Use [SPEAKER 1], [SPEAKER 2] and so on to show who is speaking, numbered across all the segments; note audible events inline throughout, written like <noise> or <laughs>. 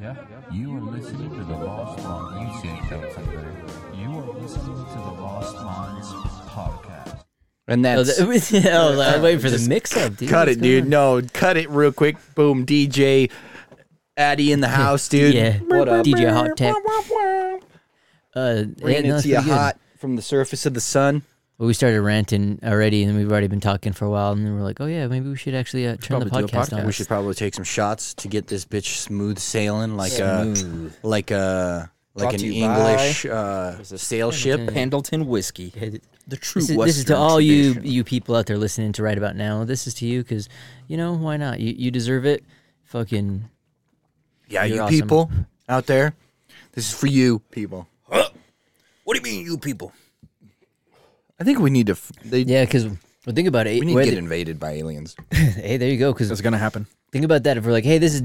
[SPEAKER 1] Yeah. You are listening to the Lost Minds. You say that today. You are listening to the Lost Minds podcast.
[SPEAKER 2] And
[SPEAKER 3] Oh,
[SPEAKER 2] that's
[SPEAKER 3] that, <laughs> oh, I was waiting for the mix up, dude.
[SPEAKER 2] cut
[SPEAKER 3] What's
[SPEAKER 2] it, dude.
[SPEAKER 3] going
[SPEAKER 2] No, cut it real quick. Boom, DJ Addy in the <laughs> house, dude.
[SPEAKER 3] Yeah.
[SPEAKER 2] What up?
[SPEAKER 3] DJ Hot Tech. Uh,
[SPEAKER 2] Bringing
[SPEAKER 3] yeah, no,
[SPEAKER 2] it to you hot from the surface of the sun.
[SPEAKER 3] Well, we started ranting already, and we've already been talking for a while, and then we're like, oh yeah, maybe we should actually uh, turn the
[SPEAKER 4] probably do a
[SPEAKER 3] podcast,
[SPEAKER 4] podcast.
[SPEAKER 3] on.
[SPEAKER 2] We should probably take some shots to get this bitch smooth sailing like a like a like
[SPEAKER 4] Brought
[SPEAKER 2] an
[SPEAKER 4] to you
[SPEAKER 2] English uh, sail ship.
[SPEAKER 4] Pendleton whiskey, the true
[SPEAKER 3] This is, this is to all you
[SPEAKER 4] tradition.
[SPEAKER 3] you people out there listening to right about now. This is to you because you know why not? You you deserve it. Fucking
[SPEAKER 2] Yeah,
[SPEAKER 3] You're
[SPEAKER 2] you
[SPEAKER 3] awesome.
[SPEAKER 2] people out there. This is for you, people.
[SPEAKER 4] What do you mean, you people?
[SPEAKER 2] I think we need to. f- They,
[SPEAKER 3] yeah, because well, think about it.
[SPEAKER 2] we need to
[SPEAKER 3] whether-
[SPEAKER 2] get invaded by aliens. <laughs>
[SPEAKER 3] hey, there you go. Because
[SPEAKER 4] It's gonna happen.
[SPEAKER 3] think about that. If we're like, hey, this is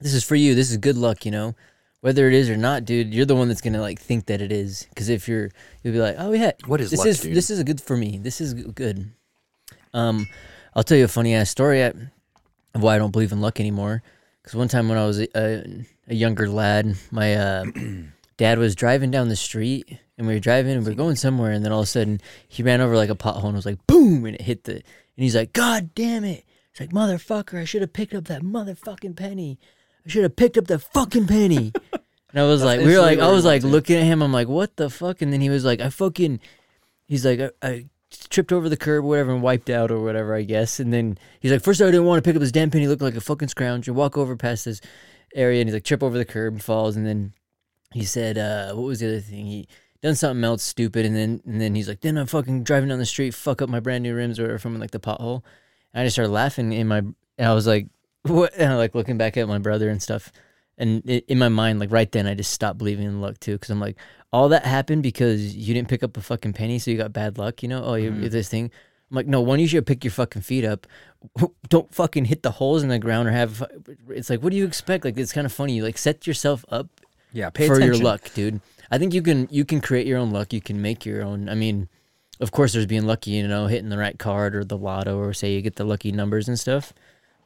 [SPEAKER 3] this is for you. This is good luck. You know, whether it is or not, dude, you're the one that's gonna like think that it is. Because if you're, you'll be like, oh yeah,
[SPEAKER 2] What is
[SPEAKER 3] this
[SPEAKER 2] luck,
[SPEAKER 3] is
[SPEAKER 2] dude?
[SPEAKER 3] this is good for me. This is g- good. Um, I'll tell you a funny ass story at, of why I don't believe in luck anymore. Because one time when I was a, a, a younger lad, my uh, <clears throat> dad was driving down the street and we were driving and we were going somewhere and then all of a sudden he ran over like a pothole and was like boom and it hit the and he's like god damn it. It's like motherfucker i should have picked up that motherfucking penny. I should have picked up the fucking penny. <laughs> And i was like we were like i was like looking at him. I'm like what the fuck? And then he was like i fucking he's like i, I tripped over the curb or whatever and wiped out or whatever i guess. And then he's like first i didn't want to pick up this damn penny. Looked like a fucking scrounger walk over past this area and he's like trip over the curb and falls. And then he said uh what was the other thing? He done something else stupid and then and then he's like then i'm fucking driving down the street fuck up my brand new rims or from like the pothole. And i just started laughing in my and i was like <laughs> what? And I like looking back at my brother and stuff and i in my mind like right then i just stopped believing in luck too because i'm like all that happened because you didn't pick up a fucking penny so you got bad luck you know? Oh you
[SPEAKER 2] Mm-hmm.
[SPEAKER 3] this thing. I'm like no one you should pick your fucking feet up. Don't fucking hit the holes in the ground or have it's like what do you expect? Like it's kind of funny. You like set yourself up
[SPEAKER 4] Yeah, pay
[SPEAKER 3] for
[SPEAKER 4] attention.
[SPEAKER 3] your luck, dude. I think you can you can create your own luck. You can make your own. I mean, of course, there's being lucky, you know, hitting the right card or the lotto, or say you get the lucky numbers and stuff.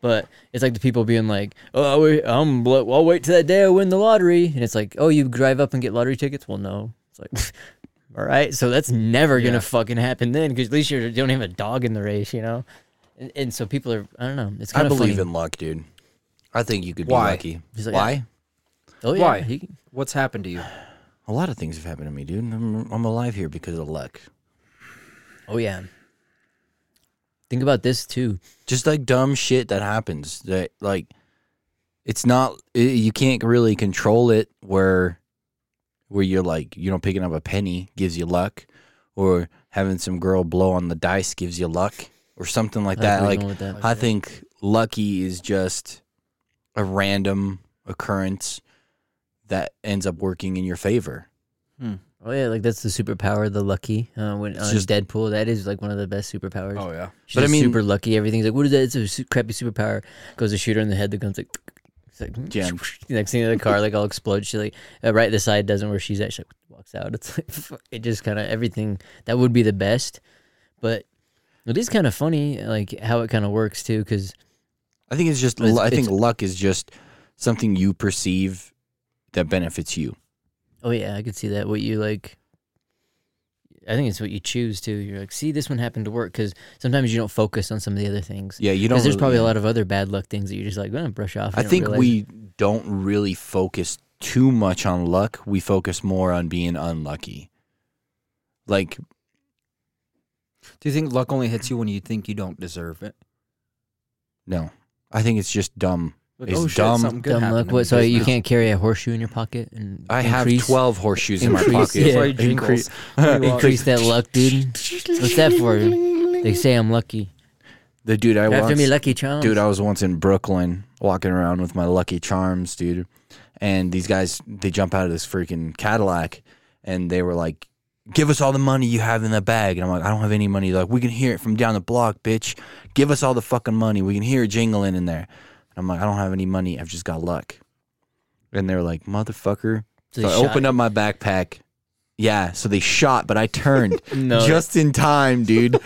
[SPEAKER 3] But it's like the people being like, "Oh, I'll wait, I'm bl- I'll wait till that day I win the lottery," and it's like, "Oh, you drive up and get lottery tickets?" Well, no. It's like, <laughs> all right, so that's never gonna fucking happen then, because at least you're, you don't have a dog in the race, you know. And, and so people are, I don't know. It's
[SPEAKER 2] I
[SPEAKER 3] kind of
[SPEAKER 2] believe
[SPEAKER 3] funny.
[SPEAKER 2] in luck, dude. I think you could
[SPEAKER 4] Why?
[SPEAKER 2] be lucky.
[SPEAKER 3] He's like,
[SPEAKER 2] Why?
[SPEAKER 3] Oh yeah,
[SPEAKER 4] Why?
[SPEAKER 3] he-
[SPEAKER 4] What's happened to you?
[SPEAKER 2] A lot of things have happened to me, dude. I'm, I'm alive here because of luck.
[SPEAKER 3] oh yeah. Think about this too.
[SPEAKER 2] Just like dumb shit that happens that like it's not i you can't really control it where where you're like you know picking up a penny gives you luck or having some girl blow on the dice gives you luck or something like
[SPEAKER 3] I
[SPEAKER 2] that
[SPEAKER 3] like
[SPEAKER 2] like
[SPEAKER 3] with that.
[SPEAKER 2] I think lucky is just a random occurrence that ends up working in your favor.
[SPEAKER 3] Oh yeah, like that's the superpower, the lucky. Uh, when
[SPEAKER 2] It's
[SPEAKER 3] on
[SPEAKER 2] just-
[SPEAKER 3] Deadpool, that is like one of the best superpowers.
[SPEAKER 4] Oh yeah,
[SPEAKER 3] She's
[SPEAKER 2] But I mean-
[SPEAKER 3] super lucky. Everything's like, what is that? It's a su- crappy superpower. Goes to shoot her in the head. The gun's like, it's like <laughs>
[SPEAKER 2] Jam.
[SPEAKER 3] Next thing in the car like all explodes. She like uh, right the side doesn't where she's at. She like, walks out. It's like <laughs> it just kind of everything that would be the best, but it is kind of funny like how it kind of works too. Because
[SPEAKER 2] I think it's just
[SPEAKER 3] It's-
[SPEAKER 2] I think luck is just something you perceive that benefits you.
[SPEAKER 3] oh yeah, I could see that. What you like. I think it's what you choose to. You're like, see, this one happened to work because sometimes you don't focus on some of the other things.
[SPEAKER 2] Yeah, you don't.
[SPEAKER 3] Because there's
[SPEAKER 2] really-
[SPEAKER 3] probably a lot of other bad luck things that you're just like, gonna brush off.
[SPEAKER 2] I think we
[SPEAKER 3] it.
[SPEAKER 2] don't really focus too much on luck. We focus more on being unlucky. Like
[SPEAKER 4] Do you think luck only hits you when you think you don't deserve it?
[SPEAKER 2] no, I think it's just dumb.
[SPEAKER 4] Like,
[SPEAKER 2] It's
[SPEAKER 4] oh shit,
[SPEAKER 2] dumb-
[SPEAKER 4] something good
[SPEAKER 3] dumb
[SPEAKER 4] happened
[SPEAKER 3] luck.
[SPEAKER 4] to
[SPEAKER 3] What? So
[SPEAKER 4] just
[SPEAKER 3] you can't carry a horseshoe in your pocket and
[SPEAKER 2] I have
[SPEAKER 3] increase,
[SPEAKER 2] twelve horseshoes in my
[SPEAKER 3] increase-
[SPEAKER 2] pocket.
[SPEAKER 3] yeah.
[SPEAKER 4] That's why he jingles.
[SPEAKER 3] Increase that luck, dude. What's that for? They say I'm lucky.
[SPEAKER 2] the dude I
[SPEAKER 3] After
[SPEAKER 2] once,
[SPEAKER 3] me, Lucky Charms.
[SPEAKER 2] dude, I was once in Brooklyn walking around with my Lucky Charms, dude, and these guys they jump out of this freaking Cadillac, and they were like, "Give us all the money you have in the bag," and I'm like, "I don't have any money." They're like, "We can hear it from down the block, bitch. Give us all the fucking money. We can hear it jingling in there." And I'm like, "I don't have any money. I've just got luck." And they're like, "Motherfucker."
[SPEAKER 3] So
[SPEAKER 2] So,
[SPEAKER 3] they
[SPEAKER 2] I
[SPEAKER 3] shot
[SPEAKER 2] opened up my backpack. Yeah, so they shot, but I turned <laughs>
[SPEAKER 3] No.
[SPEAKER 2] just in time, dude.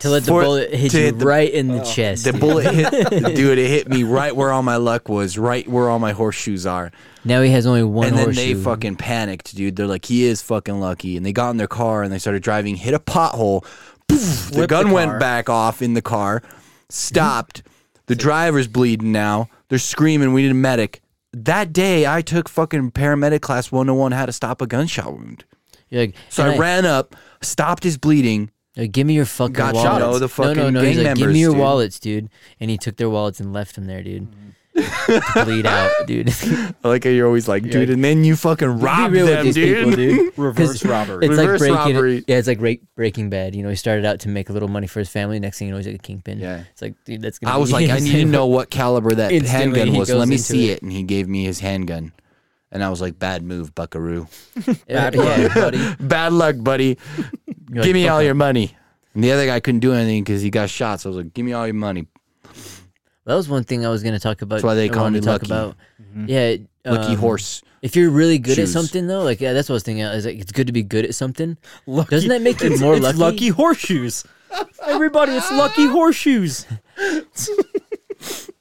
[SPEAKER 3] to let the
[SPEAKER 2] For-
[SPEAKER 3] bullet hit
[SPEAKER 2] to
[SPEAKER 3] you
[SPEAKER 2] hit the-
[SPEAKER 3] right in the oh. chest.
[SPEAKER 2] The
[SPEAKER 3] dude.
[SPEAKER 2] bullet hit, <laughs> dude. It hit me right where all my luck was, right where all my horseshoes are.
[SPEAKER 3] Now he has only one
[SPEAKER 2] and then
[SPEAKER 3] horseshoe.
[SPEAKER 2] they fucking panicked, dude. They're like, he is fucking lucky. And they got in their car and they started driving, hit a pothole. Poof, the
[SPEAKER 4] Flipped
[SPEAKER 2] gun
[SPEAKER 4] the
[SPEAKER 2] went back off in the car, stopped. The driver's bleeding now. They're screaming, we need a medic. That day, I took fucking paramedic class 101 how to stop a gunshot wound.
[SPEAKER 3] You're like,
[SPEAKER 2] So
[SPEAKER 3] and
[SPEAKER 2] I ran up, stopped his bleeding.
[SPEAKER 3] Like, give me your fucking
[SPEAKER 2] Got
[SPEAKER 3] wallets.
[SPEAKER 2] shot. No, the
[SPEAKER 3] no, no,
[SPEAKER 2] fucking
[SPEAKER 3] no. He's
[SPEAKER 2] gang
[SPEAKER 3] like, give
[SPEAKER 2] members,
[SPEAKER 3] me your
[SPEAKER 2] dude.
[SPEAKER 3] wallets, dude. And he took their wallets and left them there, dude. Bleed out, dude. <laughs>
[SPEAKER 2] I like how you're always like, dude, and then you fucking rob
[SPEAKER 3] Be real with
[SPEAKER 2] them,
[SPEAKER 3] these
[SPEAKER 2] dude.
[SPEAKER 3] people, dude. <laughs>
[SPEAKER 4] Reverse robbery.
[SPEAKER 3] It's
[SPEAKER 2] Reverse
[SPEAKER 3] like breaking.
[SPEAKER 2] robbery.
[SPEAKER 3] Yeah, it's like break, Breaking Bad. You know, he started out to make a little money for his family. Next thing you know, he's like a kingpin.
[SPEAKER 2] Yeah.
[SPEAKER 3] It's like, dude, that's. Gonna
[SPEAKER 2] I
[SPEAKER 3] be
[SPEAKER 2] was like, <laughs> I need to know what caliber that
[SPEAKER 3] Instantly,
[SPEAKER 2] handgun
[SPEAKER 3] he
[SPEAKER 2] was.
[SPEAKER 3] goes
[SPEAKER 2] Let me
[SPEAKER 3] into
[SPEAKER 2] see
[SPEAKER 3] it.
[SPEAKER 2] it. And he gave me his handgun. And I was like, bad move, buckaroo.
[SPEAKER 3] Yeah,
[SPEAKER 4] Bad
[SPEAKER 3] yeah.
[SPEAKER 4] luck, buddy.
[SPEAKER 2] bad luck, buddy. Give me all your money. And the other guy couldn't do anything because he got shot. So I was like, give me all your money.
[SPEAKER 3] That was one thing I was going to talk about.
[SPEAKER 2] That's why they
[SPEAKER 3] I
[SPEAKER 2] call me
[SPEAKER 3] talk
[SPEAKER 2] Lucky.
[SPEAKER 3] about.
[SPEAKER 4] Mm-hmm.
[SPEAKER 3] Yeah,
[SPEAKER 2] Lucky
[SPEAKER 3] um,
[SPEAKER 2] horse.
[SPEAKER 3] If you're really good
[SPEAKER 2] Shoes.
[SPEAKER 3] at something, though, like yeah, that's what I was thinking. Is like it's good to be good at something.
[SPEAKER 4] Lucky-
[SPEAKER 3] Doesn't that make you <laughs> more
[SPEAKER 4] it's
[SPEAKER 3] lucky?
[SPEAKER 4] lucky horseshoes. <laughs> Everybody, it's lucky horseshoes.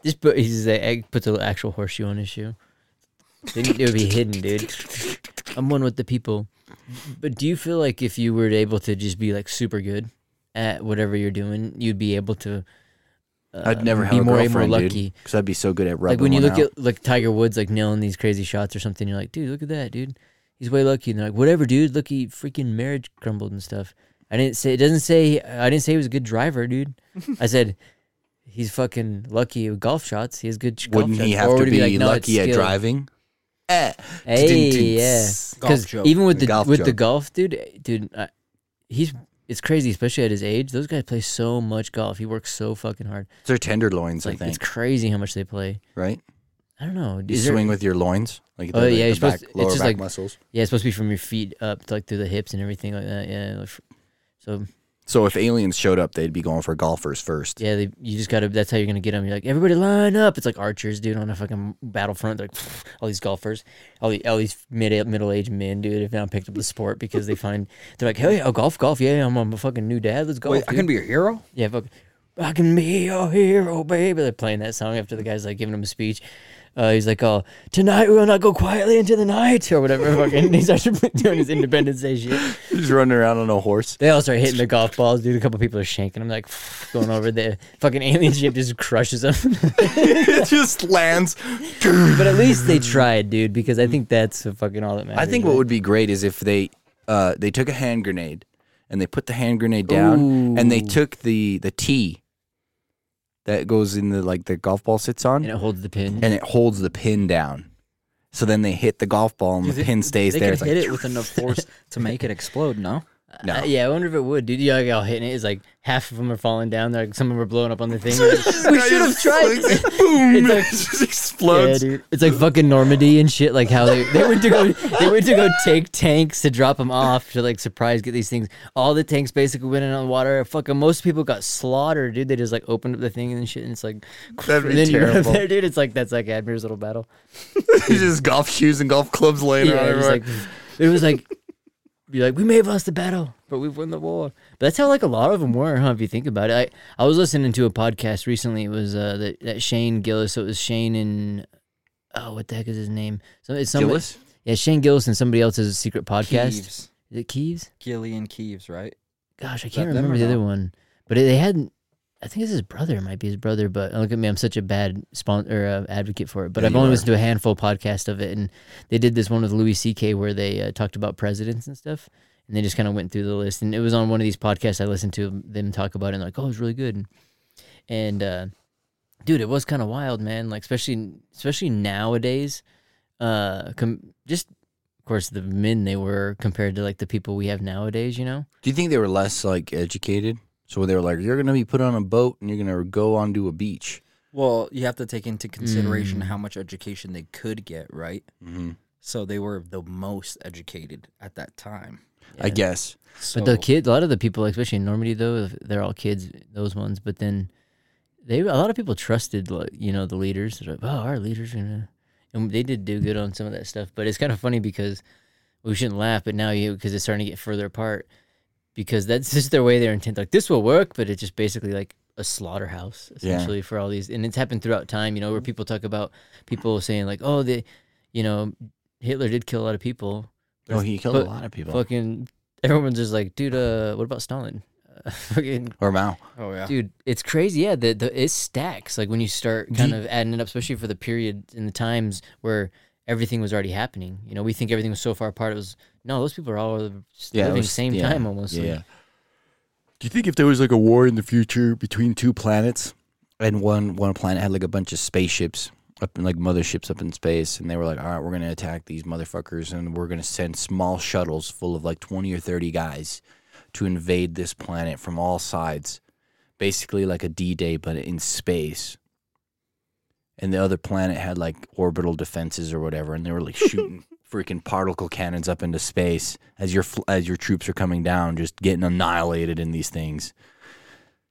[SPEAKER 3] Just put he's like, I put the actual horseshoe on his shoe. Then it would be hidden, dude. I'm one with the people. But do you feel like if you were able to just be like super good at whatever you're doing, you'd be able to? Uh,
[SPEAKER 2] I'd never
[SPEAKER 3] be
[SPEAKER 2] have a
[SPEAKER 3] more, more
[SPEAKER 2] girlfriend,
[SPEAKER 3] lucky.
[SPEAKER 2] dude. Because I'd be so good at rubbing
[SPEAKER 3] Like when you
[SPEAKER 2] one
[SPEAKER 3] look
[SPEAKER 2] out.
[SPEAKER 3] at like Tiger Woods like nailing these crazy shots or something, you're like, dude, look at that, dude. He's way lucky. And they're like, whatever, dude. Look, he freaking marriage crumbled and stuff. I didn't say it doesn't say I didn't say he was a good driver, dude. I said he's fucking lucky with golf shots. He has good sh- golf
[SPEAKER 2] Wouldn't
[SPEAKER 3] shots.
[SPEAKER 2] he have
[SPEAKER 3] Or
[SPEAKER 2] to
[SPEAKER 3] would
[SPEAKER 2] be
[SPEAKER 3] it like, no,
[SPEAKER 2] lucky at
[SPEAKER 3] skill.
[SPEAKER 2] driving? Eh.
[SPEAKER 3] Hey, yeah.
[SPEAKER 4] Golf
[SPEAKER 3] Because
[SPEAKER 4] joke.
[SPEAKER 3] even with the
[SPEAKER 2] Golf
[SPEAKER 3] with the golf, dude, dude, I, he's it's crazy, especially at his age. Those guys play so much golf. He works so fucking hard.
[SPEAKER 2] It's their tenderloins,
[SPEAKER 3] like
[SPEAKER 2] I
[SPEAKER 3] it's crazy how much they play.
[SPEAKER 2] right?
[SPEAKER 3] I don't know.
[SPEAKER 2] You
[SPEAKER 3] Is there-
[SPEAKER 2] swing with your loins. Like
[SPEAKER 3] Oh,
[SPEAKER 2] the,
[SPEAKER 3] yeah,
[SPEAKER 2] the
[SPEAKER 3] supposed
[SPEAKER 2] back,
[SPEAKER 3] to- it's
[SPEAKER 2] lower
[SPEAKER 3] just
[SPEAKER 2] back
[SPEAKER 3] like-
[SPEAKER 2] muscles.
[SPEAKER 3] Yeah, it's supposed to be from your feet up to like through the hips and everything like that. Yeah. like, f- So
[SPEAKER 2] So if aliens showed up, they'd be going for golfers first.
[SPEAKER 3] yeah, they, you just gotta. That's how you're gonna get them. You're like, everybody line up. It's like archers, dude, on a fucking battlefront. They're like <laughs> all these golfers, all, the, all these mid middle aged men, dude, have now picked up the sport because they find they're like, hell yeah, oh, golf, golf, yeah, I'm, I'm a fucking new dad. Let's golf.
[SPEAKER 4] Wait, I
[SPEAKER 3] dude."
[SPEAKER 4] can be your hero.
[SPEAKER 3] Yeah, fuck. I can be your hero, baby. They're playing that song after the guy's like giving him a speech. Uh, he's like, "Oh, tonight we will not go quietly into the night," or whatever. <laughs> Fucking, he starts <laughs> doing his Independence Day shit.
[SPEAKER 2] He's running around on a horse.
[SPEAKER 3] They all start hitting the golf balls, dude. A couple people are shanking them, like <laughs> going over the fucking alien ship, just crushes them.
[SPEAKER 2] it just lands.
[SPEAKER 3] but at least they tried, dude, because I think that's fucking all that matters.
[SPEAKER 2] I think what
[SPEAKER 3] right?
[SPEAKER 2] would be great is if they uh, they took a hand grenade and they put the hand grenade down and they took the the tee that goes in the like the golf ball sits on
[SPEAKER 3] and it holds the pin.
[SPEAKER 2] and it holds the pin down. So then they hit the golf ball and the pin stays
[SPEAKER 4] they
[SPEAKER 2] there.
[SPEAKER 4] could
[SPEAKER 2] It's
[SPEAKER 4] hit
[SPEAKER 2] like,
[SPEAKER 4] it with enough force <laughs> to make it explode. No.
[SPEAKER 2] No.
[SPEAKER 3] Uh, yeah, I wonder if it would, dude. Yeah, like, all hitting it is like half of them are falling down. They're like some of them are blowing up on the thing. <laughs> Like, we should have tried. <laughs>
[SPEAKER 2] Boom!
[SPEAKER 3] It's
[SPEAKER 2] It
[SPEAKER 3] like- <laughs>
[SPEAKER 2] just
[SPEAKER 3] Yeah,
[SPEAKER 2] explodes.
[SPEAKER 3] dude. It's like fucking Normandy and shit. Like how they, they went to go they went to go take tanks to drop them off to like surprise get these things. All the tanks basically went in on water. Fucking most people got slaughtered, dude. They just like opened up the thing and shit, and it's like
[SPEAKER 2] That'd be
[SPEAKER 3] and then you run up
[SPEAKER 2] terrible.
[SPEAKER 3] there, dude. It's like that's like Admiral's little battle.
[SPEAKER 2] just golf shoes and golf clubs laying
[SPEAKER 3] Yeah,
[SPEAKER 2] around
[SPEAKER 3] it was like it was like be like we may have lost the battle, but we've won the war. But that's how like a lot of them were, huh? If you think about it, I I was listening to a podcast recently. It was uh that, that Shane Gillis. So it was Shane and oh, what the heck is his name? So it's somebody,
[SPEAKER 2] Gillis?
[SPEAKER 3] Yeah, Shane Gillis and somebody else's secret podcast.
[SPEAKER 4] Keeves.
[SPEAKER 3] Is it Keeves?
[SPEAKER 4] Gillian Keeves, right?
[SPEAKER 3] Gosh, I can't
[SPEAKER 4] them
[SPEAKER 3] remember the other one. But it, they had, I think it's his brother. It might be his brother. But look at me, I'm such a bad sponsor uh, advocate for it. But
[SPEAKER 2] Yeah,
[SPEAKER 3] I've only
[SPEAKER 2] are.
[SPEAKER 3] listened to a handful podcast of it, and they did this one with Louis C.K. where they uh, talked about presidents and stuff, and they just kind of went through the list. And it was on one of these podcasts I listened to them talk about it, and like, oh, it was really good. And uh, dude, it was kind of wild, man. Like especially especially nowadays, uh, com- just of course the men they were compared to like the people we have nowadays. You know.
[SPEAKER 2] Do you think they were less like educated? So they were like, you're gonna be put on a boat and you're gonna go onto a beach.
[SPEAKER 4] Well, you have to take into consideration
[SPEAKER 3] Mm.
[SPEAKER 4] how much education they could get, right?
[SPEAKER 2] Mm-hmm.
[SPEAKER 4] So they were the most educated at that time.
[SPEAKER 2] I guess.
[SPEAKER 4] So,
[SPEAKER 3] But the kids, a lot of the people, especially in Normandy, though, they're all kids. Those ones, but then they, a lot of people trusted, like, you know, the leaders. They're like, "Oh, our leaders are gonna," and they did do good on some of that stuff. But it's kind of funny because we shouldn't laugh, but now you because it's starting to get further apart. Because that's <laughs> just their way. Their intent, like this will work, but it's just basically like a slaughterhouse
[SPEAKER 2] Yeah.
[SPEAKER 3] essentially for all these, and it's happened throughout time. You know, where people talk about people saying like, oh, they, you know, Hitler did kill a lot of people. but
[SPEAKER 2] Oh, he killed
[SPEAKER 3] but
[SPEAKER 2] a lot of people.
[SPEAKER 3] Fucking everyone's just like, dude, uh, what about Stalin? Uh, <laughs> fucking
[SPEAKER 2] Or Mao.
[SPEAKER 4] Oh yeah.
[SPEAKER 3] dude it's crazy yeah the, the it stacks like when you start kind of adding it up especially for the period in the times where everything was already happening you know we think everything was so far apart it was no those people are all
[SPEAKER 2] Yeah,
[SPEAKER 3] living
[SPEAKER 2] was-
[SPEAKER 3] the same
[SPEAKER 2] yeah,
[SPEAKER 3] time almost
[SPEAKER 2] Yeah. yeah. Do you think if there was like a war in the future between two planets, and one one planet had like a bunch of spaceships up in like motherships up in space, and they were like, "All right, we're gonna attack these motherfuckers, and we're gonna send small shuttles full of like twenty or thirty guys to invade this planet from all sides, basically like a D Day but in space." And the other planet had like orbital defenses or whatever, and they were like <laughs> shooting freaking particle cannons up into space as your as your troops are coming down, just getting annihilated in these things.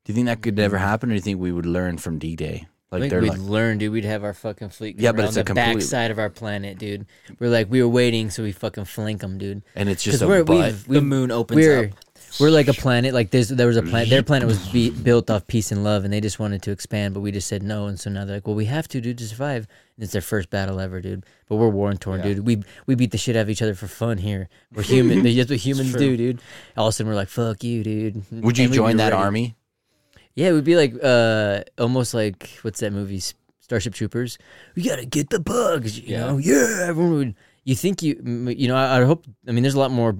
[SPEAKER 2] Do you think that could mm-hmm. ever happen, or do you think we would learn from D Day?
[SPEAKER 3] I
[SPEAKER 2] Like
[SPEAKER 3] think we'd
[SPEAKER 2] like,
[SPEAKER 3] learn, dude. We'd have our fucking fleet.
[SPEAKER 2] Yeah, but it's a
[SPEAKER 3] the
[SPEAKER 2] complete-
[SPEAKER 3] backside of our planet, dude. We're like, we were waiting, so we fucking flank them, dude.
[SPEAKER 2] and it's just a
[SPEAKER 3] we're,
[SPEAKER 2] butt.
[SPEAKER 3] we've,
[SPEAKER 4] the
[SPEAKER 3] we've,
[SPEAKER 4] moon opens
[SPEAKER 3] we're
[SPEAKER 4] up.
[SPEAKER 3] We're like a planet. Like there's there was a planet. Their planet was be, built off peace and love, and they just wanted to expand, but we just said no. And so now they're like, well, we have to, dude, to survive. And it's their first battle ever, dude. But we're war and torn,
[SPEAKER 4] Yeah.
[SPEAKER 3] dude. We we beat the shit out of each other for fun here. We're human. <laughs> That's what humans do, dude. All of a sudden, we're like, fuck you, dude.
[SPEAKER 2] Would you
[SPEAKER 3] And we'd
[SPEAKER 2] join that
[SPEAKER 3] ready.
[SPEAKER 2] army?
[SPEAKER 3] Yeah, it would be like uh almost like what's that movie? S- Starship Troopers. We gotta get the bugs, you
[SPEAKER 4] Yeah.
[SPEAKER 3] know. Yeah, everyone would. You think you, m- you know? I, I hope. I mean, there's a lot more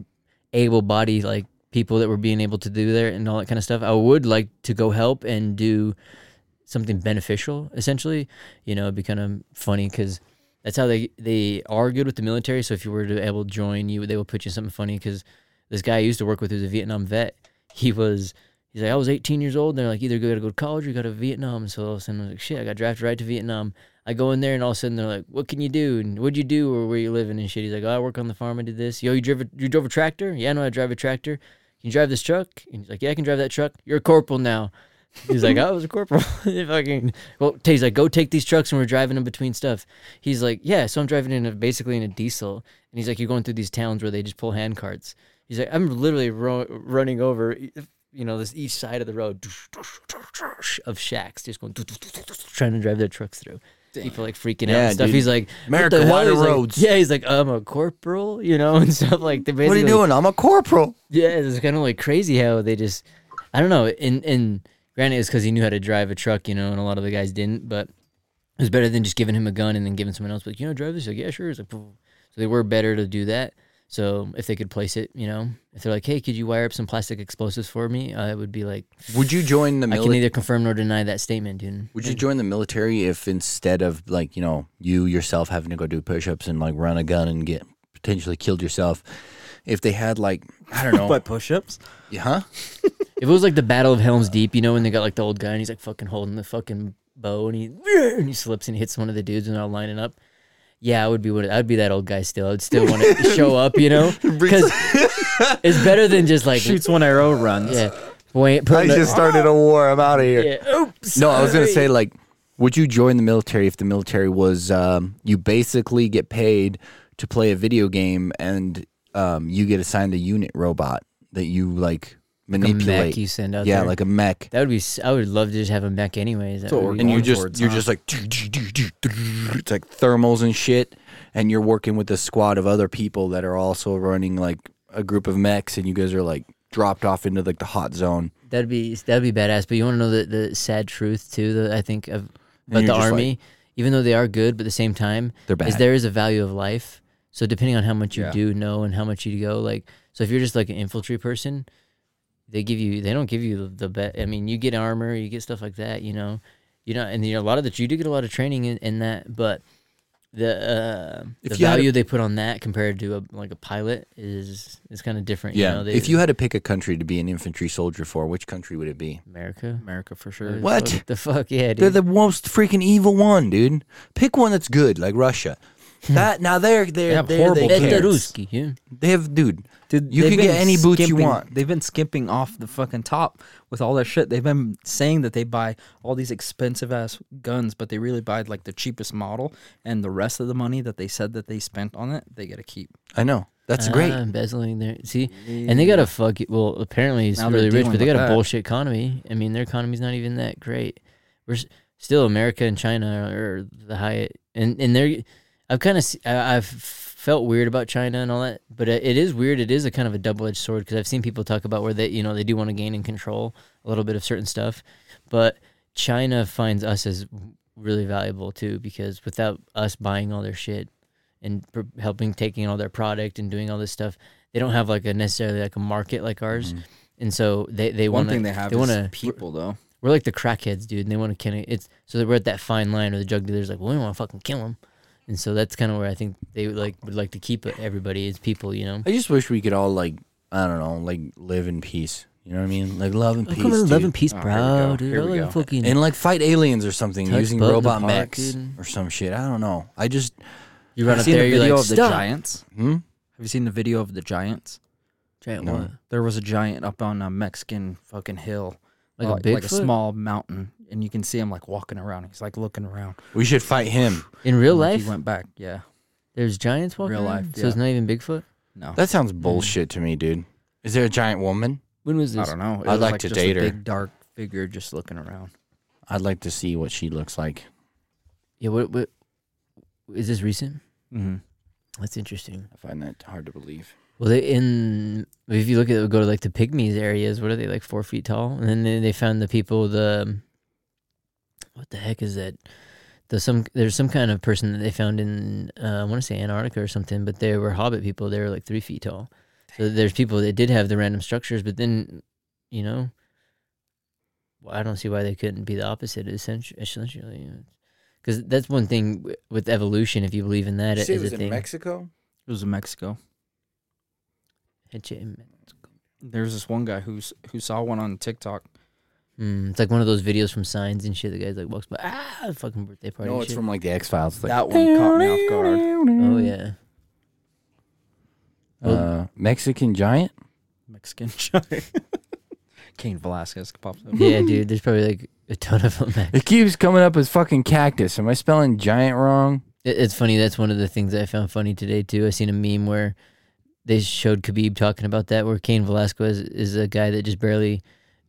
[SPEAKER 3] able-bodied like people that were being able to do there and all that kind of stuff. I would like to go help and do something beneficial. Essentially, you know, it'd be kind of funny because that's how they they are good with the military. So if you were to able to join, you they will put you in something funny because this guy I used to work with who's a Vietnam vet. He was he's like I was 18 years old. And they're like either you got to go to college or you got to Vietnam. So all of a sudden I was like shit, I got drafted right to Vietnam. I go in there and all of a sudden they're like, what can you do and what'd you do or where you living and shit. He's like, oh, I work on the farm. I did this. Yo, you drove a, you drove a tractor? Yeah, I know I drive a tractor. Can you drive this truck? And he's like, yeah, I can drive that truck. You're a corporal now. <laughs> He's like, oh, I was a corporal. <laughs> Fucking well, he's like, go take these trucks and we're driving them between stuff. He's like, yeah, so I'm driving in a basically in a diesel, and he's like, you're going through these towns where they just pull hand carts. He's like, I'm literally ro- running over, you know, this each side of the road <laughs> of shacks, just going trying to drive their trucks through. People like freaking out
[SPEAKER 2] Yeah,
[SPEAKER 3] and stuff.
[SPEAKER 2] dude.
[SPEAKER 3] He's like, what
[SPEAKER 2] America,
[SPEAKER 3] the hell?
[SPEAKER 2] wider
[SPEAKER 3] He's like-
[SPEAKER 2] roads.
[SPEAKER 3] yeah, he's like, I'm a corporal, you know, <laughs> and stuff like. They
[SPEAKER 2] What are you
[SPEAKER 3] basically-
[SPEAKER 2] doing? I'm a corporal.
[SPEAKER 3] yeah, it's kind of like crazy how they just, I don't know. And and granted, it's because he knew how to drive a truck, you know, and a lot of the guys didn't. But it was better than just giving him a gun and then giving someone else like, you know, drive this. He's like, yeah, sure. It's like, "Poof." so they were better to do that. So if they could place it, you know, if they're like, hey, could you wire up some plastic explosives for me? Uh, it would be like,
[SPEAKER 2] Would you join the
[SPEAKER 3] I can
[SPEAKER 2] military?
[SPEAKER 3] neither confirm nor deny that statement, dude.
[SPEAKER 2] Would you join the military if instead of like you know you yourself having to go do push-ups and like run a gun and get potentially killed yourself, if they had like I don't <laughs> know,
[SPEAKER 4] By push-ups.
[SPEAKER 2] Yeah, huh? <laughs>
[SPEAKER 3] If it was like the Battle of Helm's Deep, you know, when they got like the old guy and he's like fucking holding the fucking bow and he and he slips and hits one of the dudes and they're all lining up. Yeah, I would be. one- I'd be that old guy still. I'd still want to <laughs> show up, you know, <laughs> because it's better than just like
[SPEAKER 4] Shoots one arrow, runs.
[SPEAKER 3] yeah. Wait, putting the-
[SPEAKER 2] started a war. I'm out of here.
[SPEAKER 3] yeah. Oops.
[SPEAKER 2] No, I was gonna say like, would you join the military if the military was um, you basically get paid to play a video game and um, you get assigned a unit robot that you like
[SPEAKER 3] Like a
[SPEAKER 2] manipulate?
[SPEAKER 3] mech you send out
[SPEAKER 2] yeah,
[SPEAKER 3] there.
[SPEAKER 2] like a mech.
[SPEAKER 3] that would be. I would love to just have a mech anyways. That be
[SPEAKER 2] and you just you're
[SPEAKER 4] huh?
[SPEAKER 2] just like it's like thermals and shit and you're working with a squad of other people that are also running like a group of mechs and you guys are like dropped off into like the hot zone
[SPEAKER 3] That'd be that'd be badass. But you want to know the the sad truth too? That I think of about the
[SPEAKER 2] just like-
[SPEAKER 3] army, even though they are good, but at the same time,
[SPEAKER 2] they're bad
[SPEAKER 3] is there is a value of life. So depending on how much you
[SPEAKER 4] Yeah.
[SPEAKER 3] do know and how much you go, like so if you're just like an infantry person, they give you they don't give you the, the best. I mean, you get armor, you get stuff like that, you know, you know, and you know a lot of that you do get a lot of training in, in that, but the uh,
[SPEAKER 2] If
[SPEAKER 3] the
[SPEAKER 2] you had a-
[SPEAKER 3] value they put on that compared to a, like a pilot is is kind of different.
[SPEAKER 2] yeah
[SPEAKER 3] you know, they,
[SPEAKER 2] if you had to pick a country to be an infantry soldier for which country would it be
[SPEAKER 3] America.
[SPEAKER 4] America for sure.
[SPEAKER 2] What?
[SPEAKER 3] Fuck, the fuck yeah, dude.
[SPEAKER 2] they're the most freaking evil one dude pick one that's good like russia that now they're they're,
[SPEAKER 4] They have
[SPEAKER 2] they're
[SPEAKER 4] horrible
[SPEAKER 2] they,
[SPEAKER 4] kids.
[SPEAKER 2] care.
[SPEAKER 3] Yeah.
[SPEAKER 2] they have dude
[SPEAKER 4] Dude,
[SPEAKER 2] You can get any boots you want.
[SPEAKER 4] They've been skimping off the fucking top with all their shit. They've been saying that they buy all these expensive ass guns, but they really buy like the cheapest model, and the rest of the money that they said that they spent on it, they get to keep.
[SPEAKER 2] i know That's
[SPEAKER 3] Ah,
[SPEAKER 2] great.
[SPEAKER 3] Embezzling there. See, and they got a fuck. Well, apparently it's
[SPEAKER 4] Now
[SPEAKER 3] really rich, but they got a
[SPEAKER 4] that.
[SPEAKER 3] bullshit economy. I mean, their economy's not even that great. We're s- still America and China are the high, and and they're. I've kind of I've felt weird about China and all that, but it it is weird. It is a kind of a double edged sword because I've seen people talk about where they you know they do want to gain and control a little bit of certain stuff, but China finds us as really valuable too because without us buying all their shit and helping taking all their product and doing all this stuff, they don't have like a necessarily like a market like ours,
[SPEAKER 2] Mhm.
[SPEAKER 3] and so they they
[SPEAKER 4] One
[SPEAKER 3] want
[SPEAKER 4] thing they have
[SPEAKER 3] they
[SPEAKER 4] is
[SPEAKER 3] wanna-
[SPEAKER 4] people though.
[SPEAKER 3] we're like the crackheads, dude, and they want to kill it. it's so we're at that fine line where the drug dealer's like, well, we want to fucking kill them, and so that's kind of where I think they would like would like to keep it, everybody as people, you know.
[SPEAKER 2] I just wish we could all like I don't know, like live in peace. You know what I mean? Like love and peace.
[SPEAKER 3] come on,
[SPEAKER 2] dude.
[SPEAKER 3] love and peace,
[SPEAKER 4] Oh, here we
[SPEAKER 3] bro,
[SPEAKER 4] go.
[SPEAKER 3] dude.
[SPEAKER 4] Here we
[SPEAKER 3] like
[SPEAKER 4] go.
[SPEAKER 3] fucking
[SPEAKER 2] and like fight aliens or something
[SPEAKER 3] Touch
[SPEAKER 2] using
[SPEAKER 3] butt in the
[SPEAKER 2] robot
[SPEAKER 3] park,
[SPEAKER 2] mechs
[SPEAKER 3] dude.
[SPEAKER 2] or some shit. I don't know. I just
[SPEAKER 3] you run
[SPEAKER 4] Have
[SPEAKER 3] up
[SPEAKER 4] you seen
[SPEAKER 3] there,
[SPEAKER 4] the
[SPEAKER 3] you're
[SPEAKER 4] video
[SPEAKER 3] like,
[SPEAKER 4] of the
[SPEAKER 3] stop.
[SPEAKER 4] giants?
[SPEAKER 2] hmm?
[SPEAKER 4] Have you seen the video of the giants?
[SPEAKER 3] Giant
[SPEAKER 2] No.
[SPEAKER 3] what?
[SPEAKER 4] There was a giant up on a Mexican fucking hill,
[SPEAKER 3] Like
[SPEAKER 4] uh,
[SPEAKER 3] a
[SPEAKER 4] like a small mountain, and you can see him like walking around. He's like looking around.
[SPEAKER 2] we should fight him.
[SPEAKER 3] In real
[SPEAKER 4] And, like,
[SPEAKER 3] life,
[SPEAKER 4] he went back. Yeah,
[SPEAKER 3] there's giants walking
[SPEAKER 4] Real
[SPEAKER 3] around?
[SPEAKER 4] life,
[SPEAKER 3] so it's
[SPEAKER 4] yeah.
[SPEAKER 3] not even Bigfoot.
[SPEAKER 4] no,
[SPEAKER 2] That sounds bullshit to me, dude. Is there a giant woman?
[SPEAKER 3] When was this?
[SPEAKER 4] I
[SPEAKER 3] this?
[SPEAKER 4] don't know. It
[SPEAKER 2] I'd
[SPEAKER 4] was,
[SPEAKER 2] like to
[SPEAKER 4] just
[SPEAKER 2] date
[SPEAKER 4] a
[SPEAKER 2] her.
[SPEAKER 4] Big dark figure just looking around.
[SPEAKER 2] I'd like to see what she looks like.
[SPEAKER 3] Yeah, what, what is this recent?
[SPEAKER 4] Mm-hmm.
[SPEAKER 3] That's interesting.
[SPEAKER 2] I find that hard to believe.
[SPEAKER 3] Well, they in if you look at go to like the pygmies areas, what are they like four feet tall? And then they, they found the people the what the heck is that? The some there's some kind of person that they found in uh, I want to say Antarctica or something, but they were hobbit people. They were like three feet tall. So there's people that did have the random structures, but then you know, well, I don't see why they couldn't be the opposite. Essentially, essentially, because that's one thing w- with evolution. If you believe in that,
[SPEAKER 2] Say
[SPEAKER 3] as
[SPEAKER 2] it was
[SPEAKER 3] a
[SPEAKER 2] in
[SPEAKER 3] thing.
[SPEAKER 2] Mexico.
[SPEAKER 4] It was in Mexico. There's this one guy who's who saw one on TikTok.
[SPEAKER 3] Mm, it's like one of those videos from Signs and shit. The guy's like walks by, ah, fucking birthday party.
[SPEAKER 2] No, it's
[SPEAKER 3] shit.
[SPEAKER 2] from like the X Files. Like,
[SPEAKER 4] That one caught me off guard.
[SPEAKER 3] Oh yeah,
[SPEAKER 2] uh, Mexican giant.
[SPEAKER 4] Mexican <laughs> giant. Cain Velasquez pops up.
[SPEAKER 3] yeah, dude. There's probably like a ton of them. man.
[SPEAKER 2] It keeps coming up as fucking cactus. Am I spelling giant wrong?
[SPEAKER 3] It, it's funny. That's one of the things I found funny today too. I seen a meme where they showed Khabib talking about that, where Cain Velasquez is a guy that just barely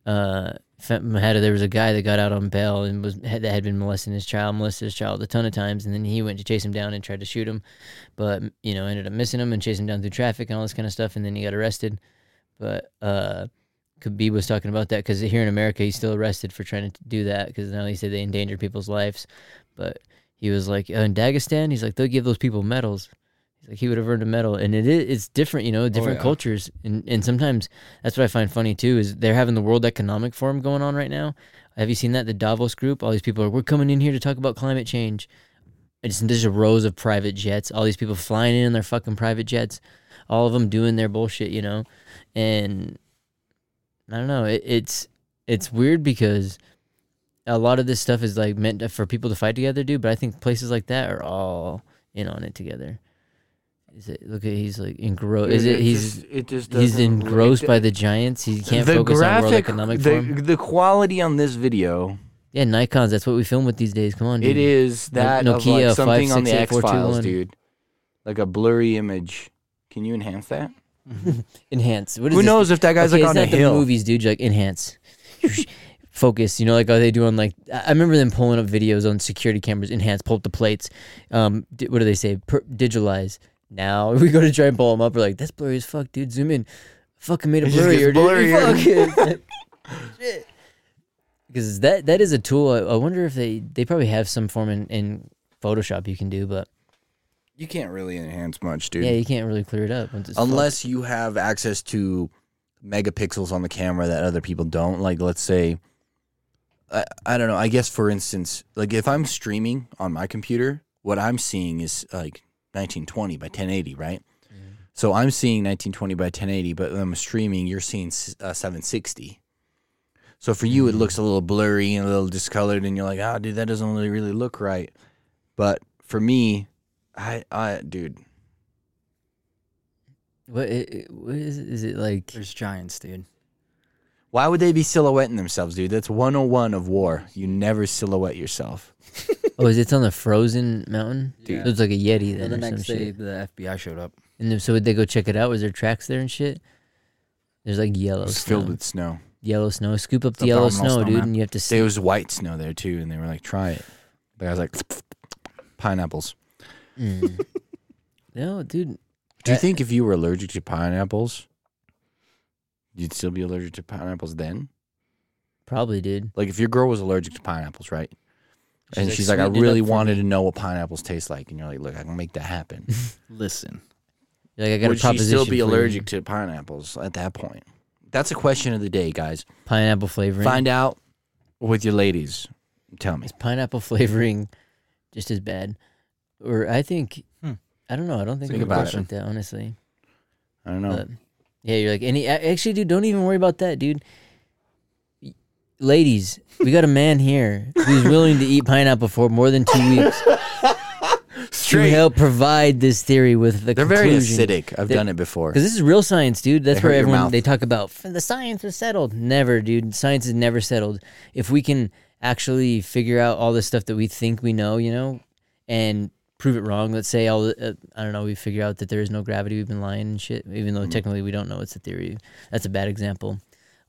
[SPEAKER 3] uh had. There was a guy that got out on bail and was had, that had been molesting his child, molested his child a ton of times, and then he went to chase him down and tried to shoot him, but you know ended up missing him and chasing him down through traffic and all this kind of stuff, and then he got arrested. But uh Khabib was talking about that because here in America he's still arrested for trying to do that because now he said they endangered people's lives, but he was like uh, in Dagestan he's like they'll give those people medals. Like he would have earned a medal, and it is it's different, you know, oh, different
[SPEAKER 2] yeah.
[SPEAKER 3] cultures, and and sometimes that's what I find funny too is they're having the World Economic Forum going on right now. Have you seen that the Davos group? All these people are we're coming in here to talk about climate change. It's there's rows of private jets, all these people flying in their fucking private jets, all of them doing their bullshit, you know, and I don't know. It, it's it's weird because a lot of this stuff is like meant for people to fight together, dude. But I think places like that are all in on it together. Is it? Look at he's like engrossed. Is it? He's
[SPEAKER 2] it just
[SPEAKER 3] he's engrossed
[SPEAKER 2] it-
[SPEAKER 3] by the giants. He can't
[SPEAKER 2] the
[SPEAKER 3] focus
[SPEAKER 2] graphic,
[SPEAKER 3] on World Economic
[SPEAKER 2] the,
[SPEAKER 3] Forum.
[SPEAKER 2] the quality on this video.
[SPEAKER 3] Yeah, Nikon's. That's what we film with these days. Come on, dude.
[SPEAKER 2] It is
[SPEAKER 3] No-
[SPEAKER 2] that of
[SPEAKER 3] Nokia
[SPEAKER 2] like something on the X
[SPEAKER 3] 568421.
[SPEAKER 2] Files, dude. Like a blurry image. Can you enhance that? <laughs>
[SPEAKER 3] enhance. What is
[SPEAKER 2] Who
[SPEAKER 3] this?
[SPEAKER 2] knows if that guy's
[SPEAKER 3] okay,
[SPEAKER 2] like on a
[SPEAKER 3] not the
[SPEAKER 2] hill?
[SPEAKER 3] movies, dude. You're like enhance, <laughs> focus. You know, like are they doing like I I remember them pulling up videos on security cameras. Enhance, pull up the plates. Um, di- what do they say? Per- digitalize. Now <laughs> we go to try and pull them up. We're like, that's blurry as fuck, dude. Zoom in. Fucking made it
[SPEAKER 2] It
[SPEAKER 3] blurrier, dude. <laughs>
[SPEAKER 2] blurrier.
[SPEAKER 3] Fuck. <laughs> Shit. Because that that is a tool. I, I wonder if they they probably have some form in, in Photoshop you can do, but
[SPEAKER 2] You can't really enhance much, dude.
[SPEAKER 3] yeah, you can't really clear it up once it's full.
[SPEAKER 2] Unless you have access to megapixels on the camera that other people don't. Like, let's say, I, I don't know. I guess, for instance, like if I'm streaming on my computer, what I'm seeing is like 1920 by 1080, right? So I'm seeing 1920 by 1080, but when I'm streaming, you're seeing uh, 760. So for you, it looks a little blurry and a little discolored, and you're like, "Ah, dude, that doesn't really, really look right." But for me, I, I, dude,
[SPEAKER 3] What, i- i- what is it? Is it like
[SPEAKER 4] There's giants, dude.
[SPEAKER 2] Why would they be silhouetting themselves, dude? That's 101 of war. You never silhouette yourself.
[SPEAKER 3] Oh, is it on the frozen mountain?
[SPEAKER 4] Dude.
[SPEAKER 3] It looks like a yeti
[SPEAKER 4] And
[SPEAKER 3] then
[SPEAKER 4] the
[SPEAKER 3] or some
[SPEAKER 4] next day,
[SPEAKER 3] shit.
[SPEAKER 4] the FBI showed up.
[SPEAKER 3] And then, so would they go check it out? Was there tracks there and shit? There's like yellow
[SPEAKER 2] It was
[SPEAKER 3] snow.
[SPEAKER 2] filled with snow.
[SPEAKER 3] yellow snow. Scoop up the
[SPEAKER 4] The
[SPEAKER 3] yellow snow,
[SPEAKER 4] snow,
[SPEAKER 3] dude, and you have to.
[SPEAKER 2] There was white snow there too, and they were like, "Try it." But I was like, <laughs> "Pineapples."
[SPEAKER 3] Mm. <laughs> no, dude.
[SPEAKER 2] Do you
[SPEAKER 3] Uh,
[SPEAKER 2] think if you were allergic to pineapples, you'd still be allergic to pineapples then?
[SPEAKER 3] Probably, dude.
[SPEAKER 2] Like if your girl was allergic to pineapples, right? And
[SPEAKER 3] like,
[SPEAKER 2] she's like, I really wanted to know what pineapples taste like, and you're like, look, I can make that happen. <laughs>
[SPEAKER 4] Listen,
[SPEAKER 3] You're like I got
[SPEAKER 2] Would
[SPEAKER 3] a
[SPEAKER 2] she
[SPEAKER 3] proposition.
[SPEAKER 2] still be
[SPEAKER 3] for you.
[SPEAKER 2] allergic to pineapples at that point? That's a question of the day, guys.
[SPEAKER 3] Pineapple flavoring.
[SPEAKER 2] Find out with your ladies. Tell me.
[SPEAKER 3] Is pineapple <laughs> flavoring just as bad? Or I think
[SPEAKER 4] Hmm.
[SPEAKER 3] I don't know. I don't think
[SPEAKER 2] Think
[SPEAKER 3] we
[SPEAKER 2] about
[SPEAKER 3] about
[SPEAKER 2] it.
[SPEAKER 3] like that, honestly.
[SPEAKER 2] I don't know.
[SPEAKER 3] But yeah, you're like any. a- Actually, dude, don't even worry about that, dude. Ladies, we got a man here who's willing to eat pineapple for more than two weeks to help provide this theory with the
[SPEAKER 2] They're very acidic. I've done it before.
[SPEAKER 3] Because this is real science, dude. That's
[SPEAKER 2] They hurt
[SPEAKER 3] where
[SPEAKER 2] your
[SPEAKER 3] everyone
[SPEAKER 2] mouth.
[SPEAKER 3] they talk about "F- the science is settled. Never, dude. Science is never settled. If we can actually figure out all the stuff that we think we know, you know, and prove it wrong. Let's say all the, uh, I don't know. We figure out that there is no gravity. We've been lying and shit. Even though technically we don't know it's a theory. That's a bad example.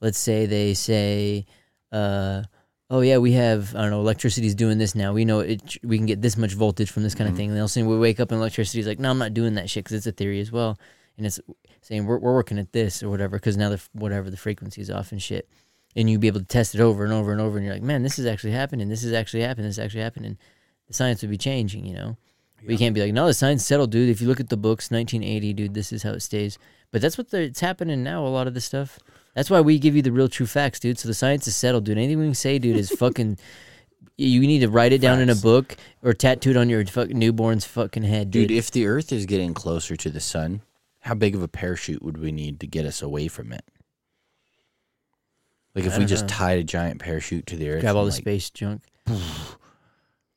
[SPEAKER 3] Let's say they say, uh, "Oh yeah, we have I don't know. Electricity's doing this now. We know it. We can get this much voltage from this kind of thing." And they'll say we wake up and electricity's like, "No, I'm not doing that shit because it's a theory as well." And it's saying we're, we're working at this or whatever because now the whatever the frequency's off and shit and you'd be able to test it over and over and over and you're like man this is actually happening this is actually happening this is actually happening the science would be changing you know but you can't be like no the science settled dude if you look at the books 1980 dude this is how it stays but that's what the, it's happening now a lot of the stuff that's why we give you the real true facts dude. So the science is settled dude. Anything we can say dude is <laughs> fucking you need to write it down in a
[SPEAKER 2] Facts.
[SPEAKER 3] book or tattooed on your fucking newborn's fucking head dude,
[SPEAKER 2] Dude, if the Earth is getting closer to the sun, how big of a parachute would we need to get us away from it? Like if we just tied a giant parachute to the Earth,
[SPEAKER 3] grab all
[SPEAKER 2] and,
[SPEAKER 3] the
[SPEAKER 2] like,
[SPEAKER 3] space junk.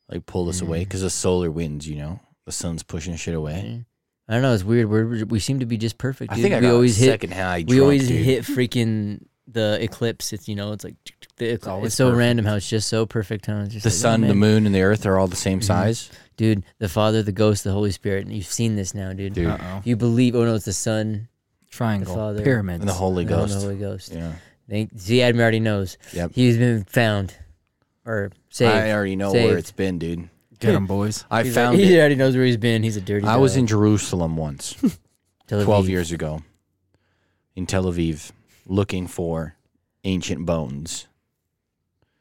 [SPEAKER 2] like pull us away because the solar winds, you know, the sun's pushing shit away.
[SPEAKER 3] Yeah. I don't know. It's weird. We're, we seem to be just perfect.
[SPEAKER 2] I
[SPEAKER 3] dude.
[SPEAKER 2] think I
[SPEAKER 3] we
[SPEAKER 2] got
[SPEAKER 3] always hit.
[SPEAKER 2] second high.
[SPEAKER 3] We
[SPEAKER 2] drunk,
[SPEAKER 3] always
[SPEAKER 2] dude.
[SPEAKER 3] hit freaking the eclipse. It's you know, it's like the. It's,
[SPEAKER 4] always
[SPEAKER 3] so
[SPEAKER 4] perfect.
[SPEAKER 3] random how it's just so perfect. Huh? It's just
[SPEAKER 2] the
[SPEAKER 3] like, oh,
[SPEAKER 2] sun, the moon, and the Earth are all the same
[SPEAKER 3] Mhm.
[SPEAKER 2] size.
[SPEAKER 3] dude. The Father, the Ghost, the Holy Spirit. And you've seen this now, dude.
[SPEAKER 2] Dude.
[SPEAKER 4] uh oh,
[SPEAKER 3] You believe? Oh no, it's the Son,
[SPEAKER 4] triangle,
[SPEAKER 3] the Father,
[SPEAKER 4] pyramids,
[SPEAKER 2] And the Holy
[SPEAKER 3] no,
[SPEAKER 2] Ghost.
[SPEAKER 3] the Holy Ghost.
[SPEAKER 2] Yeah.
[SPEAKER 3] Thank, see, Adam already knows.
[SPEAKER 2] Yep.
[SPEAKER 3] He's been found or saved.
[SPEAKER 2] I already know
[SPEAKER 3] Saved.
[SPEAKER 2] where it's been, dude.
[SPEAKER 4] Get him, boys.
[SPEAKER 2] I
[SPEAKER 3] He's
[SPEAKER 2] found
[SPEAKER 3] like- <laughs> He
[SPEAKER 2] it.
[SPEAKER 3] already knows where he's been. He's a dirty.
[SPEAKER 2] I was
[SPEAKER 3] dog.
[SPEAKER 2] in Jerusalem once, <laughs>
[SPEAKER 3] Tel
[SPEAKER 2] 12
[SPEAKER 3] Aviv.
[SPEAKER 2] years ago, in Tel Aviv, looking for ancient bones.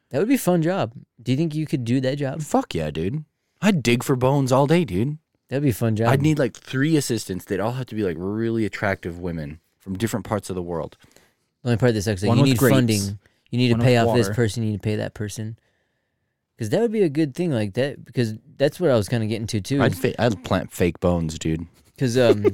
[SPEAKER 3] That would be a fun job. Do you think you could do that job?
[SPEAKER 2] Fuck yeah, dude. I'd dig for bones all day, dude.
[SPEAKER 3] That'd be a fun job.
[SPEAKER 2] I'd need like three assistants. They'd all have to be like really attractive women from different parts of the world.
[SPEAKER 3] The only part that sucks is
[SPEAKER 4] One
[SPEAKER 3] you
[SPEAKER 4] with
[SPEAKER 3] need
[SPEAKER 4] grapes,
[SPEAKER 3] funding. You need to
[SPEAKER 4] one
[SPEAKER 3] pay
[SPEAKER 4] with
[SPEAKER 3] off this
[SPEAKER 4] water.
[SPEAKER 3] person. You need to pay that person. Because that would be a good thing, like that. Because that's what I was kind of getting to too.
[SPEAKER 2] I'd fa- I'd plant fake bones, dude.
[SPEAKER 3] Because um,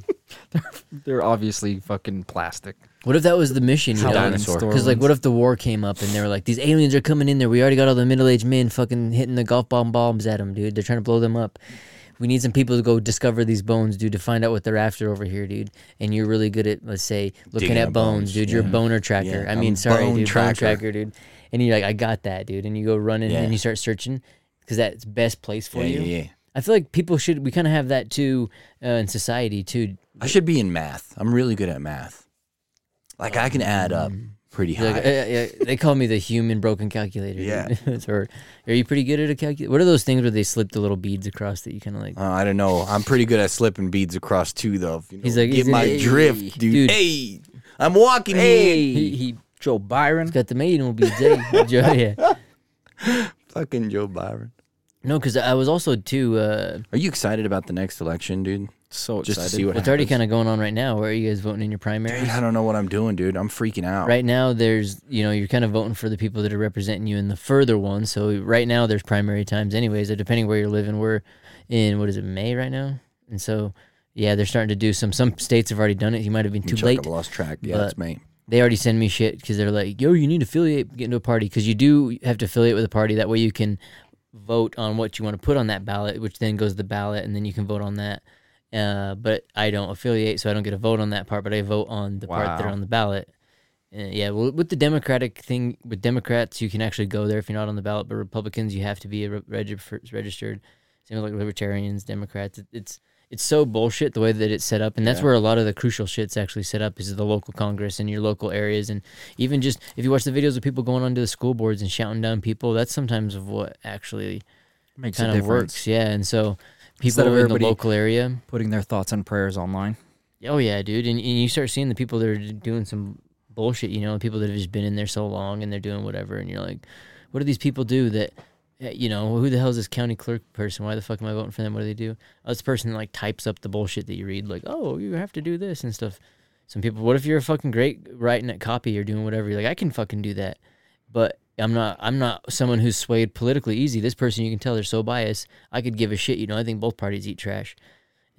[SPEAKER 3] <laughs>
[SPEAKER 4] They're obviously fucking plastic.
[SPEAKER 3] what if that was the mission? You know,
[SPEAKER 2] dinosaur.
[SPEAKER 3] because like, what if the war came up and they were like, these aliens are coming in there. We already got all the middle-aged men fucking hitting the golf bomb bombs at them, dude. They're trying to blow them up. We need some people to go discover these bones, dude, to find out what they're after over here, dude. And you're really good at, let's say, looking
[SPEAKER 2] Digging
[SPEAKER 3] at bones,
[SPEAKER 2] bones,
[SPEAKER 3] dude. You're a boner tracker.
[SPEAKER 2] Yeah,
[SPEAKER 3] I
[SPEAKER 2] I'm
[SPEAKER 3] mean, sorry,
[SPEAKER 2] bone
[SPEAKER 3] dude, bone
[SPEAKER 2] tracker.
[SPEAKER 3] tracker, dude. And you're like, I got that, dude. And you go running
[SPEAKER 2] Yeah.
[SPEAKER 3] and you start searching because that's best place for
[SPEAKER 2] Yeah,
[SPEAKER 3] you.
[SPEAKER 2] yeah, yeah.
[SPEAKER 3] I feel like people should. We kind of have that too uh, in society too.
[SPEAKER 2] I should be in math. I'm really good at math. Like I can add up pretty high.
[SPEAKER 3] Like, uh, they call me the human broken calculator.
[SPEAKER 2] Yeah. <laughs>
[SPEAKER 3] dude. or are you pretty good at a calculator? What are those things where they slip the little beads across that you kind of like?
[SPEAKER 2] Uh, I don't know. I'm pretty good at slipping beads across too, though. You know,
[SPEAKER 3] He's like,
[SPEAKER 2] get
[SPEAKER 3] he's
[SPEAKER 2] my
[SPEAKER 3] Hey,
[SPEAKER 2] drift, dude.
[SPEAKER 3] dude.
[SPEAKER 2] Hey, I'm walking
[SPEAKER 3] Hey, he, he
[SPEAKER 4] Joe Byron.
[SPEAKER 3] got the maiden beads. <laughs> Hey, Joe, yeah.
[SPEAKER 2] Fucking Joe Byron.
[SPEAKER 3] No, because I was also too. Uh,
[SPEAKER 2] Are you excited about the next election, dude?
[SPEAKER 4] So
[SPEAKER 2] Just to
[SPEAKER 4] excited.
[SPEAKER 2] see what
[SPEAKER 3] it's already kind of going on right now. Where are you guys voting in your primary?
[SPEAKER 2] Dude, I don't know what I'm doing, dude. I'm freaking out.
[SPEAKER 3] Right now, there's you know you're kind of voting for the people that are representing you in the further ones. So right now, there's primary times, anyways. Depending where you're living, we're in what is it May right now, and so yeah, they're starting to do some. Some states have already done it. You might have been too
[SPEAKER 2] Chuck,
[SPEAKER 3] late.
[SPEAKER 2] I've lost track. Yeah,
[SPEAKER 3] but-
[SPEAKER 2] it's me.
[SPEAKER 3] They already send me shit because they're like, "Yo, you need to affiliate, get into a party because you do have to affiliate with a party. That way, you can vote on what you want to put on that ballot, which then goes to the ballot, and then you can vote on that." Uh, but I don't affiliate, so I don't get a vote on that part. But I vote on the part that are on the ballot. Uh, yeah, well, with the Democratic thing, with Democrats, you can actually go there if you're not on the ballot. But Republicans, you have to be a re- registered. Same with like Libertarians, Democrats. It, it's it's so bullshit the way that it's set up, and that's
[SPEAKER 2] Yeah.
[SPEAKER 3] where a lot of the crucial shit's actually set up is the local Congress and your local areas, and even just if you watch the videos of people going onto the school boards and shouting down people, that's sometimes of what actually
[SPEAKER 4] Makes
[SPEAKER 3] kind of
[SPEAKER 4] difference.
[SPEAKER 3] works. Yeah, and so people in the local area.
[SPEAKER 4] Putting their thoughts and prayers online.
[SPEAKER 3] Oh yeah, dude, and, and you start seeing the people that are doing some bullshit. You know, people that have just been in there so long and they're doing whatever, and you're like, what do these people do that? Eh, You know, who the hell is this county clerk person? Why the fuck am I voting for them? What do they do? Oh, the person like types up the bullshit that you read, like, oh, you have to do this and stuff. Some people, what if you're a fucking great writing at copy or doing whatever? You're like, I can fucking do that, but I'm not. I'm not someone who's swayed politically easy. This person, you can tell they're so biased. I could give a shit. You know, I think both parties eat trash.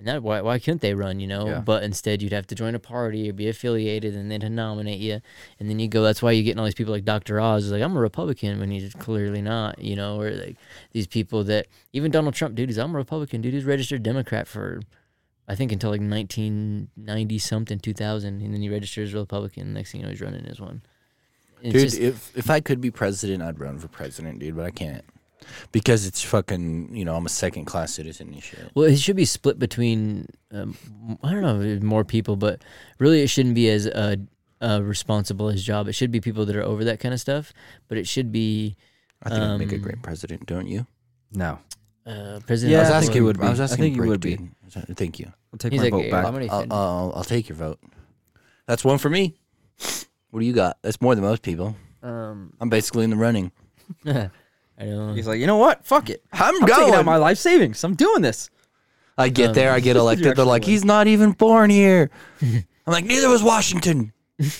[SPEAKER 3] And that why why couldn't they run, you know?
[SPEAKER 4] Yeah.
[SPEAKER 3] But instead you'd have to join a party or be affiliated and then to nominate you. And then you go that's why you're getting all these people like Dr. Oz is like, I'm a Republican when he's clearly not, you know, or like these people that even Donald Trump, dude, is I'm a Republican, dude, he's registered Democrat for I think until like nineteen ninety something, two thousand, and then he registers Republican. Next thing you know he's running as one. It's
[SPEAKER 2] dude,
[SPEAKER 3] just-
[SPEAKER 2] if if I could be president, I'd run for president, dude, but I can't because it's fucking. You know, I'm a second class citizen and shit.
[SPEAKER 3] Well, it should be split between um, I don't know more people, but really it shouldn't be as uh, uh, responsible as job. It should be people that are over that kind of stuff. But it should be
[SPEAKER 2] I think I'd make a
[SPEAKER 3] Um,
[SPEAKER 2] great president, don't you?
[SPEAKER 4] No.
[SPEAKER 3] uh, president.
[SPEAKER 4] Yeah,
[SPEAKER 2] I was asking
[SPEAKER 4] think he would be.
[SPEAKER 2] I was asking.
[SPEAKER 4] I think he
[SPEAKER 2] Brick,
[SPEAKER 4] would be.
[SPEAKER 2] dude. Thank you.
[SPEAKER 4] I'll take
[SPEAKER 3] He's
[SPEAKER 4] my
[SPEAKER 3] like,
[SPEAKER 4] vote back.
[SPEAKER 2] I'll,
[SPEAKER 3] I'll,
[SPEAKER 2] I'll, I'll take your vote. That's one for me. What do you got? That's more than most people.
[SPEAKER 3] um,
[SPEAKER 2] I'm basically in the running. <laughs>
[SPEAKER 3] I know.
[SPEAKER 4] He's like, you know what? Fuck it.
[SPEAKER 2] I'm,
[SPEAKER 4] I'm taking
[SPEAKER 2] going.
[SPEAKER 4] out my life savings. I'm doing this.
[SPEAKER 2] I get
[SPEAKER 3] Um,
[SPEAKER 2] there, I get <laughs> elected. They're like, he's not even born here. <laughs> I'm like, neither was Washington. <laughs>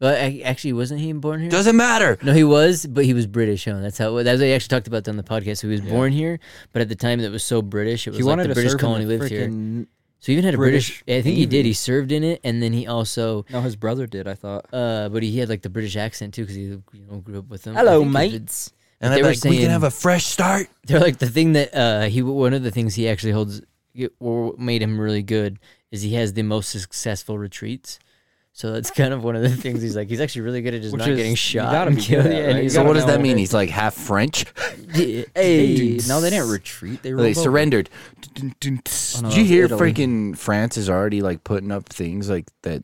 [SPEAKER 3] But actually, wasn't he born here?
[SPEAKER 2] Doesn't matter.
[SPEAKER 3] No, he was, but he was British. Huh? That's how. That's what he actually talked about on the podcast. So he was born here, but at the time that was so British, it was
[SPEAKER 4] He
[SPEAKER 3] like
[SPEAKER 4] wanted
[SPEAKER 3] the
[SPEAKER 4] to
[SPEAKER 3] British
[SPEAKER 4] serve
[SPEAKER 3] colony
[SPEAKER 4] the
[SPEAKER 3] lived here.
[SPEAKER 4] freaking.
[SPEAKER 3] So he even had a
[SPEAKER 4] British
[SPEAKER 3] British. I think he did. He served in it, and then he also
[SPEAKER 4] No, his brother did. I thought.
[SPEAKER 3] Uh, but he had like the British accent too, because he you know grew up with them. I
[SPEAKER 4] Hello,
[SPEAKER 3] think he did-
[SPEAKER 4] mates.
[SPEAKER 2] And
[SPEAKER 3] They
[SPEAKER 2] they're
[SPEAKER 3] were
[SPEAKER 2] like, we can have a fresh start. <laughs>
[SPEAKER 3] They're like the thing that uh he one of the things he actually holds or made him really good is he has the most successful retreats. So that's kind of one of the <laughs> things he's like. He's actually really good at just
[SPEAKER 4] Which
[SPEAKER 3] not
[SPEAKER 4] is-
[SPEAKER 3] getting
[SPEAKER 4] you
[SPEAKER 3] shot.
[SPEAKER 4] gotta
[SPEAKER 3] and
[SPEAKER 4] be <laughs>
[SPEAKER 3] killed.
[SPEAKER 4] good at,
[SPEAKER 3] Yeah,
[SPEAKER 4] right?
[SPEAKER 3] and
[SPEAKER 4] You
[SPEAKER 3] he's
[SPEAKER 2] So
[SPEAKER 4] gotta
[SPEAKER 2] what does that
[SPEAKER 4] know
[SPEAKER 2] mean?
[SPEAKER 4] it.
[SPEAKER 2] He's like half French.
[SPEAKER 3] like,
[SPEAKER 4] Hey, no, they didn't retreat. They,
[SPEAKER 2] They
[SPEAKER 4] rolled over.
[SPEAKER 2] surrendered.
[SPEAKER 4] Oh, no,
[SPEAKER 2] Did you
[SPEAKER 4] was
[SPEAKER 2] hear
[SPEAKER 4] Italy.
[SPEAKER 2] freaking France is already like putting up things like that?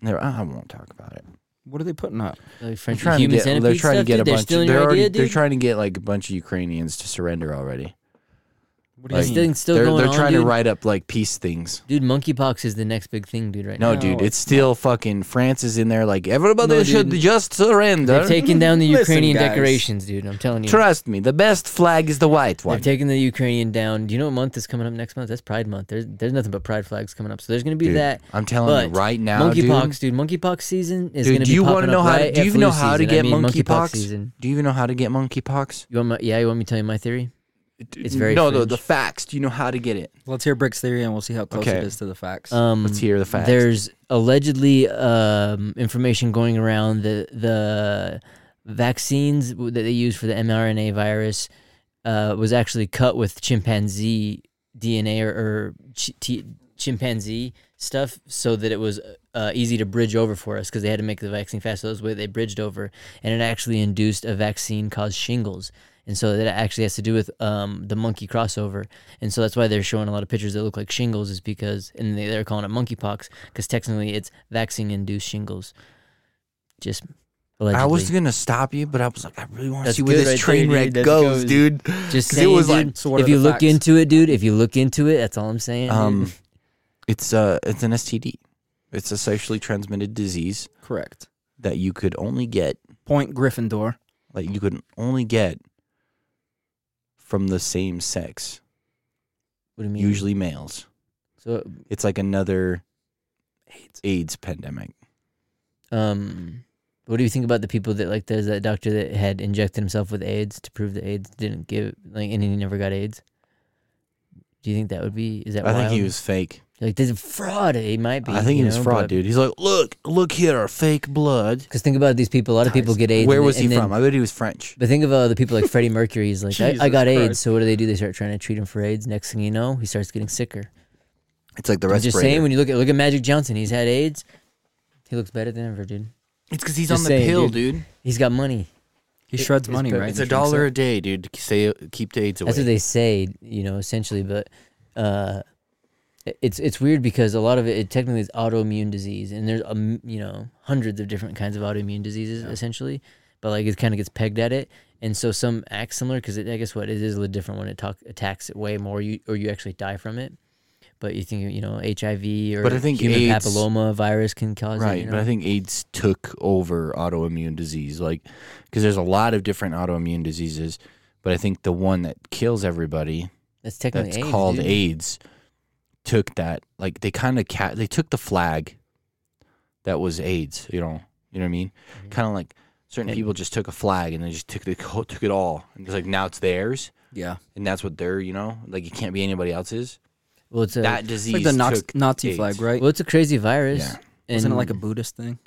[SPEAKER 2] They're, I won't talk about it.
[SPEAKER 4] What are they putting up?
[SPEAKER 3] Like
[SPEAKER 2] They're trying to
[SPEAKER 3] human
[SPEAKER 2] get. They're trying to
[SPEAKER 3] stuff,
[SPEAKER 2] get a?
[SPEAKER 3] They're
[SPEAKER 2] bunch.
[SPEAKER 3] stealing
[SPEAKER 2] They're
[SPEAKER 3] your
[SPEAKER 2] already.
[SPEAKER 3] idea,
[SPEAKER 2] They're
[SPEAKER 3] dude?
[SPEAKER 2] trying to get like a bunch of Ukrainians to surrender already.
[SPEAKER 4] What do you
[SPEAKER 2] Like,
[SPEAKER 4] mean?
[SPEAKER 3] thing's still
[SPEAKER 2] they're
[SPEAKER 3] going
[SPEAKER 2] they're
[SPEAKER 3] on,
[SPEAKER 2] trying
[SPEAKER 3] dude.
[SPEAKER 2] to write up like peace things.
[SPEAKER 3] Dude, monkeypox is the next big thing, dude. Right now.
[SPEAKER 2] No,
[SPEAKER 3] now.
[SPEAKER 2] dude, it's still fucking France is in there. Like everybody
[SPEAKER 3] No,
[SPEAKER 2] should
[SPEAKER 3] dude.
[SPEAKER 2] just surrender.
[SPEAKER 3] They've taken down the <laughs>
[SPEAKER 4] Listen,
[SPEAKER 3] Ukrainian
[SPEAKER 4] guys.
[SPEAKER 3] decorations, dude. I'm telling you.
[SPEAKER 2] Trust me, the best flag is the white one.
[SPEAKER 3] They've taken the Ukrainian down. Do you know what month is coming up next month? That's Pride Month. There's there's nothing but Pride flags coming up. So there's gonna be
[SPEAKER 2] Dude,
[SPEAKER 3] that.
[SPEAKER 2] I'm telling you
[SPEAKER 3] but
[SPEAKER 2] right now, dude.
[SPEAKER 3] monkeypox, dude. Monkeypox season is
[SPEAKER 2] Dude,
[SPEAKER 3] gonna
[SPEAKER 2] do
[SPEAKER 3] be
[SPEAKER 2] you
[SPEAKER 3] popping
[SPEAKER 2] want to know how?
[SPEAKER 3] right
[SPEAKER 2] do you
[SPEAKER 3] at
[SPEAKER 2] even know
[SPEAKER 3] flu
[SPEAKER 2] how to
[SPEAKER 3] season.
[SPEAKER 2] get
[SPEAKER 3] I mean,
[SPEAKER 2] monkeypox?
[SPEAKER 3] season.
[SPEAKER 2] Do you even know how to get monkeypox?
[SPEAKER 3] You want my, yeah, you want me to tell you my theory? It's very
[SPEAKER 2] no, the,
[SPEAKER 3] fringe.
[SPEAKER 2] the facts. Do you know how to get it?
[SPEAKER 4] Let's hear Brick's theory, and we'll see how close
[SPEAKER 2] Okay.
[SPEAKER 4] it is to the facts.
[SPEAKER 3] Um,
[SPEAKER 2] Let's hear the facts.
[SPEAKER 3] There's allegedly um, information going around that the vaccines w- that they use for the mRNA virus uh, was actually cut with chimpanzee DNA or, or ch- t- chimpanzee stuff so that it was uh, easy to bridge over for us because they had to make the vaccine fast. So that's the way they bridged over, and it actually induced a vaccine caused shingles. And so that actually has to do with um, the monkey crossover, and so that's why they're showing a lot of pictures that look like shingles, is because and they, they're calling it monkeypox because technically it's vaccine-induced shingles. Just allegedly.
[SPEAKER 2] I was gonna stop you, but I was like, I really want to see where this
[SPEAKER 3] right
[SPEAKER 2] train
[SPEAKER 3] there,
[SPEAKER 2] wreck goes,
[SPEAKER 3] goes.
[SPEAKER 2] dude.
[SPEAKER 3] just
[SPEAKER 2] 'cause it was
[SPEAKER 3] dude,
[SPEAKER 2] like-
[SPEAKER 4] So
[SPEAKER 3] if you look
[SPEAKER 4] facts?
[SPEAKER 3] into it, dude, if you look into it, that's all I'm saying.
[SPEAKER 2] Um, <laughs> it's uh, it's an STD. It's a sexually transmitted disease
[SPEAKER 4] Correct.
[SPEAKER 2] that you could only get,
[SPEAKER 4] Point Gryffindor.
[SPEAKER 2] like you could only get from the same sex,
[SPEAKER 3] what do you mean?
[SPEAKER 2] usually males.
[SPEAKER 3] So,
[SPEAKER 2] It's like another AIDS, AIDS pandemic.
[SPEAKER 3] um, what do you think about the people that like there's that doctor that had injected himself with AIDS to prove that AIDS didn't give like and he never got AIDS? Do you think that would be? Is that
[SPEAKER 2] I think he was fake.
[SPEAKER 3] Like this a fraud. He might be.
[SPEAKER 2] I think he
[SPEAKER 3] you
[SPEAKER 2] was
[SPEAKER 3] know,
[SPEAKER 2] fraud,
[SPEAKER 3] but-
[SPEAKER 2] dude. He's like, look, look here, our fake blood.
[SPEAKER 3] Because think about these people. A lot of people get AIDS.
[SPEAKER 2] Where
[SPEAKER 3] and
[SPEAKER 2] was
[SPEAKER 3] then-
[SPEAKER 2] he
[SPEAKER 3] and
[SPEAKER 2] from?
[SPEAKER 3] then-
[SPEAKER 2] I bet he was French.
[SPEAKER 3] But think of uh, the people like Freddie Mercury. He's like, I, I
[SPEAKER 4] Jesus
[SPEAKER 3] got AIDS. So what do they do? They start trying to treat him for AIDS. Next thing you know, he starts getting sicker.
[SPEAKER 2] It's like the
[SPEAKER 3] I'm
[SPEAKER 2] respirator.
[SPEAKER 3] just saying, when you look at look at Magic Johnson, he's had AIDS. He looks better than ever, dude.
[SPEAKER 2] it's because he's
[SPEAKER 3] Just
[SPEAKER 2] on the
[SPEAKER 3] saying,
[SPEAKER 2] pill,
[SPEAKER 3] dude. He's got money.
[SPEAKER 4] He shreds money, right?
[SPEAKER 2] It's a dollar a day, dude. to Say keep the AIDS away.
[SPEAKER 3] That's what they say, you know, essentially. But uh, it's it's weird because a lot of it, it technically is autoimmune disease, and there's um, you know hundreds of different kinds of autoimmune diseases essentially, but like it kind of gets pegged at it, and so some act similar because I guess what it is a little different when it talk, attacks it way more, you or you actually die from it. But you think you know HIV or
[SPEAKER 2] But I think
[SPEAKER 3] human
[SPEAKER 2] AIDS-
[SPEAKER 3] papilloma virus can cause it,
[SPEAKER 2] Right,
[SPEAKER 3] you
[SPEAKER 2] but I think AIDS took over autoimmune disease, like because there's a lot of different autoimmune diseases, but I think the one that kills everybody
[SPEAKER 3] that's technically
[SPEAKER 2] that's
[SPEAKER 3] AIDS,
[SPEAKER 2] called
[SPEAKER 3] dude.
[SPEAKER 2] AIDS took that like they kind of cat they took the flag that was AIDS, you know, you know what I mean?
[SPEAKER 3] Mm-hmm.
[SPEAKER 2] Kind of like certain
[SPEAKER 3] And-
[SPEAKER 2] people just took a flag and they just took the took it all and it's like now it's theirs
[SPEAKER 4] Yeah.
[SPEAKER 2] and that's what they're, you know, like it can't be anybody else's.
[SPEAKER 3] Well, it's a
[SPEAKER 2] that disease
[SPEAKER 4] It's like the Nazi,
[SPEAKER 2] took
[SPEAKER 4] Nazi
[SPEAKER 2] AIDS.
[SPEAKER 4] flag, right?
[SPEAKER 3] well, it's a crazy virus.
[SPEAKER 2] Yeah.
[SPEAKER 3] And,
[SPEAKER 4] Wasn't it like a Buddhist thing?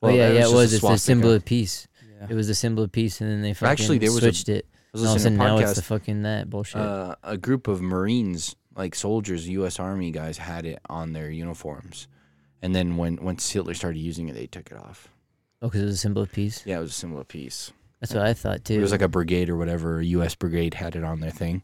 [SPEAKER 3] Well, yeah,
[SPEAKER 2] that
[SPEAKER 3] yeah, it
[SPEAKER 2] just
[SPEAKER 3] was.
[SPEAKER 2] a
[SPEAKER 3] It's a symbol of peace.
[SPEAKER 4] Yeah.
[SPEAKER 3] It was the symbol of peace, and then they fucking
[SPEAKER 2] Actually, there was a-
[SPEAKER 3] switched it.
[SPEAKER 2] I was
[SPEAKER 3] And all of a
[SPEAKER 2] listening to a
[SPEAKER 3] now it's the fucking that bullshit.
[SPEAKER 2] uh, a group of Marines, like soldiers, U.S. Army guys, had it on their uniforms, and then when once Hitler started using it, they took it off.
[SPEAKER 3] oh, because it was a symbol of peace.
[SPEAKER 2] Yeah, it was a symbol of peace.
[SPEAKER 3] That's what I thought too.
[SPEAKER 2] It was like a brigade or whatever, a U.S. brigade had it on their thing,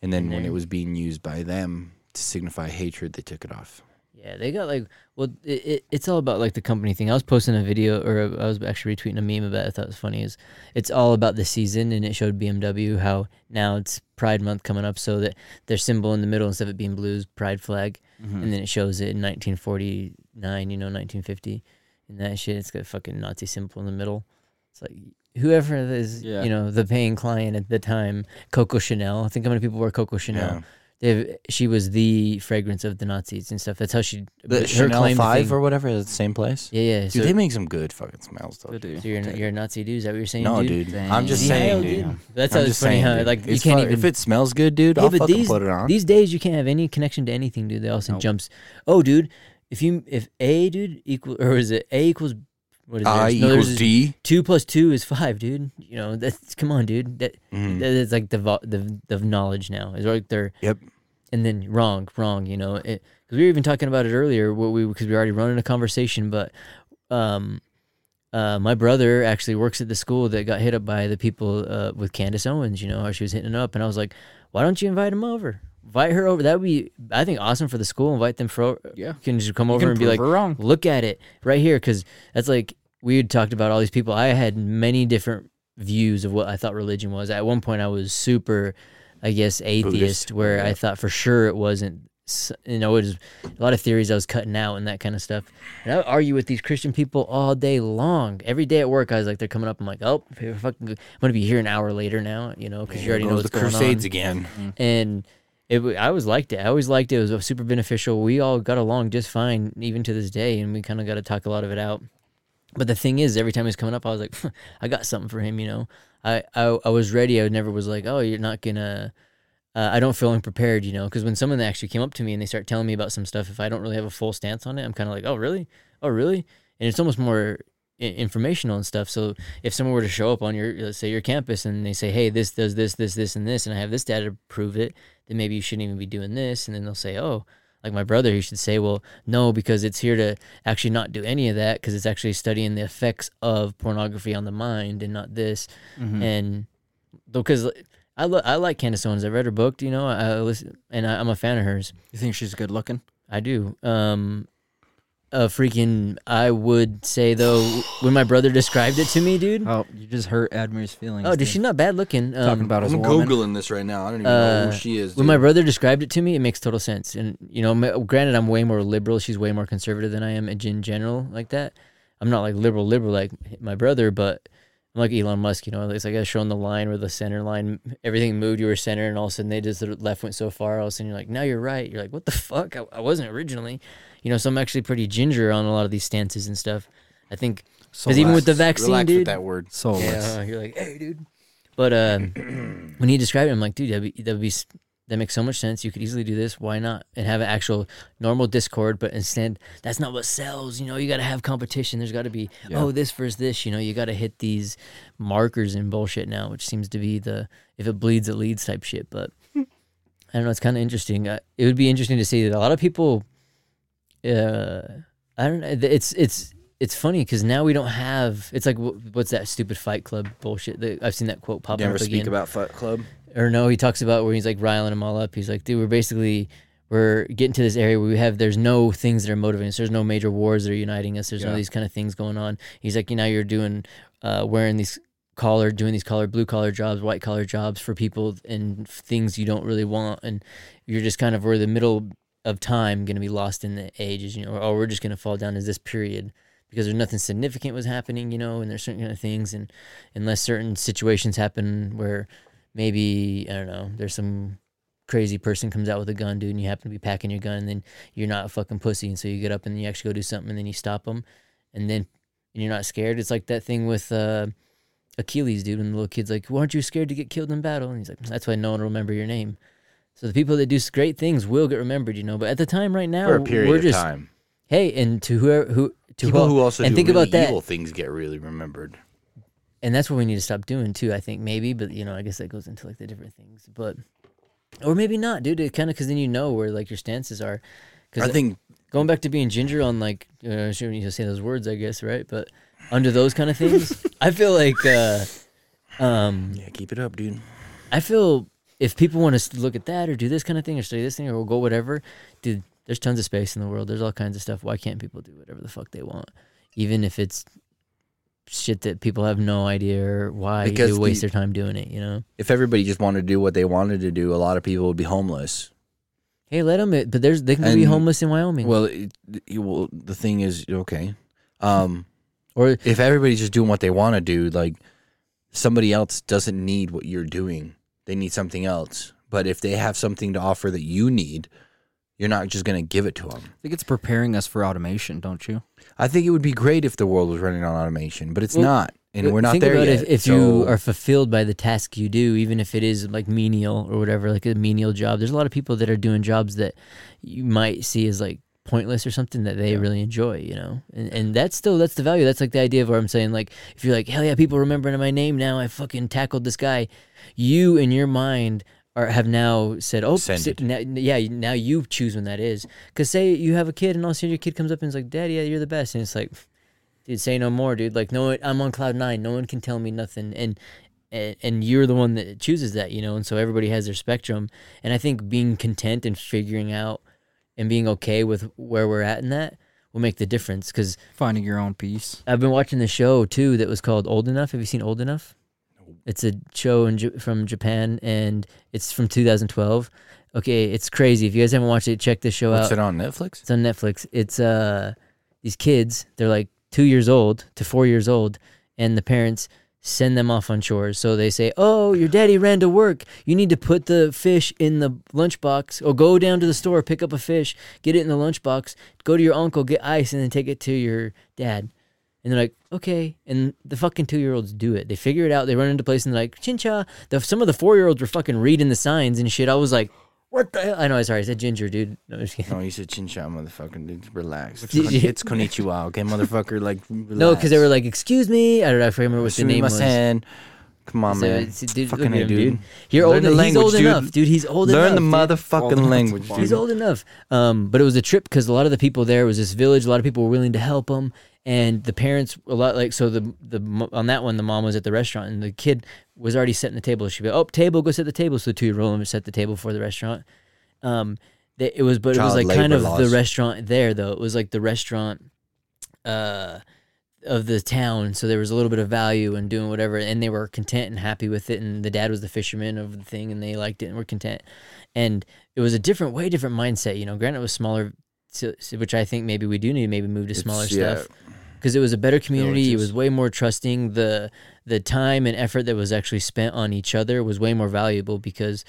[SPEAKER 2] and then when it was being used by them to signify hatred, they took it off.
[SPEAKER 3] Yeah, they got like well, it, it, it's all about like the company thing. I was posting a video, or I was actually retweeting a meme about. It, I thought it was funny. Is it's all about the season, and it showed BMW how now it's Pride Month coming up, so that their symbol in the middle instead of it being blues, Pride flag,
[SPEAKER 2] Mm-hmm.
[SPEAKER 3] and then it shows it in 1949, you know, 1950, and that shit. It's got a fucking Nazi symbol in the middle. It's like whoever is,
[SPEAKER 4] Yeah.
[SPEAKER 3] you know, the paying client at the time, Coco Chanel. I think how many people wear Coco Chanel.
[SPEAKER 2] Yeah.
[SPEAKER 3] They've, she was the fragrance of the Nazis and stuff. That's how she.
[SPEAKER 2] The
[SPEAKER 3] her
[SPEAKER 2] Chanel
[SPEAKER 3] claim to
[SPEAKER 2] Five
[SPEAKER 3] fame-
[SPEAKER 2] or whatever is the same place.
[SPEAKER 3] yeah, yeah.
[SPEAKER 2] Dude,
[SPEAKER 3] So,
[SPEAKER 2] they make some good fucking smells though.
[SPEAKER 4] They do.
[SPEAKER 3] so you're, a- you're a Nazi dude. Is that what you're saying?
[SPEAKER 2] No,
[SPEAKER 3] dude.
[SPEAKER 2] dude, I'm just
[SPEAKER 3] See,
[SPEAKER 2] saying,
[SPEAKER 3] hell,
[SPEAKER 2] dude.
[SPEAKER 3] That's
[SPEAKER 2] I'm
[SPEAKER 3] how it's
[SPEAKER 2] just
[SPEAKER 3] funny
[SPEAKER 2] saying,
[SPEAKER 3] how
[SPEAKER 2] dude.
[SPEAKER 3] like you
[SPEAKER 2] It's
[SPEAKER 3] can't
[SPEAKER 2] fine.
[SPEAKER 3] even.
[SPEAKER 2] If it smells good, dude,
[SPEAKER 3] Yeah,
[SPEAKER 2] I'll fucking
[SPEAKER 3] these-
[SPEAKER 2] put it on.
[SPEAKER 3] These days you can't have any connection to anything, dude. They all of
[SPEAKER 4] Nope.
[SPEAKER 3] jumps. Oh, dude, if you if A dude equal or is it A equals what is
[SPEAKER 2] I?
[SPEAKER 3] No, theirs
[SPEAKER 2] equals
[SPEAKER 3] is
[SPEAKER 2] D.
[SPEAKER 3] Two plus two is five, dude. You know that's come on, dude. That
[SPEAKER 2] Mhm.
[SPEAKER 3] that is like the vo- the the knowledge now. It's like they're
[SPEAKER 2] Yep.
[SPEAKER 3] And then wrong, wrong. You know, because we were even talking about it earlier. What we because we were already running a conversation, but um, uh, my brother actually works at the school that got hit up by the people uh, with Candace Owens. You know how she was hitting up, and I was like, why don't you invite him over? Invite her over. That would be, I think, awesome for the school. Invite them for
[SPEAKER 4] Yeah.
[SPEAKER 3] can just come
[SPEAKER 4] You
[SPEAKER 3] over and be like,
[SPEAKER 4] wrong.
[SPEAKER 3] look at it right here, because that's like we had talked about all these people. I had many different views of what I thought religion was. At one point, I was super, I guess, atheist,
[SPEAKER 2] Buddhist,
[SPEAKER 3] where I thought for sure it wasn't. You know, it was a lot of theories I was cutting out and that kind of stuff. And I would argue with these Christian people all day long. Every day at work, I was like, they're coming up. I'm like, oh, fucking, I'm gonna be here an hour later now. You know, because you already know what's
[SPEAKER 2] the
[SPEAKER 3] going
[SPEAKER 2] Crusades
[SPEAKER 3] on
[SPEAKER 2] again. Mm-hmm.
[SPEAKER 3] and it I always liked it. I always liked it. It was uh, super beneficial. We all got along just fine, even to this day, and we kind of got to talk a lot of it out. But the thing is, every time he's coming up, I was like, <laughs> I got something for him. You know, I I, I was ready. I never was like, oh, you're not gonna. Uh, I don't feel unprepared, you know, because when someone actually came up to me and they start telling me about some stuff, if I don't really have a full stance on it, I'm kind of like, oh, really? Oh, really? And it's almost more i- informational and stuff. So if someone were to show up on your, let's say your campus, and they say, hey, this does this, this, this, and this, and I have this data to prove it, then maybe you shouldn't even be doing this. And then they'll say, oh, like my brother, he should say, well, no, because it's here to actually not do any of that because it's actually studying the effects of pornography on the mind and not this.
[SPEAKER 4] Mm-hmm.
[SPEAKER 3] And because I, lo- I like Candace Owens, I read her book, you know, I, listen, and I, I'm a fan of hers.
[SPEAKER 4] You think she's good looking?
[SPEAKER 3] I do. Um, uh, freaking, I would say though, when my brother described it to me, dude.
[SPEAKER 4] Oh, you just hurt Admir's feelings.
[SPEAKER 3] Oh, did
[SPEAKER 4] dude.
[SPEAKER 3] she not bad looking? Um,
[SPEAKER 4] talking about as a
[SPEAKER 2] I'm
[SPEAKER 4] woman?
[SPEAKER 2] googling this right now. I don't even
[SPEAKER 3] Uh,
[SPEAKER 2] know who she is.
[SPEAKER 3] When my brother described it to me, it makes total sense. And you know, ma- granted, I'm way more liberal. She's way more conservative than I am in gen- general, like that. I'm not like liberal, liberal like my brother, but I'm like Elon Musk. You know, it's like I showing the line where the center line, everything moved. You were center, and all of a sudden they just the left went so far. All of a sudden you're like, now you're right. You're like, what the fuck? I, I wasn't originally. You know, so I'm actually pretty ginger on a lot of these stances and stuff. I think because even with the vaccine,
[SPEAKER 2] relax
[SPEAKER 3] dude,
[SPEAKER 2] with that word.
[SPEAKER 4] Soulless.
[SPEAKER 3] yeah, you're like, hey, dude. But um, <clears throat> when he described it, I'm like, dude, that'd be, that'd be that makes so much sense. You could easily do this. Why not? And have an actual normal Discord, but instead, that's not what sells. You know, you got to have competition. There's got to be, oh, this versus this. You know, you got to hit these markers and bullshit now, which seems to be the if it bleeds, it leads type shit. But <laughs> I don't know. It's kind of interesting. Uh, it would be interesting to see that a lot of people. Uh, I don't know. It's it's it's funny because now we don't have. It's like what's that stupid Fight Club bullshit? That I've seen that quote pop up
[SPEAKER 2] speak
[SPEAKER 3] again.
[SPEAKER 2] about Fight Club?
[SPEAKER 3] or no, he talks about where he's like riling them all up. He's like, dude, we're basically we're getting to this area where we have there's no things that are motivating us. There's no major wars that are uniting us. There's
[SPEAKER 2] Yeah.
[SPEAKER 3] of these kind of things going on. He's like, you know, you're doing uh, wearing these collar, doing these collar, blue collar jobs, white collar jobs for people and things you don't really want, and you're just kind of we're the middle of time going to be lost in the ages, you know, or, we're just going to fall down as this period because there's nothing significant was happening, you know, and there's certain kind of things, and unless certain situations happen where maybe I don't know, there's some crazy person comes out with a gun, dude, and you happen to be packing your gun, and then you're not a fucking pussy, and so you get up and you actually go do something, and then you stop them, and then and you're not scared. It's like that thing with uh, Achilles, dude, and the little kid's like, "Why aren't you scared to get killed in battle?" And he's like, "That's why no one will remember your name." So the people that do great things will get remembered, you know. But at the time, right now,
[SPEAKER 2] For a period
[SPEAKER 3] we're
[SPEAKER 2] of
[SPEAKER 3] just
[SPEAKER 2] time.
[SPEAKER 3] hey, and to whoever who to
[SPEAKER 2] People
[SPEAKER 3] who,
[SPEAKER 2] also
[SPEAKER 3] and
[SPEAKER 2] do
[SPEAKER 3] think
[SPEAKER 2] really
[SPEAKER 3] about that,
[SPEAKER 2] evil things get really remembered.
[SPEAKER 3] and that's what we need to stop doing too. I think maybe, but you know, I guess that goes into like the different things, but or maybe not, dude. It kind of because then you know where like your stances are. Because
[SPEAKER 2] I think
[SPEAKER 3] going back to being ginger on like uh, shouldn't need to say those words, I guess, right? But under those kind of things, <laughs> I feel like uh, um,
[SPEAKER 2] yeah, keep it up, dude.
[SPEAKER 3] I feel if people want to look at that or do this kind of thing or study this thing or go whatever, dude, there's tons of space in the world. There's all kinds of stuff. Why can't people do whatever the fuck they want, even if it's shit that people have no idea or why
[SPEAKER 2] Because
[SPEAKER 3] they waste
[SPEAKER 2] the-
[SPEAKER 3] their time doing it? You know.
[SPEAKER 2] If everybody just wanted to do what they wanted to do, a lot of people would be homeless.
[SPEAKER 3] Hey, let them. But there's they can be homeless in Wyoming.
[SPEAKER 2] Well, it, it- well, the thing is, okay, um,
[SPEAKER 3] or
[SPEAKER 2] if everybody's just doing what they want to do, like somebody else doesn't need what you're doing, they need something else. But if they have something to offer that you need, you're not just going to give it to them.
[SPEAKER 4] I think it's preparing us for automation, don't you?
[SPEAKER 2] I think it would be great if the world was running on automation, but it's
[SPEAKER 3] Well,
[SPEAKER 2] not, and
[SPEAKER 3] uh,
[SPEAKER 2] we're not there yet.
[SPEAKER 3] If, if
[SPEAKER 2] so-
[SPEAKER 3] you are fulfilled by the task you do, even if it is like menial or whatever, like a menial job, there's a lot of people that are doing jobs that you might see as like pointless or something that they
[SPEAKER 2] Yeah.
[SPEAKER 3] really enjoy, you know, and and that's still that's the value. That's like the idea of where I'm saying like if you're like hell yeah, people remembering my name now. I fucking tackled this guy. You in your mind. Are, have now said, oh, sit- now, yeah, now you choose when that is. Because say you have a kid, and all of a sudden your kid comes up and is like, "Daddy, yeah, you're the best," and it's like, dude, say no more, dude. Like, no, I'm on cloud nine. No one can tell me nothing, and and, and you're the one that chooses that, you know. And so everybody has their spectrum, and I think being content and figuring out and being okay with where we're at in that will make the difference. Because
[SPEAKER 4] Finding your own peace.
[SPEAKER 3] I've been watching the show too that was called Old Enough. Have you seen Old Enough? It's a show in, J- from Japan, and it's from 2012. Okay, it's crazy. If you guys haven't watched it, check this show
[SPEAKER 2] what's
[SPEAKER 3] out.
[SPEAKER 2] it on Netflix?
[SPEAKER 3] It's on Netflix. It's uh these kids, they're like two years old to four years old, and the parents send them off on chores. So they say, Oh, your daddy ran to work. You need to put the fish in the lunchbox. Or go down to the store, pick up a fish, get it in the lunchbox, go to your uncle, get ice, and then take it to your dad. And they're like, okay. And the fucking two year olds do it. They figure it out. They run into place and they're like, chincha. The, some of the four year olds were fucking reading the signs and shit. I was like, what the hell? I know, I'm sorry, I said ginger, dude. No, I'm just kidding.
[SPEAKER 2] No, you said chincha, motherfucker. Dude, relax. It's,
[SPEAKER 3] Did you-
[SPEAKER 2] it's konnichiwa, okay, motherfucker. Like, <laughs>
[SPEAKER 3] No, because they were like, "Excuse me," I don't know. I forget remember what the name was.
[SPEAKER 2] Sumimasen. Come on,
[SPEAKER 3] So
[SPEAKER 2] man.
[SPEAKER 3] it's- dude,
[SPEAKER 2] Fucking
[SPEAKER 3] look at
[SPEAKER 2] hey,
[SPEAKER 3] him,
[SPEAKER 2] dude.
[SPEAKER 3] dude. You're
[SPEAKER 2] Learn
[SPEAKER 3] old.
[SPEAKER 2] the
[SPEAKER 3] he's
[SPEAKER 2] language,
[SPEAKER 3] old
[SPEAKER 2] dude.
[SPEAKER 3] enough, dude. He's old enough.
[SPEAKER 2] Learn
[SPEAKER 3] enough.
[SPEAKER 2] the
[SPEAKER 3] dude.
[SPEAKER 2] motherfucking language,
[SPEAKER 3] He's old enough. Um, but it was a trip because a lot of the people there was this village. A lot of people were willing to help him, and the parents a lot like so. The the on that one, the mom was at the restaurant, and the kid was already setting the table. She'd be, "Oh, table, go set the table." So the two year old would set the table for the restaurant. Um, they, it was, but it was like kind of the restaurant there though. It was like the restaurant, uh, of the town. So there was a little bit of value in doing whatever, and they were content and happy with it. And the dad was the fisherman of the thing, and they liked it and were content. And it was a different, way different mindset. You know, granted, it was smaller, so, which I think maybe we do need to maybe move to smaller
[SPEAKER 2] yeah.
[SPEAKER 3] stuff because it was a better community. It was way more trusting. The the time and effort that was actually spent on each other was way more valuable because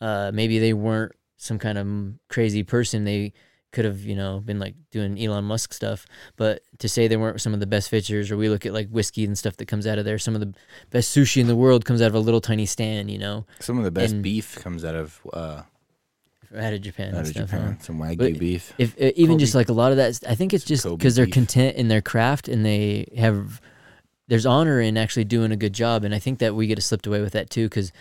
[SPEAKER 3] uh, maybe they weren't some kind of crazy person. They could have you know been like doing Elon Musk stuff, but to say they weren't some of the best fishers, or we look at like whiskey and stuff that comes out of there. Some of the best sushi in the world comes out of a little tiny stand. You know,
[SPEAKER 2] Some of the best
[SPEAKER 3] And-
[SPEAKER 2] beef comes out of uh,
[SPEAKER 3] out of Japan
[SPEAKER 2] out of
[SPEAKER 3] stuff. huh?
[SPEAKER 2] Japan. Some wagyu
[SPEAKER 3] But
[SPEAKER 2] beef.
[SPEAKER 3] if uh, even
[SPEAKER 2] Kobe.
[SPEAKER 3] just like a lot of that i think it's just because they're
[SPEAKER 2] beef.
[SPEAKER 3] content in their craft and they have there's honor in actually doing a good job and i think that we get slipped away with that too because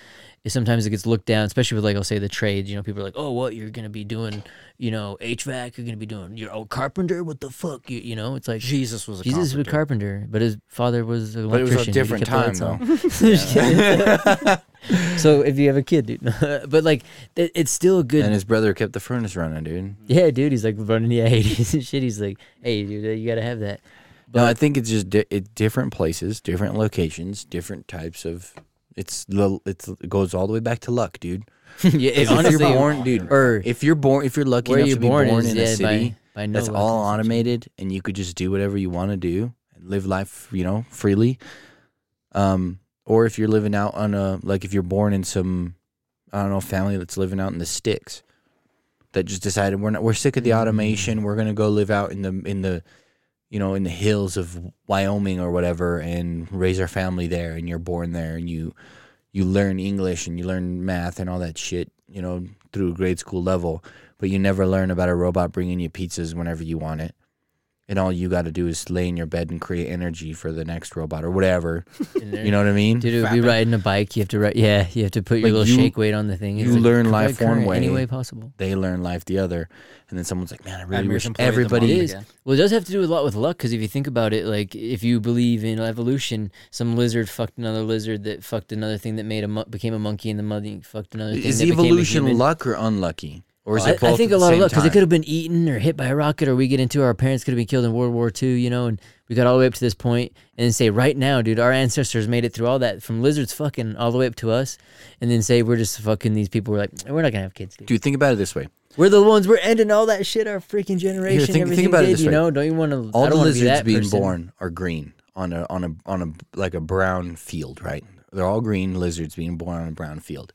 [SPEAKER 3] sometimes it gets looked down, especially with like I'll say the trades. You know, people are like, "Oh, what you're gonna be doing? You know, HVAC. You're gonna be doing. You're a carpenter. What the fuck? You, you know, it's like
[SPEAKER 4] Jesus was a
[SPEAKER 3] Jesus was a
[SPEAKER 4] carpenter.
[SPEAKER 3] carpenter, but his father was an
[SPEAKER 2] But it was a
[SPEAKER 3] electrician.
[SPEAKER 2] Different time, though. <laughs> <laughs> <laughs>
[SPEAKER 3] so if you have a kid, dude, but like it, it's still a good.
[SPEAKER 2] And his brother kept the furnace running, dude.
[SPEAKER 3] yeah, dude, he's like running the 80s and shit. He's like, hey, dude, you gotta have that.
[SPEAKER 2] No, I think it's just di- it, different places, different locations, different types of. It's the it's it goes all the way back to luck, dude. <laughs>
[SPEAKER 3] yeah,
[SPEAKER 2] If
[SPEAKER 3] honestly,
[SPEAKER 2] you're born, dude,
[SPEAKER 3] or
[SPEAKER 2] if you're born, if you're lucky enough
[SPEAKER 3] you're
[SPEAKER 2] to be
[SPEAKER 3] born,
[SPEAKER 2] born, in
[SPEAKER 3] yeah,
[SPEAKER 2] a city
[SPEAKER 3] by, by no
[SPEAKER 2] that's all automated and you could just do whatever you want to do and live life, you know, freely. Um, or if you're living out on a like if you're born in some, I don't know, family that's living out in the sticks, that just decided we're not we're sick of the automation, we're gonna go live out in the in the, you know, in the hills of Wyoming or whatever and raise our family there, and you're born there and you you learn English and you learn math and all that shit, you know, through grade school level, but you never learn about a robot bringing you pizzas whenever you want it. And all you got to do is lay in your bed and create energy for the next robot or whatever. <laughs> You know what I mean?
[SPEAKER 3] Dude, it would be riding a bike. You have to ride. Yeah, you have to put your
[SPEAKER 2] Like,
[SPEAKER 3] little
[SPEAKER 2] you-
[SPEAKER 3] shake weight on the thing. It's
[SPEAKER 2] you
[SPEAKER 3] like,
[SPEAKER 2] learn life one way.
[SPEAKER 3] any way possible.
[SPEAKER 2] They learn life the other. And then someone's like, man, I really wish
[SPEAKER 4] play of the
[SPEAKER 2] everybody
[SPEAKER 3] is."
[SPEAKER 4] Again.
[SPEAKER 3] Well, it does have to do a lot with luck because if you think about it, like if you believe in evolution, some lizard fucked another lizard that fucked another thing that made a mon- became a monkey, and the monkey fucked another thing.
[SPEAKER 2] Is
[SPEAKER 3] that became a
[SPEAKER 2] evolution
[SPEAKER 3] human.
[SPEAKER 2] luck or unlucky? Or is
[SPEAKER 3] I,
[SPEAKER 2] it both
[SPEAKER 3] I think a lot of luck because
[SPEAKER 2] it
[SPEAKER 3] could have been eaten or hit by a rocket, or we get into our parents could have been killed in World War II, you know, and we got all the way up to this point, and then say right now, dude, our ancestors made it through all that from lizards fucking all the way up to us, and then say we're just fucking these people. We're like, we're not gonna have kids, dude.
[SPEAKER 2] Dude, think about it this way.
[SPEAKER 3] We're the ones we're ending all that shit. Our freaking generation,
[SPEAKER 2] think- think
[SPEAKER 3] everything
[SPEAKER 2] about it
[SPEAKER 3] did,
[SPEAKER 2] this
[SPEAKER 3] you
[SPEAKER 2] way.
[SPEAKER 3] know. Don't you want to?
[SPEAKER 2] All the
[SPEAKER 3] be
[SPEAKER 2] lizards
[SPEAKER 3] that
[SPEAKER 2] being
[SPEAKER 3] person.
[SPEAKER 2] born are green on a on a on a like a brown field, right? They're all green lizards being born on a brown field.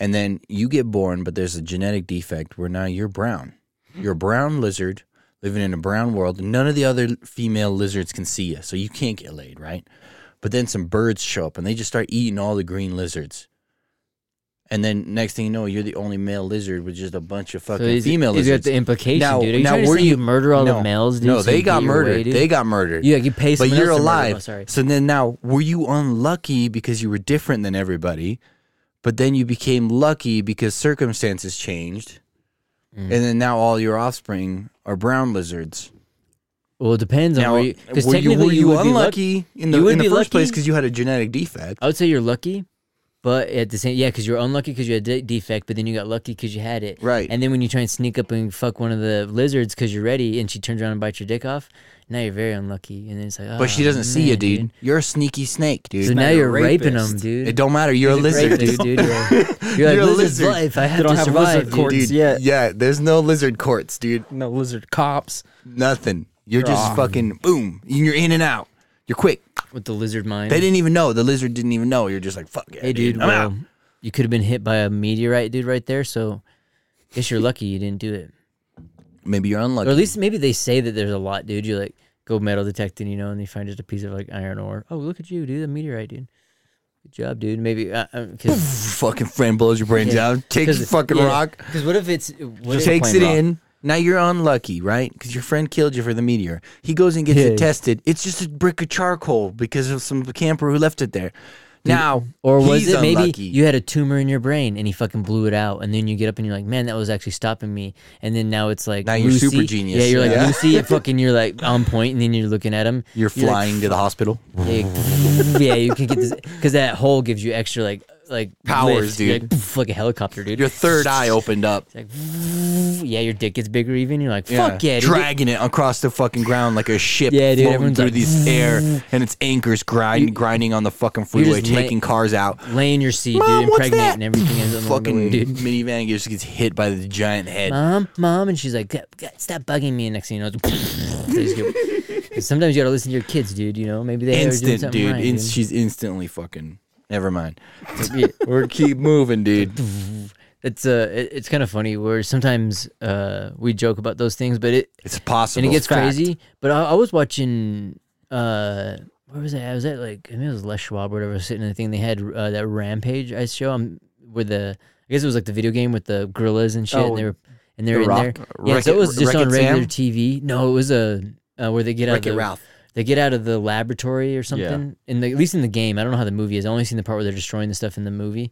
[SPEAKER 2] And then you get born, but there's a genetic defect where now you're brown. You're a brown lizard living in a brown world. and None of the other female lizards can see you, so you can't get laid, right? But then some birds show up and they just start eating all the green lizards. And then next thing you know, you're the only male lizard with just a bunch of fucking
[SPEAKER 3] So he's,
[SPEAKER 2] female
[SPEAKER 3] he's got the implication,
[SPEAKER 2] Now-
[SPEAKER 3] dude. Are you
[SPEAKER 2] now were
[SPEAKER 3] you
[SPEAKER 2] you-
[SPEAKER 3] murder all
[SPEAKER 2] no,
[SPEAKER 3] the males, dude?
[SPEAKER 2] No, they got
[SPEAKER 3] your way,
[SPEAKER 2] murdered. they got murdered.
[SPEAKER 3] Yeah, you pay.
[SPEAKER 2] But you're
[SPEAKER 3] them.
[SPEAKER 2] Oh, alive.
[SPEAKER 3] Oh, sorry.
[SPEAKER 2] So then now, were you unlucky because you were different than everybody? But then you became lucky because circumstances changed,
[SPEAKER 3] Mm.
[SPEAKER 2] and then now all your offspring are brown lizards.
[SPEAKER 3] Well, it depends on
[SPEAKER 2] Now,
[SPEAKER 3] where you. Because
[SPEAKER 2] were you,
[SPEAKER 3] technically,
[SPEAKER 2] were you
[SPEAKER 3] would be lucky.
[SPEAKER 2] unlucky in the in the first place because you had a genetic defect?
[SPEAKER 3] I would say you're lucky, but at the same, yeah, because you're unlucky because you had a de- defect, but then you got lucky because you had it.
[SPEAKER 2] Right.
[SPEAKER 3] And then when you try and sneak up and fuck one of the lizards because you're ready, and she turns around and bites your dick off, now you're very unlucky. And then it's like,
[SPEAKER 2] but she
[SPEAKER 3] "Oh,
[SPEAKER 2] doesn't see you,
[SPEAKER 3] man,
[SPEAKER 2] dude. You're a sneaky snake, dude.
[SPEAKER 3] So now
[SPEAKER 4] not a
[SPEAKER 3] you're raping them, dude.
[SPEAKER 2] it don't matter. You're a lizard,
[SPEAKER 3] rapist,
[SPEAKER 2] dude.
[SPEAKER 3] dude. Yeah. <laughs> You're like
[SPEAKER 2] You're a lizard.
[SPEAKER 3] life. I have
[SPEAKER 4] don't
[SPEAKER 3] to
[SPEAKER 4] have
[SPEAKER 3] survive,
[SPEAKER 4] lizard
[SPEAKER 3] dude.
[SPEAKER 4] courts.
[SPEAKER 2] Dude,
[SPEAKER 4] yet.
[SPEAKER 2] yeah, there's no lizard courts, dude.
[SPEAKER 4] No lizard cops.
[SPEAKER 2] Nothing. You're just
[SPEAKER 4] Aw.
[SPEAKER 2] fucking boom. You're in and out. You're quick.
[SPEAKER 3] with the lizard mind.
[SPEAKER 2] They didn't even know. The lizard didn't even know. You're just like, fuck yeah,
[SPEAKER 3] Hey, dude.
[SPEAKER 2] I'm
[SPEAKER 3] well,
[SPEAKER 2] out.
[SPEAKER 3] you could have been hit by a meteorite, dude, right there. So, guess you're lucky you didn't do it.
[SPEAKER 2] Maybe you're unlucky.
[SPEAKER 3] Or at least maybe they say that there's a lot, dude. You like go metal detecting, you know, and they find just a piece of like iron ore. Oh, look at you, dude, a meteorite, dude. Good job, dude. Maybe uh, uh 'cause
[SPEAKER 2] fucking friend blows your brains
[SPEAKER 3] Yeah.
[SPEAKER 2] out. Takes your <laughs> fucking
[SPEAKER 3] yeah,
[SPEAKER 2] rock.
[SPEAKER 3] 'cause what if it's what if,
[SPEAKER 2] takes it
[SPEAKER 4] rock.
[SPEAKER 2] in. Now you're unlucky, right? Because your friend killed you for the meteor. He goes and gets
[SPEAKER 3] Yeah.
[SPEAKER 2] it tested. It's just a brick of charcoal because of some camper who left it there. Now,
[SPEAKER 3] or was
[SPEAKER 2] he's
[SPEAKER 3] it maybe
[SPEAKER 2] unlucky.
[SPEAKER 3] you had a tumor in your brain and he fucking blew it out, and then you get up and you're like, man, that was actually stopping me, and then now it's like
[SPEAKER 2] Now you're
[SPEAKER 3] Lucy.
[SPEAKER 2] super genius.
[SPEAKER 3] Yeah, you're like
[SPEAKER 2] Yeah.
[SPEAKER 3] Lucy, and <laughs> fucking you're like on point, and then you're looking at him.
[SPEAKER 2] You're
[SPEAKER 3] like,
[SPEAKER 2] flying to the hospital.
[SPEAKER 3] Yeah, <laughs> yeah, you can get this because that hole gives you extra like like
[SPEAKER 2] Powers,
[SPEAKER 3] lift. You're
[SPEAKER 2] dude. <laughs>
[SPEAKER 3] like, a helicopter, dude.
[SPEAKER 2] Your third eye <laughs> opened up.
[SPEAKER 3] It's like, <laughs> yeah, your dick gets bigger. Even you're like, fuck yeah, dude.
[SPEAKER 2] dragging it across the fucking ground like a ship
[SPEAKER 3] Yeah, dude,
[SPEAKER 2] floating through
[SPEAKER 3] like,
[SPEAKER 2] this air, and its anchors grind, grinding on the fucking freeway,
[SPEAKER 3] just lay-
[SPEAKER 2] taking cars out.
[SPEAKER 3] laying your seat,
[SPEAKER 2] Mom,
[SPEAKER 3] dude, impregnate and everything ends
[SPEAKER 2] Fucking
[SPEAKER 3] way, dude.
[SPEAKER 2] minivan just gets hit by the giant head.
[SPEAKER 3] Mom, mom, and she's like, "God, God, stop bugging me. And next thing you know, it's- they just go- 'Cause sometimes you gotta listen to your kids, dude. You know, maybe they
[SPEAKER 2] Instant, dude.
[SPEAKER 3] right,
[SPEAKER 2] In-
[SPEAKER 3] dude.
[SPEAKER 2] she's instantly fucking. Never mind. We're keep moving, dude.
[SPEAKER 3] It's uh, it, it's kind of funny where sometimes uh we joke about those things, but it
[SPEAKER 2] It's possible.
[SPEAKER 3] and it gets
[SPEAKER 2] Fact.
[SPEAKER 3] crazy. But I, I was watching uh where was that? I was at like I think it was Les Schwab or whatever sitting in the thing. They had uh, that Rampage ice show. Um, with the I guess it was like the video game with the gorillas and shit.
[SPEAKER 4] Oh,
[SPEAKER 3] and they were and they were
[SPEAKER 2] The
[SPEAKER 3] in
[SPEAKER 2] Rock-
[SPEAKER 3] there. Yeah,
[SPEAKER 2] Wreck
[SPEAKER 3] so
[SPEAKER 2] It-
[SPEAKER 3] it was just
[SPEAKER 2] Wreck
[SPEAKER 3] on
[SPEAKER 2] It
[SPEAKER 3] regular
[SPEAKER 2] Sam?
[SPEAKER 3] TV. No, it was a uh, where they get out
[SPEAKER 2] Wreck
[SPEAKER 3] of
[SPEAKER 2] It
[SPEAKER 3] the,
[SPEAKER 2] Ralph.
[SPEAKER 3] They get out of the laboratory or something. In the, at least in the game, I don't know how the movie is. I only seen the part where they're destroying the stuff in the movie.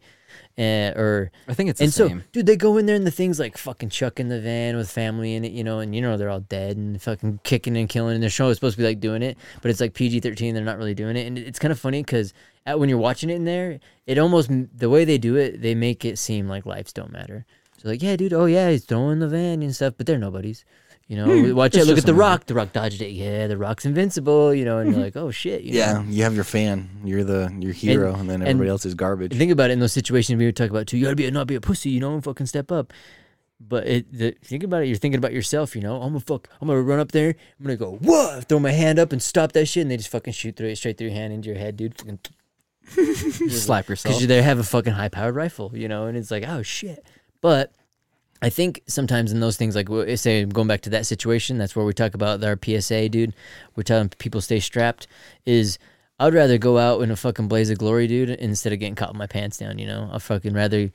[SPEAKER 3] uh, or
[SPEAKER 4] I think it's the
[SPEAKER 3] and so,
[SPEAKER 4] same.
[SPEAKER 3] dude, they go in there and the thing's like fucking chucking the van with family in it, you know, and you know they're all dead and fucking kicking and killing. And their show is supposed to be like doing it, but it's like PG thirteen. They're not really doing it, and it's kind of funny because when you're watching it in there, it almost the way they do it, they make it seem like lives don't matter. So like, yeah, dude, oh yeah, he's throwing the van and stuff, but they're nobodies. You know, watch it. Look at the
[SPEAKER 4] a movie.
[SPEAKER 3] Rock. The Rock dodged it. Yeah, the Rock's invincible. You know, and you're <laughs> like, oh shit. You know?
[SPEAKER 2] Yeah, you have your fan. You're the your hero, and, then
[SPEAKER 3] and-
[SPEAKER 2] everybody else is garbage.
[SPEAKER 3] Think about it in those situations we would talk about too. You gotta be a, not be a pussy, you know, and fucking step up. But it, the, think about it. You're thinking about yourself, you know. I'm gonna fuck. I'm gonna run up there. I'm gonna go whoa, throw my hand up and stop that shit, and they just fucking shoot through it straight through your hand into your head, dude. Fucking <laughs>
[SPEAKER 4] Slap yourself.
[SPEAKER 3] because they have a fucking high powered rifle, you know, and it's like, oh shit. But I think sometimes in those things, like say going back to that situation, that's where we talk about our PSA, dude. We're telling people stay strapped. Is I'd rather go out in a fucking blaze of glory, dude, instead of getting caught with my pants down. You know, I'd fucking rather.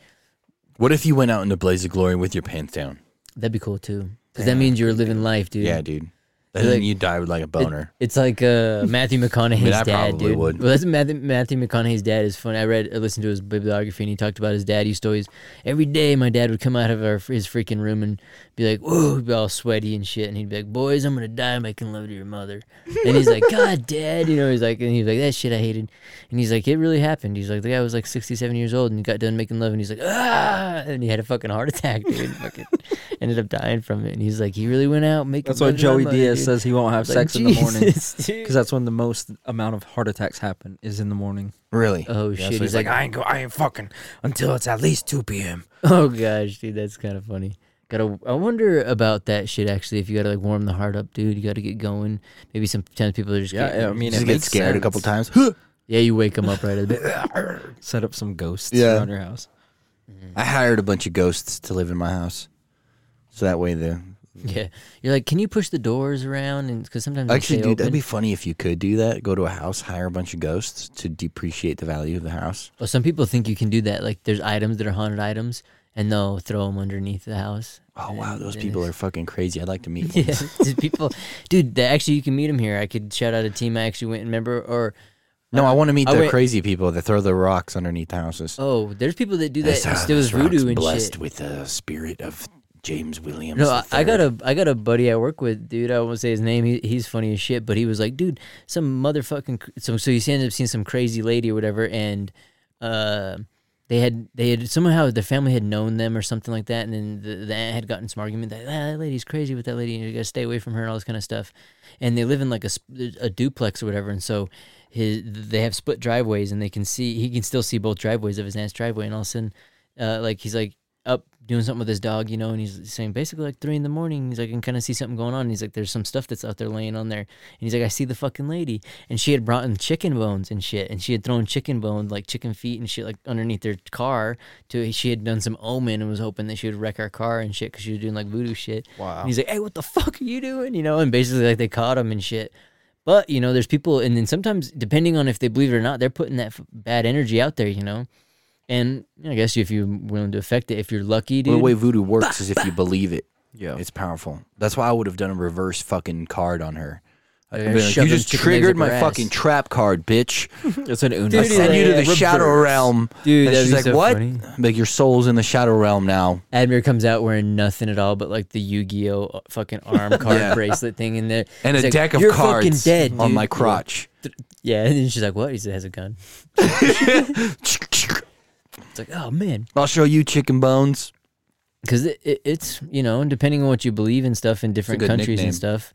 [SPEAKER 2] what if you went out in a blaze of glory with your pants down?
[SPEAKER 3] That'd be cool too, because that means you're living life, dude.
[SPEAKER 2] Yeah, dude. And then
[SPEAKER 3] like-
[SPEAKER 2] you die with like a
[SPEAKER 3] It-
[SPEAKER 2] boner.
[SPEAKER 3] it's like uh, <laughs> Matthew McConaughey's
[SPEAKER 2] I
[SPEAKER 3] dad, dude.
[SPEAKER 2] would.
[SPEAKER 3] Well, that's Matthew, Matthew McConaughey's dad is funny. I read, I listened to his bibliography, and he talked about his dad. He used to always, every day, my dad would come out of our, his freaking room and be like, "Whoa," he'd be all sweaty and shit, and he'd be like, "Boys, I'm gonna die making love to your mother." And he's like, <laughs> "God, Dad," you know, he's like, and he's like, "That shit I hated," and he's like, "It really happened." He's like, "The guy was like 67 years old and he got done making love, and he's like, ah," and he had a fucking heart attack, dude. fucking <laughs> ended up dying from it, and he's like, he really went out making.
[SPEAKER 4] That's
[SPEAKER 3] love
[SPEAKER 4] why Joey Diaz
[SPEAKER 3] dude.
[SPEAKER 4] says he won't have
[SPEAKER 3] Like,
[SPEAKER 4] sex in the morning because <laughs> that's when the most amount of heart attacks happen is in the morning.
[SPEAKER 2] Really?
[SPEAKER 3] Oh
[SPEAKER 2] Yeah,
[SPEAKER 3] shit!
[SPEAKER 2] so
[SPEAKER 3] he's,
[SPEAKER 2] he's
[SPEAKER 3] like,
[SPEAKER 2] like,
[SPEAKER 4] I ain't go, I ain't fucking until it's at least two p.m. <laughs>
[SPEAKER 3] oh gosh, dude, that's kind of funny. Gotta, I wonder about that shit actually. If you gotta like warm the heart up, dude, you gotta get going. Maybe sometimes people are just
[SPEAKER 4] Yeah,
[SPEAKER 3] getting-
[SPEAKER 4] I mean,
[SPEAKER 2] Just
[SPEAKER 4] it
[SPEAKER 2] get
[SPEAKER 4] makes
[SPEAKER 2] scared a couple times. <laughs>
[SPEAKER 3] yeah, you wake them up right a bit.
[SPEAKER 4] Set up some ghosts
[SPEAKER 2] Yeah.
[SPEAKER 4] around your house.
[SPEAKER 2] I hired a bunch of ghosts to live in my house, so that way the
[SPEAKER 3] yeah, you're like, can you push the doors around? And because sometimes they
[SPEAKER 2] actually,
[SPEAKER 3] stay
[SPEAKER 2] dude, that'd
[SPEAKER 3] open.
[SPEAKER 2] be funny if you could do that. Go to a house, hire a bunch of ghosts to depreciate the value of the house.
[SPEAKER 3] Well, some people think you can do that. Like, there's items that are haunted items, and they'll throw them underneath the house.
[SPEAKER 2] Oh wow, those people are fucking crazy. I'd like to meet. <laughs>
[SPEAKER 3] Yeah, dude, people, <laughs> dude. They, actually, you can meet them here. I could shout out a team I actually went and remember, or
[SPEAKER 2] No, I want to meet
[SPEAKER 3] I
[SPEAKER 2] the
[SPEAKER 3] went-
[SPEAKER 2] crazy people that throw the rocks underneath the houses.
[SPEAKER 3] oh, there's people that do that.
[SPEAKER 2] This,
[SPEAKER 3] and
[SPEAKER 2] uh,
[SPEAKER 3] still
[SPEAKER 2] this
[SPEAKER 3] is voodoo and
[SPEAKER 2] blessed
[SPEAKER 3] shit.
[SPEAKER 2] with the spirit of James Williams.
[SPEAKER 3] No, I, I got a I got a buddy I work with, dude. I won't say his name. He, he's funny as shit, but he was like, dude, some motherfucking. So so you ended up seeing some crazy lady or whatever, and uh, they had they had somehow the family had known them or something like that, and then the, the aunt had gotten some argument that ah, that lady's crazy with that lady, and you gotta stay away from her and all this kind of stuff. And they live in like a a duplex or whatever, and so his they have split driveways, and they can see he can still see both driveways of his aunt's driveway, and all of a sudden, uh, like he's like up doing something with his dog, you know, and he's saying basically like three in the morning. He's like, I can kind of see something going on. And he's like, there's some stuff that's out there laying on there. And he's like, I see the fucking lady. And she had brought in chicken bones and shit. And she had thrown chicken bones, like chicken feet and shit, like underneath their car. To she had done some omen and was hoping that she would wreck our car and shit because she was doing like voodoo shit.
[SPEAKER 4] Wow.
[SPEAKER 3] And he's like, hey, what the fuck are you doing? You know, and basically like they caught him and shit. But you know, there's people, and then sometimes depending on if they believe it or not, they're putting that f- bad energy out there. You know. And I guess if you're willing to affect it, if you're lucky, dude.
[SPEAKER 2] Well, the way voodoo works is if you believe it,
[SPEAKER 4] Yeah.
[SPEAKER 2] it's powerful. That's why I would have done a reverse fucking card on her. I'd
[SPEAKER 3] Yeah,
[SPEAKER 2] be like,
[SPEAKER 3] shove
[SPEAKER 2] you
[SPEAKER 3] them
[SPEAKER 2] just
[SPEAKER 3] chicken legs
[SPEAKER 2] triggered
[SPEAKER 3] up
[SPEAKER 2] my
[SPEAKER 3] her ass."
[SPEAKER 2] fucking trap card, bitch. <laughs>
[SPEAKER 4] It's an Uno.
[SPEAKER 3] Dude,
[SPEAKER 2] I send you to the
[SPEAKER 3] yeah,
[SPEAKER 2] shadow realm.
[SPEAKER 3] Dude,
[SPEAKER 2] and
[SPEAKER 3] that'd
[SPEAKER 2] she's
[SPEAKER 3] be
[SPEAKER 2] like,
[SPEAKER 3] so
[SPEAKER 2] what?
[SPEAKER 3] funny.
[SPEAKER 2] Like, your soul's in the shadow realm now.
[SPEAKER 3] Admir comes out wearing nothing at all but like the Yu-Gi-Oh fucking <laughs> arm card
[SPEAKER 2] Yeah.
[SPEAKER 3] bracelet thing in there.
[SPEAKER 2] And
[SPEAKER 3] He's
[SPEAKER 2] a
[SPEAKER 3] like,
[SPEAKER 2] deck of
[SPEAKER 3] You're
[SPEAKER 2] cards
[SPEAKER 3] fucking dead,
[SPEAKER 2] on
[SPEAKER 3] dude."
[SPEAKER 2] my crotch.
[SPEAKER 3] Yeah, and then she's like, "What?" He said, "Has a gun." <laughs> It's like, oh man,
[SPEAKER 2] I'll show you chicken bones.
[SPEAKER 3] because it, it, it's you know, depending on what you believe and stuff in different countries
[SPEAKER 2] nickname.
[SPEAKER 3] and stuff.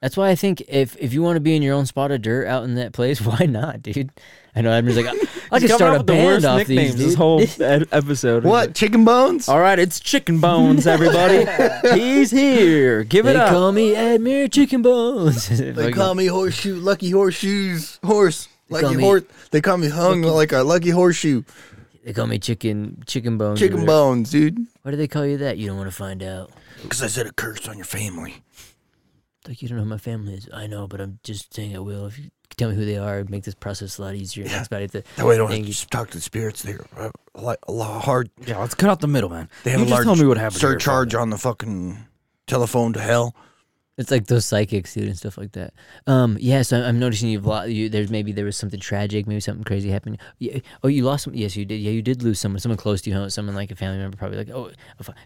[SPEAKER 3] That's why I think if if you want to be in your own spot of dirt out in that place, <laughs> why not, dude? I know Admir's like, I, I could start a band off these.
[SPEAKER 4] this whole <laughs> episode.
[SPEAKER 2] What? Chicken bones?
[SPEAKER 4] All right, it's chicken bones, <laughs> everybody. He's here. Give
[SPEAKER 3] They
[SPEAKER 4] it up.
[SPEAKER 3] They call me Admir Chicken Bones.
[SPEAKER 2] They call me horseshoe, lucky horseshoes, horse,
[SPEAKER 3] call
[SPEAKER 2] lucky
[SPEAKER 3] me-
[SPEAKER 2] horse. They call me hung like a lucky horseshoe.
[SPEAKER 3] They call me Chicken Chicken Bones. or
[SPEAKER 2] Chicken
[SPEAKER 3] whatever.
[SPEAKER 2] bones, dude.
[SPEAKER 3] Why do they call you that? You don't want to find out.
[SPEAKER 2] Because I said a curse on your family.
[SPEAKER 3] Like you don't know who my family is. I know, but I'm just saying I will. If you tell me who they are, it'd make this process a lot easier.
[SPEAKER 2] Yeah.
[SPEAKER 3] That's about it.
[SPEAKER 2] That way I don't
[SPEAKER 3] Thank
[SPEAKER 2] have to
[SPEAKER 3] you.
[SPEAKER 2] just talk to the spirits. They're uh, like a lot hard.
[SPEAKER 4] Yeah, let's cut out the middle, man.
[SPEAKER 2] They have
[SPEAKER 4] you
[SPEAKER 2] a
[SPEAKER 4] just
[SPEAKER 2] large
[SPEAKER 4] tell me what happened. to your
[SPEAKER 2] surcharge
[SPEAKER 4] father.
[SPEAKER 2] on the fucking telephone to hell.
[SPEAKER 3] It's like those psychics, dude, and stuff like that. Um, yeah. So I'm noticing you've lost. You, there's maybe there was something tragic, maybe something crazy happened. Yeah. Oh, you lost some. Yes, you did. Yeah, you did lose someone. Someone close to you. Someone like a family member, probably like. Oh,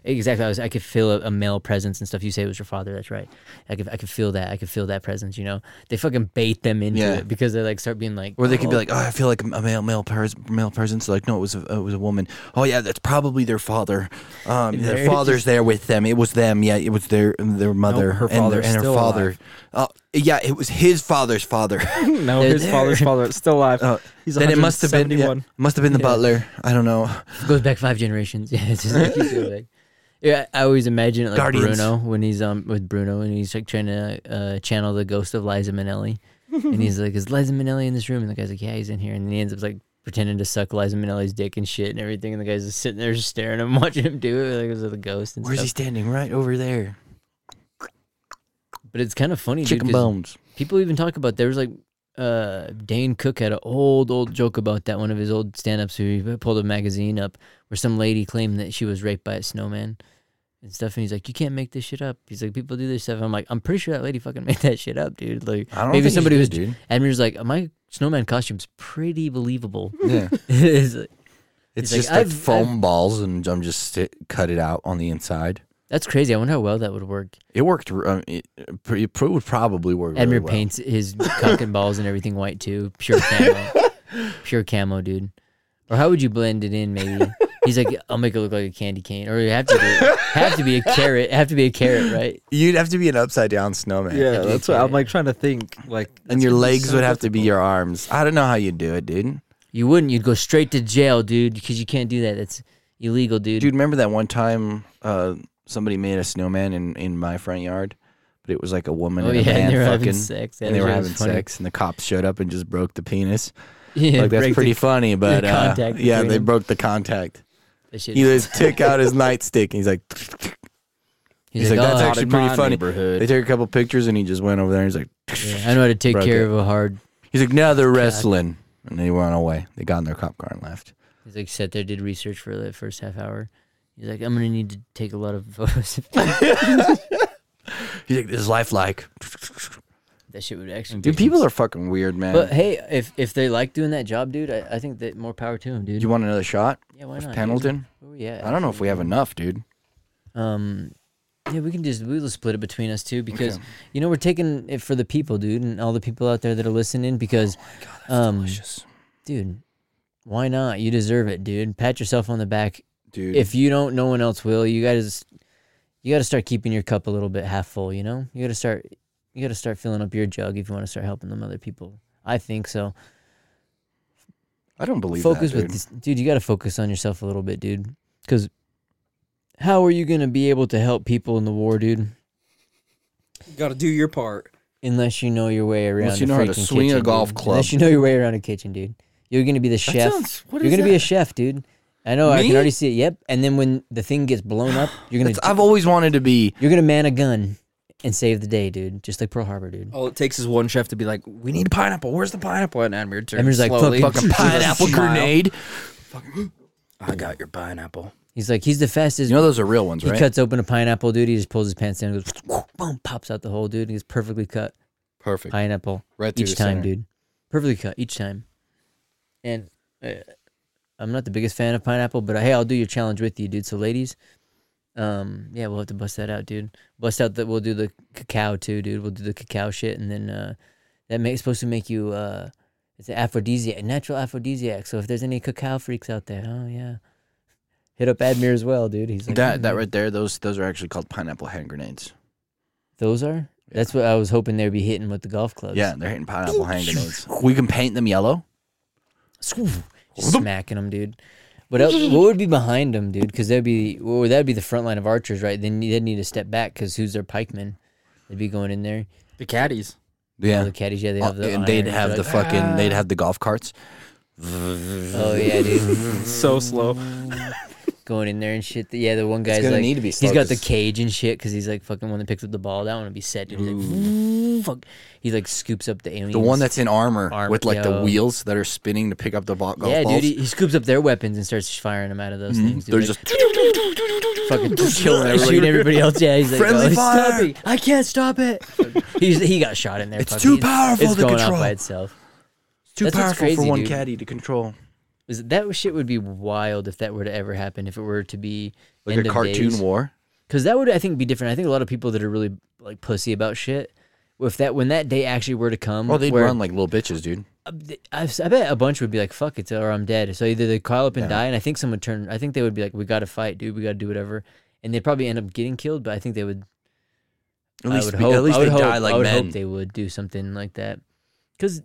[SPEAKER 3] exactly. I was. I could feel a, a male presence and stuff. You say it was your father. That's right. I could. I could feel that. I could feel that presence. You know, they fucking bait them into
[SPEAKER 2] Yeah.
[SPEAKER 3] it because they like start being like.
[SPEAKER 2] Or they could be
[SPEAKER 3] "Oh,
[SPEAKER 2] like, "Oh, I feel like a male male pers- male presence." Like, no, it was a, it was a woman. Oh yeah, that's probably their father. Um, their father's there with them. It was them. Yeah, it was their their mother
[SPEAKER 4] her father's
[SPEAKER 2] and her father.
[SPEAKER 4] alive.
[SPEAKER 2] Oh yeah, it was his father's father. <laughs>
[SPEAKER 4] no,
[SPEAKER 3] They're
[SPEAKER 4] his
[SPEAKER 3] there.
[SPEAKER 4] father's father is still alive.
[SPEAKER 2] Oh,
[SPEAKER 4] He's
[SPEAKER 2] then it must have been yeah, must have been the
[SPEAKER 3] Yeah.
[SPEAKER 2] butler. I don't know.
[SPEAKER 3] goes back five generations. <laughs> Yeah, it's just like, keeps back. Yeah, I always imagine it like
[SPEAKER 2] Guardians.
[SPEAKER 3] Bruno when he's um with Bruno and he's like trying to uh, channel the ghost of Liza Minnelli, and he's like, "Is Liza Minnelli in this room?" And the guy's like, "Yeah, he's in here." And then he ends up like pretending to suck Liza Minnelli's dick and shit and everything, and the guy's just sitting there just staring at him, <laughs> watching him do it like it was the ghost and
[SPEAKER 2] Where's he standing? Right over there.
[SPEAKER 3] But it's kind of funny, dude,
[SPEAKER 2] Chicken
[SPEAKER 3] 'cause
[SPEAKER 2] bones.
[SPEAKER 3] people even talk about there was like uh Dane Cook had an old old joke about that one of his old stand-ups who he pulled a magazine up where some lady claimed that she was raped by a snowman and stuff and he's like you can't make this shit up he's like people do this stuff I'm like I'm pretty sure that lady fucking <laughs> made that shit up dude like
[SPEAKER 2] I don't
[SPEAKER 3] maybe
[SPEAKER 2] think
[SPEAKER 3] somebody
[SPEAKER 2] he
[SPEAKER 3] was
[SPEAKER 2] did, dude.
[SPEAKER 3] Admir's like my snowman costume's pretty believable <laughs>
[SPEAKER 2] Yeah, <laughs>
[SPEAKER 3] It's like-
[SPEAKER 2] it's
[SPEAKER 3] He's like,
[SPEAKER 2] just like
[SPEAKER 3] "I've-
[SPEAKER 2] foam balls, and I'm just sti- cut it out on the inside.
[SPEAKER 3] That's crazy I wonder how well that would work
[SPEAKER 2] It worked. r- Um, it, it pr- it would probably work.
[SPEAKER 3] Admir
[SPEAKER 2] really well.
[SPEAKER 3] paints his cock and balls and everything white too. Pure camo. <laughs> Pure camo, dude. Or how would you blend it in maybe? He's like, I'll make it look like a candy cane. Or you have to be have to be a carrot. Have to be a carrot, right?
[SPEAKER 2] You'd have to be an upside down snowman.
[SPEAKER 4] Yeah, that's what I'm like trying to think. Like,
[SPEAKER 2] And your legs
[SPEAKER 4] so
[SPEAKER 2] would have to be your arms. I don't know how you'd do it, dude.
[SPEAKER 3] You wouldn't. You'd go straight to jail, dude, because you can't do that. That's illegal, dude.
[SPEAKER 2] Dude, remember that one time uh, somebody made a snowman in, in my front yard? But it was like a woman
[SPEAKER 3] oh
[SPEAKER 2] and a
[SPEAKER 3] yeah,
[SPEAKER 2] man
[SPEAKER 3] and they were
[SPEAKER 2] fucking.
[SPEAKER 3] having sex.
[SPEAKER 2] and they were having
[SPEAKER 3] funny.
[SPEAKER 2] sex, and the cops showed up and just broke the penis. <laughs>
[SPEAKER 3] Yeah,
[SPEAKER 2] like that's
[SPEAKER 3] break the-
[SPEAKER 2] pretty funny, <laughs> but uh, yeah, they broke the contact. He just took out his <laughs> nightstick, and he's like, he's like, that's
[SPEAKER 3] "Oh,
[SPEAKER 2] actually pretty funny. They took a couple pictures, and he just went over there, and he's like,
[SPEAKER 3] yeah, I know how to take care
[SPEAKER 2] it.
[SPEAKER 3] of a hard.
[SPEAKER 2] he's like, now they're wrestling, and they went away. They got in their cop car and left.
[SPEAKER 3] He's like sat there, did research for the first half hour. He's like, I'm gonna need to take a lot of photos. <laughs>
[SPEAKER 2] He's like, this is lifelike.
[SPEAKER 3] that shit would actually.
[SPEAKER 2] Dude,
[SPEAKER 3] be-
[SPEAKER 2] people are fucking weird, man.
[SPEAKER 3] But hey, if if they like doing that job, dude, I, I think that more power to them, dude.
[SPEAKER 2] you want another shot
[SPEAKER 3] yeah, why not?
[SPEAKER 2] Pendleton?
[SPEAKER 3] Oh, yeah.
[SPEAKER 2] I don't know if we have enough, dude.
[SPEAKER 3] Um, yeah, we can just we'll split it between us two because
[SPEAKER 2] Okay.
[SPEAKER 3] you know we're taking it for the people, dude, and all the people out there that are listening. Because, um,
[SPEAKER 2] Delicious.
[SPEAKER 3] dude, why not? You deserve it, dude. Pat yourself on the back.
[SPEAKER 2] Dude,
[SPEAKER 3] If you don't, no one else will. You guys, you got to start keeping your cup a little bit half full. You know, you got to start, you got to start filling up your jug if you want to start helping them other people. I think so.
[SPEAKER 2] I don't believe
[SPEAKER 3] focus
[SPEAKER 2] that,
[SPEAKER 3] with
[SPEAKER 2] dude.
[SPEAKER 3] this, dude. You got to focus on yourself a little bit, dude. Because how are you gonna be able to help people in the war, dude?
[SPEAKER 4] You got to do your part.
[SPEAKER 3] Unless you know your way around.
[SPEAKER 2] Unless you
[SPEAKER 3] a
[SPEAKER 2] know how to
[SPEAKER 3] freaking
[SPEAKER 2] swing a golf
[SPEAKER 3] dude.
[SPEAKER 2] club.
[SPEAKER 3] Unless you know your way around a kitchen, dude. You're gonna be the chef.
[SPEAKER 2] sounds- what
[SPEAKER 3] you're
[SPEAKER 2] is
[SPEAKER 3] gonna be a chef, dude. I know. I
[SPEAKER 2] Me?
[SPEAKER 3] can already see it. Yep. And then when the thing gets blown up, you're gonna
[SPEAKER 2] That's- I've always wanted to be.
[SPEAKER 3] you're gonna man a gun and save the day, dude. Just like Pearl Harbor, dude.
[SPEAKER 4] All it takes is one chef to be like, "We need pineapple. Where's the pineapple?" And Admir turns
[SPEAKER 3] Admir's like,
[SPEAKER 4] slowly,
[SPEAKER 3] "Fuck,
[SPEAKER 2] Fucking <laughs>
[SPEAKER 4] gives a
[SPEAKER 2] pineapple
[SPEAKER 4] smile.
[SPEAKER 2] grenade. <gasps>
[SPEAKER 4] I got your pineapple.
[SPEAKER 3] He's like, he's the fastest.
[SPEAKER 2] You know those are real ones, right?
[SPEAKER 3] he
[SPEAKER 2] right?
[SPEAKER 3] cuts open a pineapple, dude. He just pulls his pants down and goes, <laughs> boom, pops out the whole dude. He's perfectly cut
[SPEAKER 2] Perfect.
[SPEAKER 3] pineapple.
[SPEAKER 2] Right through
[SPEAKER 3] each
[SPEAKER 2] the
[SPEAKER 3] time,
[SPEAKER 2] center.
[SPEAKER 3] dude. Perfectly cut each time. And uh, I'm not the biggest fan of pineapple, but uh, hey, I'll do your challenge with you, dude. So, ladies, um, yeah, we'll have to bust that out, dude. Bust out that we'll do the cacao too, dude. We'll do the cacao shit, and then uh, that makes supposed to make you uh, it's an aphrodisiac, natural aphrodisiac. So if there's any cacao freaks out there, oh yeah, hit up Admir as well, dude. He's like
[SPEAKER 2] That
[SPEAKER 3] "Mm,
[SPEAKER 2] that right there, those those are actually called pineapple hand grenades.
[SPEAKER 3] Those are. That's what I was hoping they'd be hitting with the golf clubs.
[SPEAKER 2] Yeah, they're hitting pineapple <laughs> hand grenades. We can paint them yellow.
[SPEAKER 3] Smacking them, dude. What else? What would be behind them, dude? Because that'd be well, that'd be the front line of archers, right? Then they'd need to step back because who's their pikemen? They'd be going in there.
[SPEAKER 4] The caddies.
[SPEAKER 3] Oh,
[SPEAKER 2] Yeah,
[SPEAKER 3] the caddies, yeah, they
[SPEAKER 2] Uh,
[SPEAKER 3] have the.
[SPEAKER 2] and they'd have the
[SPEAKER 3] like,
[SPEAKER 2] fucking. They'd
[SPEAKER 3] "Ah."
[SPEAKER 2] have the golf carts.
[SPEAKER 3] Oh yeah, dude. <laughs>
[SPEAKER 4] so slow. <laughs>
[SPEAKER 3] going in there and shit. Yeah, the one guy's
[SPEAKER 2] gonna
[SPEAKER 3] like
[SPEAKER 2] need to be slow
[SPEAKER 3] he's got the
[SPEAKER 2] 'cause-
[SPEAKER 3] cage and shit because he's like fucking one that picks up the ball. That one would be set, dude. He's like, fuck. He like scoops up the aliens.
[SPEAKER 2] The one that's in armor,
[SPEAKER 3] Armor,
[SPEAKER 2] with like the
[SPEAKER 3] yo.
[SPEAKER 2] wheels that are spinning to pick up the bo- golf
[SPEAKER 3] yeah,
[SPEAKER 2] balls.
[SPEAKER 3] dude. He, he scoops up their weapons and starts firing them out of those mm-hmm. things. Dude.
[SPEAKER 2] They're
[SPEAKER 3] Like,
[SPEAKER 2] just <laughs>
[SPEAKER 3] fucking <laughs>
[SPEAKER 2] killing everybody.
[SPEAKER 3] shooting everybody else. Yeah, he's like,
[SPEAKER 2] Friendly
[SPEAKER 3] "Oh, stop
[SPEAKER 2] fire."
[SPEAKER 3] it! I can't stop it. <laughs> He's he got shot in there.
[SPEAKER 2] It's
[SPEAKER 3] fuck.
[SPEAKER 2] too powerful
[SPEAKER 3] It's
[SPEAKER 2] to
[SPEAKER 3] going
[SPEAKER 2] control.
[SPEAKER 3] off by itself.
[SPEAKER 2] It's too
[SPEAKER 3] That's what's
[SPEAKER 2] powerful for
[SPEAKER 3] crazy,
[SPEAKER 2] one
[SPEAKER 3] dude.
[SPEAKER 2] caddy to control.
[SPEAKER 3] Is that shit would be wild if that were to ever happen. If it were to be
[SPEAKER 2] Like a cartoon
[SPEAKER 3] days.
[SPEAKER 2] war.
[SPEAKER 3] because that would I think be different. I think a lot of people that are really like pussy about shit. If that when that day actually were to come,
[SPEAKER 2] Oh, they'd
[SPEAKER 3] where,
[SPEAKER 2] run like little bitches, dude.
[SPEAKER 3] Uh, I, I bet a bunch would be like, "Fuck it," or I'm dead. So either they call up and
[SPEAKER 2] Yeah.
[SPEAKER 3] die, and I think some would turn. I think they would be like, "We got to fight, dude. We got to do whatever," and they'd probably end up getting killed. But I think they would.
[SPEAKER 2] At least,
[SPEAKER 3] would hope.
[SPEAKER 2] at least
[SPEAKER 3] I
[SPEAKER 2] they
[SPEAKER 3] hope,
[SPEAKER 2] die like
[SPEAKER 3] I would
[SPEAKER 2] men.
[SPEAKER 3] hope they would do something like that. Because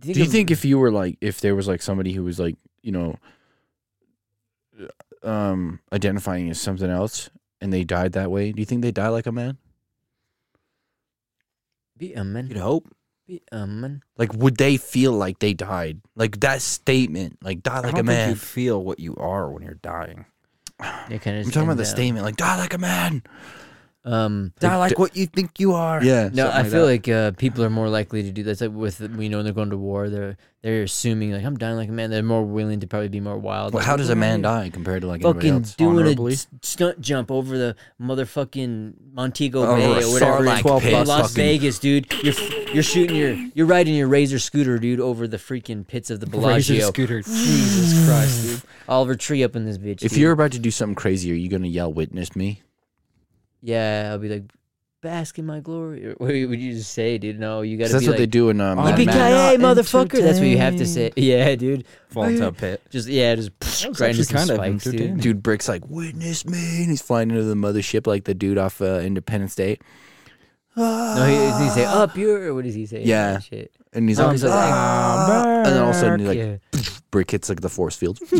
[SPEAKER 2] Do you think if you were like, if there was like somebody who was like, you know, um, identifying as something else, and they died that way, do you think they die like a man?
[SPEAKER 3] be a man,
[SPEAKER 4] You'd hope.
[SPEAKER 3] be a man?
[SPEAKER 2] Like, would they feel like they died? Like that statement, like die
[SPEAKER 4] I
[SPEAKER 2] like
[SPEAKER 4] don't
[SPEAKER 2] a
[SPEAKER 4] think
[SPEAKER 2] man.
[SPEAKER 4] you feel what you are when you're dying.
[SPEAKER 3] Yeah, kind of.
[SPEAKER 2] I'm talking about the statement, like die like a man.
[SPEAKER 3] Um,
[SPEAKER 4] Die like what you think you are.
[SPEAKER 2] Yeah.
[SPEAKER 3] No, I feel
[SPEAKER 4] that.
[SPEAKER 3] like uh, people are more likely to do that. It's like with you know when they're going to war, they're they're assuming like I'm dying like a man. They're more willing to probably be more wild.
[SPEAKER 2] Well,
[SPEAKER 3] like,
[SPEAKER 2] how does a man die compared to like anybody
[SPEAKER 3] Fucking
[SPEAKER 2] else?
[SPEAKER 3] doing
[SPEAKER 4] Honorably.
[SPEAKER 3] a s- stunt jump over the motherfucking Montego
[SPEAKER 2] Over
[SPEAKER 3] Bay
[SPEAKER 2] a
[SPEAKER 3] or whatever,
[SPEAKER 2] Sarlacc
[SPEAKER 3] it's
[SPEAKER 2] pit,
[SPEAKER 3] in Las
[SPEAKER 2] fucking-
[SPEAKER 3] Vegas, dude. You're you're shooting your you're riding your razor scooter, dude, over the freaking pits of the
[SPEAKER 4] Razor
[SPEAKER 3] Bellagio.
[SPEAKER 4] scooter. <laughs> Jesus Christ, dude.
[SPEAKER 3] Oliver Tree up in this bitch.
[SPEAKER 2] If
[SPEAKER 3] dude.
[SPEAKER 2] you're about to do something crazy, are you gonna yell "Witness me"?
[SPEAKER 3] Yeah, I'll be like, bask in my glory. Or what would you just say, dude? No, you gotta
[SPEAKER 2] that's
[SPEAKER 3] be
[SPEAKER 2] what
[SPEAKER 3] like,
[SPEAKER 2] they do in um,
[SPEAKER 4] I'm
[SPEAKER 2] Mad
[SPEAKER 3] Yippee
[SPEAKER 2] Max.
[SPEAKER 3] ki
[SPEAKER 4] not
[SPEAKER 3] motherfucker! That's what you have to say. Yeah, dude.
[SPEAKER 4] Fall into a pit.
[SPEAKER 3] Just yeah, just
[SPEAKER 4] was
[SPEAKER 3] right into some
[SPEAKER 4] kind of
[SPEAKER 3] spikes, dude.
[SPEAKER 2] Dude, Brick's like, "Witness me," and he's flying into the mothership like the dude off uh, Independence Day.
[SPEAKER 3] No, he, does he say up your? Or what does he say?
[SPEAKER 2] Yeah.
[SPEAKER 3] Shit.
[SPEAKER 2] And he's
[SPEAKER 3] Oh,
[SPEAKER 2] like,
[SPEAKER 3] he's like,
[SPEAKER 2] "Ah," and then all of a sudden, he like
[SPEAKER 3] yeah. <laughs>
[SPEAKER 2] Brick hits like the force field. <laughs>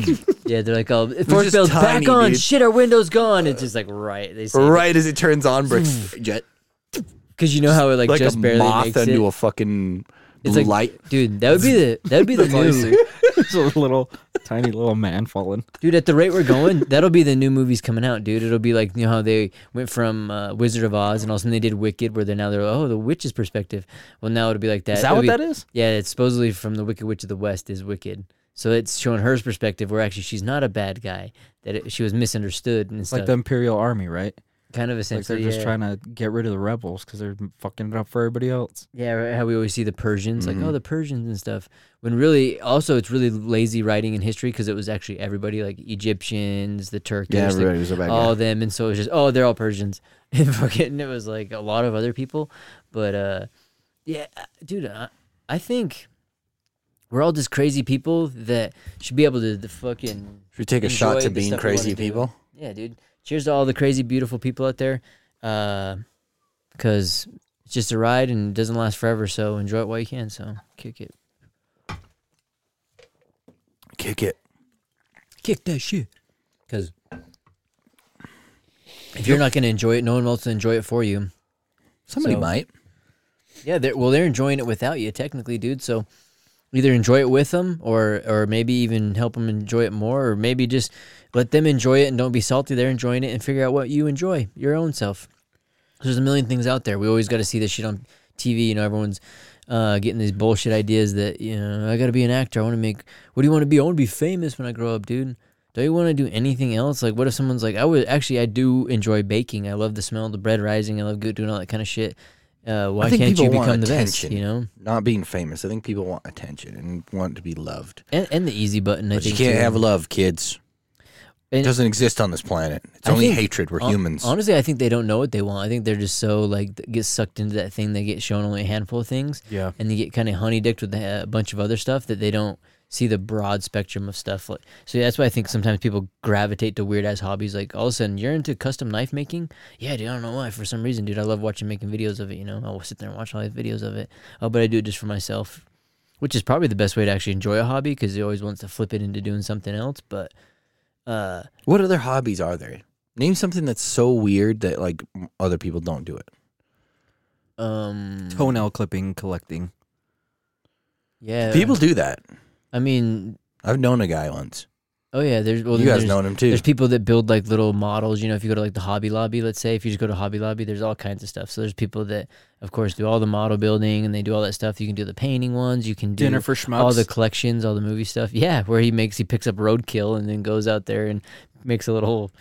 [SPEAKER 3] yeah, they're like, oh, force
[SPEAKER 2] field
[SPEAKER 3] back on.
[SPEAKER 2] dude.
[SPEAKER 3] Shit, our window's gone. It's just like right. They
[SPEAKER 2] right as it turns on, Brick's jet
[SPEAKER 3] because you know how it like,
[SPEAKER 2] like
[SPEAKER 3] just barely
[SPEAKER 2] moth
[SPEAKER 3] makes
[SPEAKER 2] into
[SPEAKER 3] it.
[SPEAKER 2] a fucking
[SPEAKER 3] It's like-
[SPEAKER 2] light.
[SPEAKER 3] Dude, that would be the that would be the <laughs> new
[SPEAKER 4] It's a little tiny little man falling.
[SPEAKER 3] dude. At the rate we're going, that'll be the new movies coming out, dude. It'll be like you know how they went from uh, Wizard of Oz and all of a sudden they did Wicked, where they're now they're oh the witch's perspective. Well, now it'll be like that.
[SPEAKER 4] Is that
[SPEAKER 3] It'll
[SPEAKER 4] what
[SPEAKER 3] be-
[SPEAKER 4] that is?
[SPEAKER 3] Yeah, it's supposedly from the Wicked Witch of the West is Wicked. So it's showing her perspective where actually she's not a bad guy. That it, she was misunderstood and
[SPEAKER 4] It's
[SPEAKER 3] stuff.
[SPEAKER 4] like the Imperial Army, right?
[SPEAKER 3] Kind of a sense
[SPEAKER 4] Like they're just
[SPEAKER 3] yeah.
[SPEAKER 4] trying to get rid of the rebels because they're fucking it up for everybody else.
[SPEAKER 3] Yeah, right, how we always see the Persians, like
[SPEAKER 2] Mhm.
[SPEAKER 3] oh the Persians and stuff. When really, also it's really lazy writing in history because it was actually everybody, like Egyptians, the Turkish,
[SPEAKER 2] Yeah,
[SPEAKER 3] like,
[SPEAKER 2] everybody was a bad
[SPEAKER 3] all
[SPEAKER 2] guy.
[SPEAKER 3] of them, and so it was just oh they're all Persians. <laughs> And fucking it was like a lot of other people, but uh, yeah, uh, dude, I, I think we're all just crazy people that should be able to the fucking
[SPEAKER 2] Should we take a shot to being
[SPEAKER 3] stuff we wanna
[SPEAKER 2] crazy
[SPEAKER 3] do.
[SPEAKER 2] people?
[SPEAKER 3] Yeah, dude. Cheers to all the crazy, beautiful people out there. Uh, because it's just a ride and it doesn't last forever. So enjoy it while you can. So kick it.
[SPEAKER 2] Kick it.
[SPEAKER 3] Kick that shit. Because if you're not going to enjoy it, no one else will enjoy it for you.
[SPEAKER 2] Somebody
[SPEAKER 3] So-
[SPEAKER 2] might.
[SPEAKER 3] Yeah, they're, well, they're enjoying it without you, technically, dude. So either enjoy it with them, or or maybe even help them enjoy it more, or maybe just let them enjoy it and don't be salty. They're enjoying it and figure out what you enjoy, your own self. There's a million things out there. We always got to see this shit on TV. You know, everyone's uh, getting these bullshit ideas that you know I got to be an actor. I want to make. What do you want to be? I want to be famous when I grow up, dude. Don't you want to do anything else? Like, what if someone's like, I would actually, I do enjoy baking. I love the smell of the bread rising. I love doing all that kind of shit. Uh, why
[SPEAKER 2] think
[SPEAKER 3] can't you
[SPEAKER 2] people want
[SPEAKER 3] become the best?
[SPEAKER 2] attention.
[SPEAKER 3] You know,
[SPEAKER 2] Not being famous. I think people want attention and want to be loved.
[SPEAKER 3] and, and the easy button. I
[SPEAKER 2] But you can't
[SPEAKER 3] too.
[SPEAKER 2] have love, kids. It doesn't exist on this planet. It's
[SPEAKER 3] I
[SPEAKER 2] only
[SPEAKER 3] think-
[SPEAKER 2] hatred. We're humans.
[SPEAKER 3] Honestly, I think they don't know what they want. I think they're just so like get sucked into that thing. They get shown only a handful of things,
[SPEAKER 4] Yeah.
[SPEAKER 3] and they get kind of honey dicked with a, a bunch of other stuff that they don't see the broad spectrum of stuff. Like, so that's why I think sometimes people gravitate to weird ass hobbies. Like all of a sudden, you're into custom knife making. Yeah, dude. I don't know why. For some reason, dude, I love watching making videos of it. You know, I'll sit there and watch all these videos of it. Oh, but I do it just for myself, which is probably the best way to actually enjoy a hobby because he always wants to flip it into doing something else. But uh,
[SPEAKER 2] what other hobbies are there? Name something that's so weird that like other people don't do it.
[SPEAKER 3] um,
[SPEAKER 4] Toenail clipping, collecting.
[SPEAKER 3] yeah,
[SPEAKER 2] People do that.
[SPEAKER 3] I mean,
[SPEAKER 2] I've known a guy once.
[SPEAKER 3] Oh yeah, there's well,
[SPEAKER 2] you guys
[SPEAKER 3] there's,
[SPEAKER 2] know him too.
[SPEAKER 3] There's people that build like little models. You know, if you go to like the Hobby Lobby, let's say, if you just go to Hobby Lobby, there's all kinds of stuff. So there's people that, of course, do all the model building and they do all that stuff. You can do the painting ones. You can do
[SPEAKER 4] Dinner for schmucks.
[SPEAKER 3] all the collections, all the movie stuff. Yeah, where he makes he picks up roadkill and then goes out there and makes a little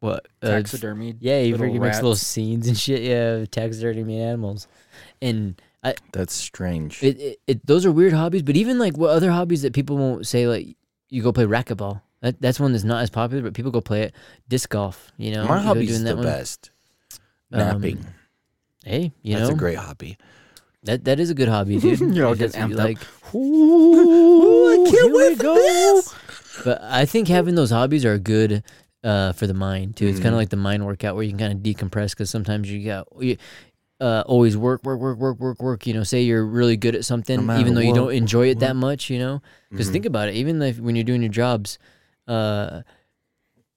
[SPEAKER 3] what uh,
[SPEAKER 4] taxidermy.
[SPEAKER 3] yeah, he
[SPEAKER 4] little
[SPEAKER 3] freaking makes little scenes and shit. Yeah, taxidermy animals, and I
[SPEAKER 2] That's strange.
[SPEAKER 3] it, it, it those are weird hobbies. But even like what other hobbies that people won't say like you go play racquetball. That that's one that's not as popular, but people go play it. Disc golf, you know.
[SPEAKER 2] My hobby's
[SPEAKER 3] doing
[SPEAKER 2] the
[SPEAKER 3] that one.
[SPEAKER 2] best.
[SPEAKER 3] Um,
[SPEAKER 2] Napping.
[SPEAKER 3] Hey, you
[SPEAKER 2] That's
[SPEAKER 3] know
[SPEAKER 2] a great hobby.
[SPEAKER 3] that that is a good hobby, dude.
[SPEAKER 4] You're all getting
[SPEAKER 3] that's-
[SPEAKER 4] amped up.
[SPEAKER 3] like, <laughs>
[SPEAKER 2] Ooh, I
[SPEAKER 3] here we go. But I think having those hobbies are good uh, for the mind too. It's kind
[SPEAKER 2] Mhm.
[SPEAKER 3] of like the mind workout where you can kind of decompress because sometimes you got you, uh, always work, work, work, work, work, work. You know, say you're really good at something,
[SPEAKER 2] matter
[SPEAKER 3] even though you don't enjoy it that much. You know, because
[SPEAKER 2] Mhm.
[SPEAKER 3] think about it. Even if, when you're doing your jobs, uh,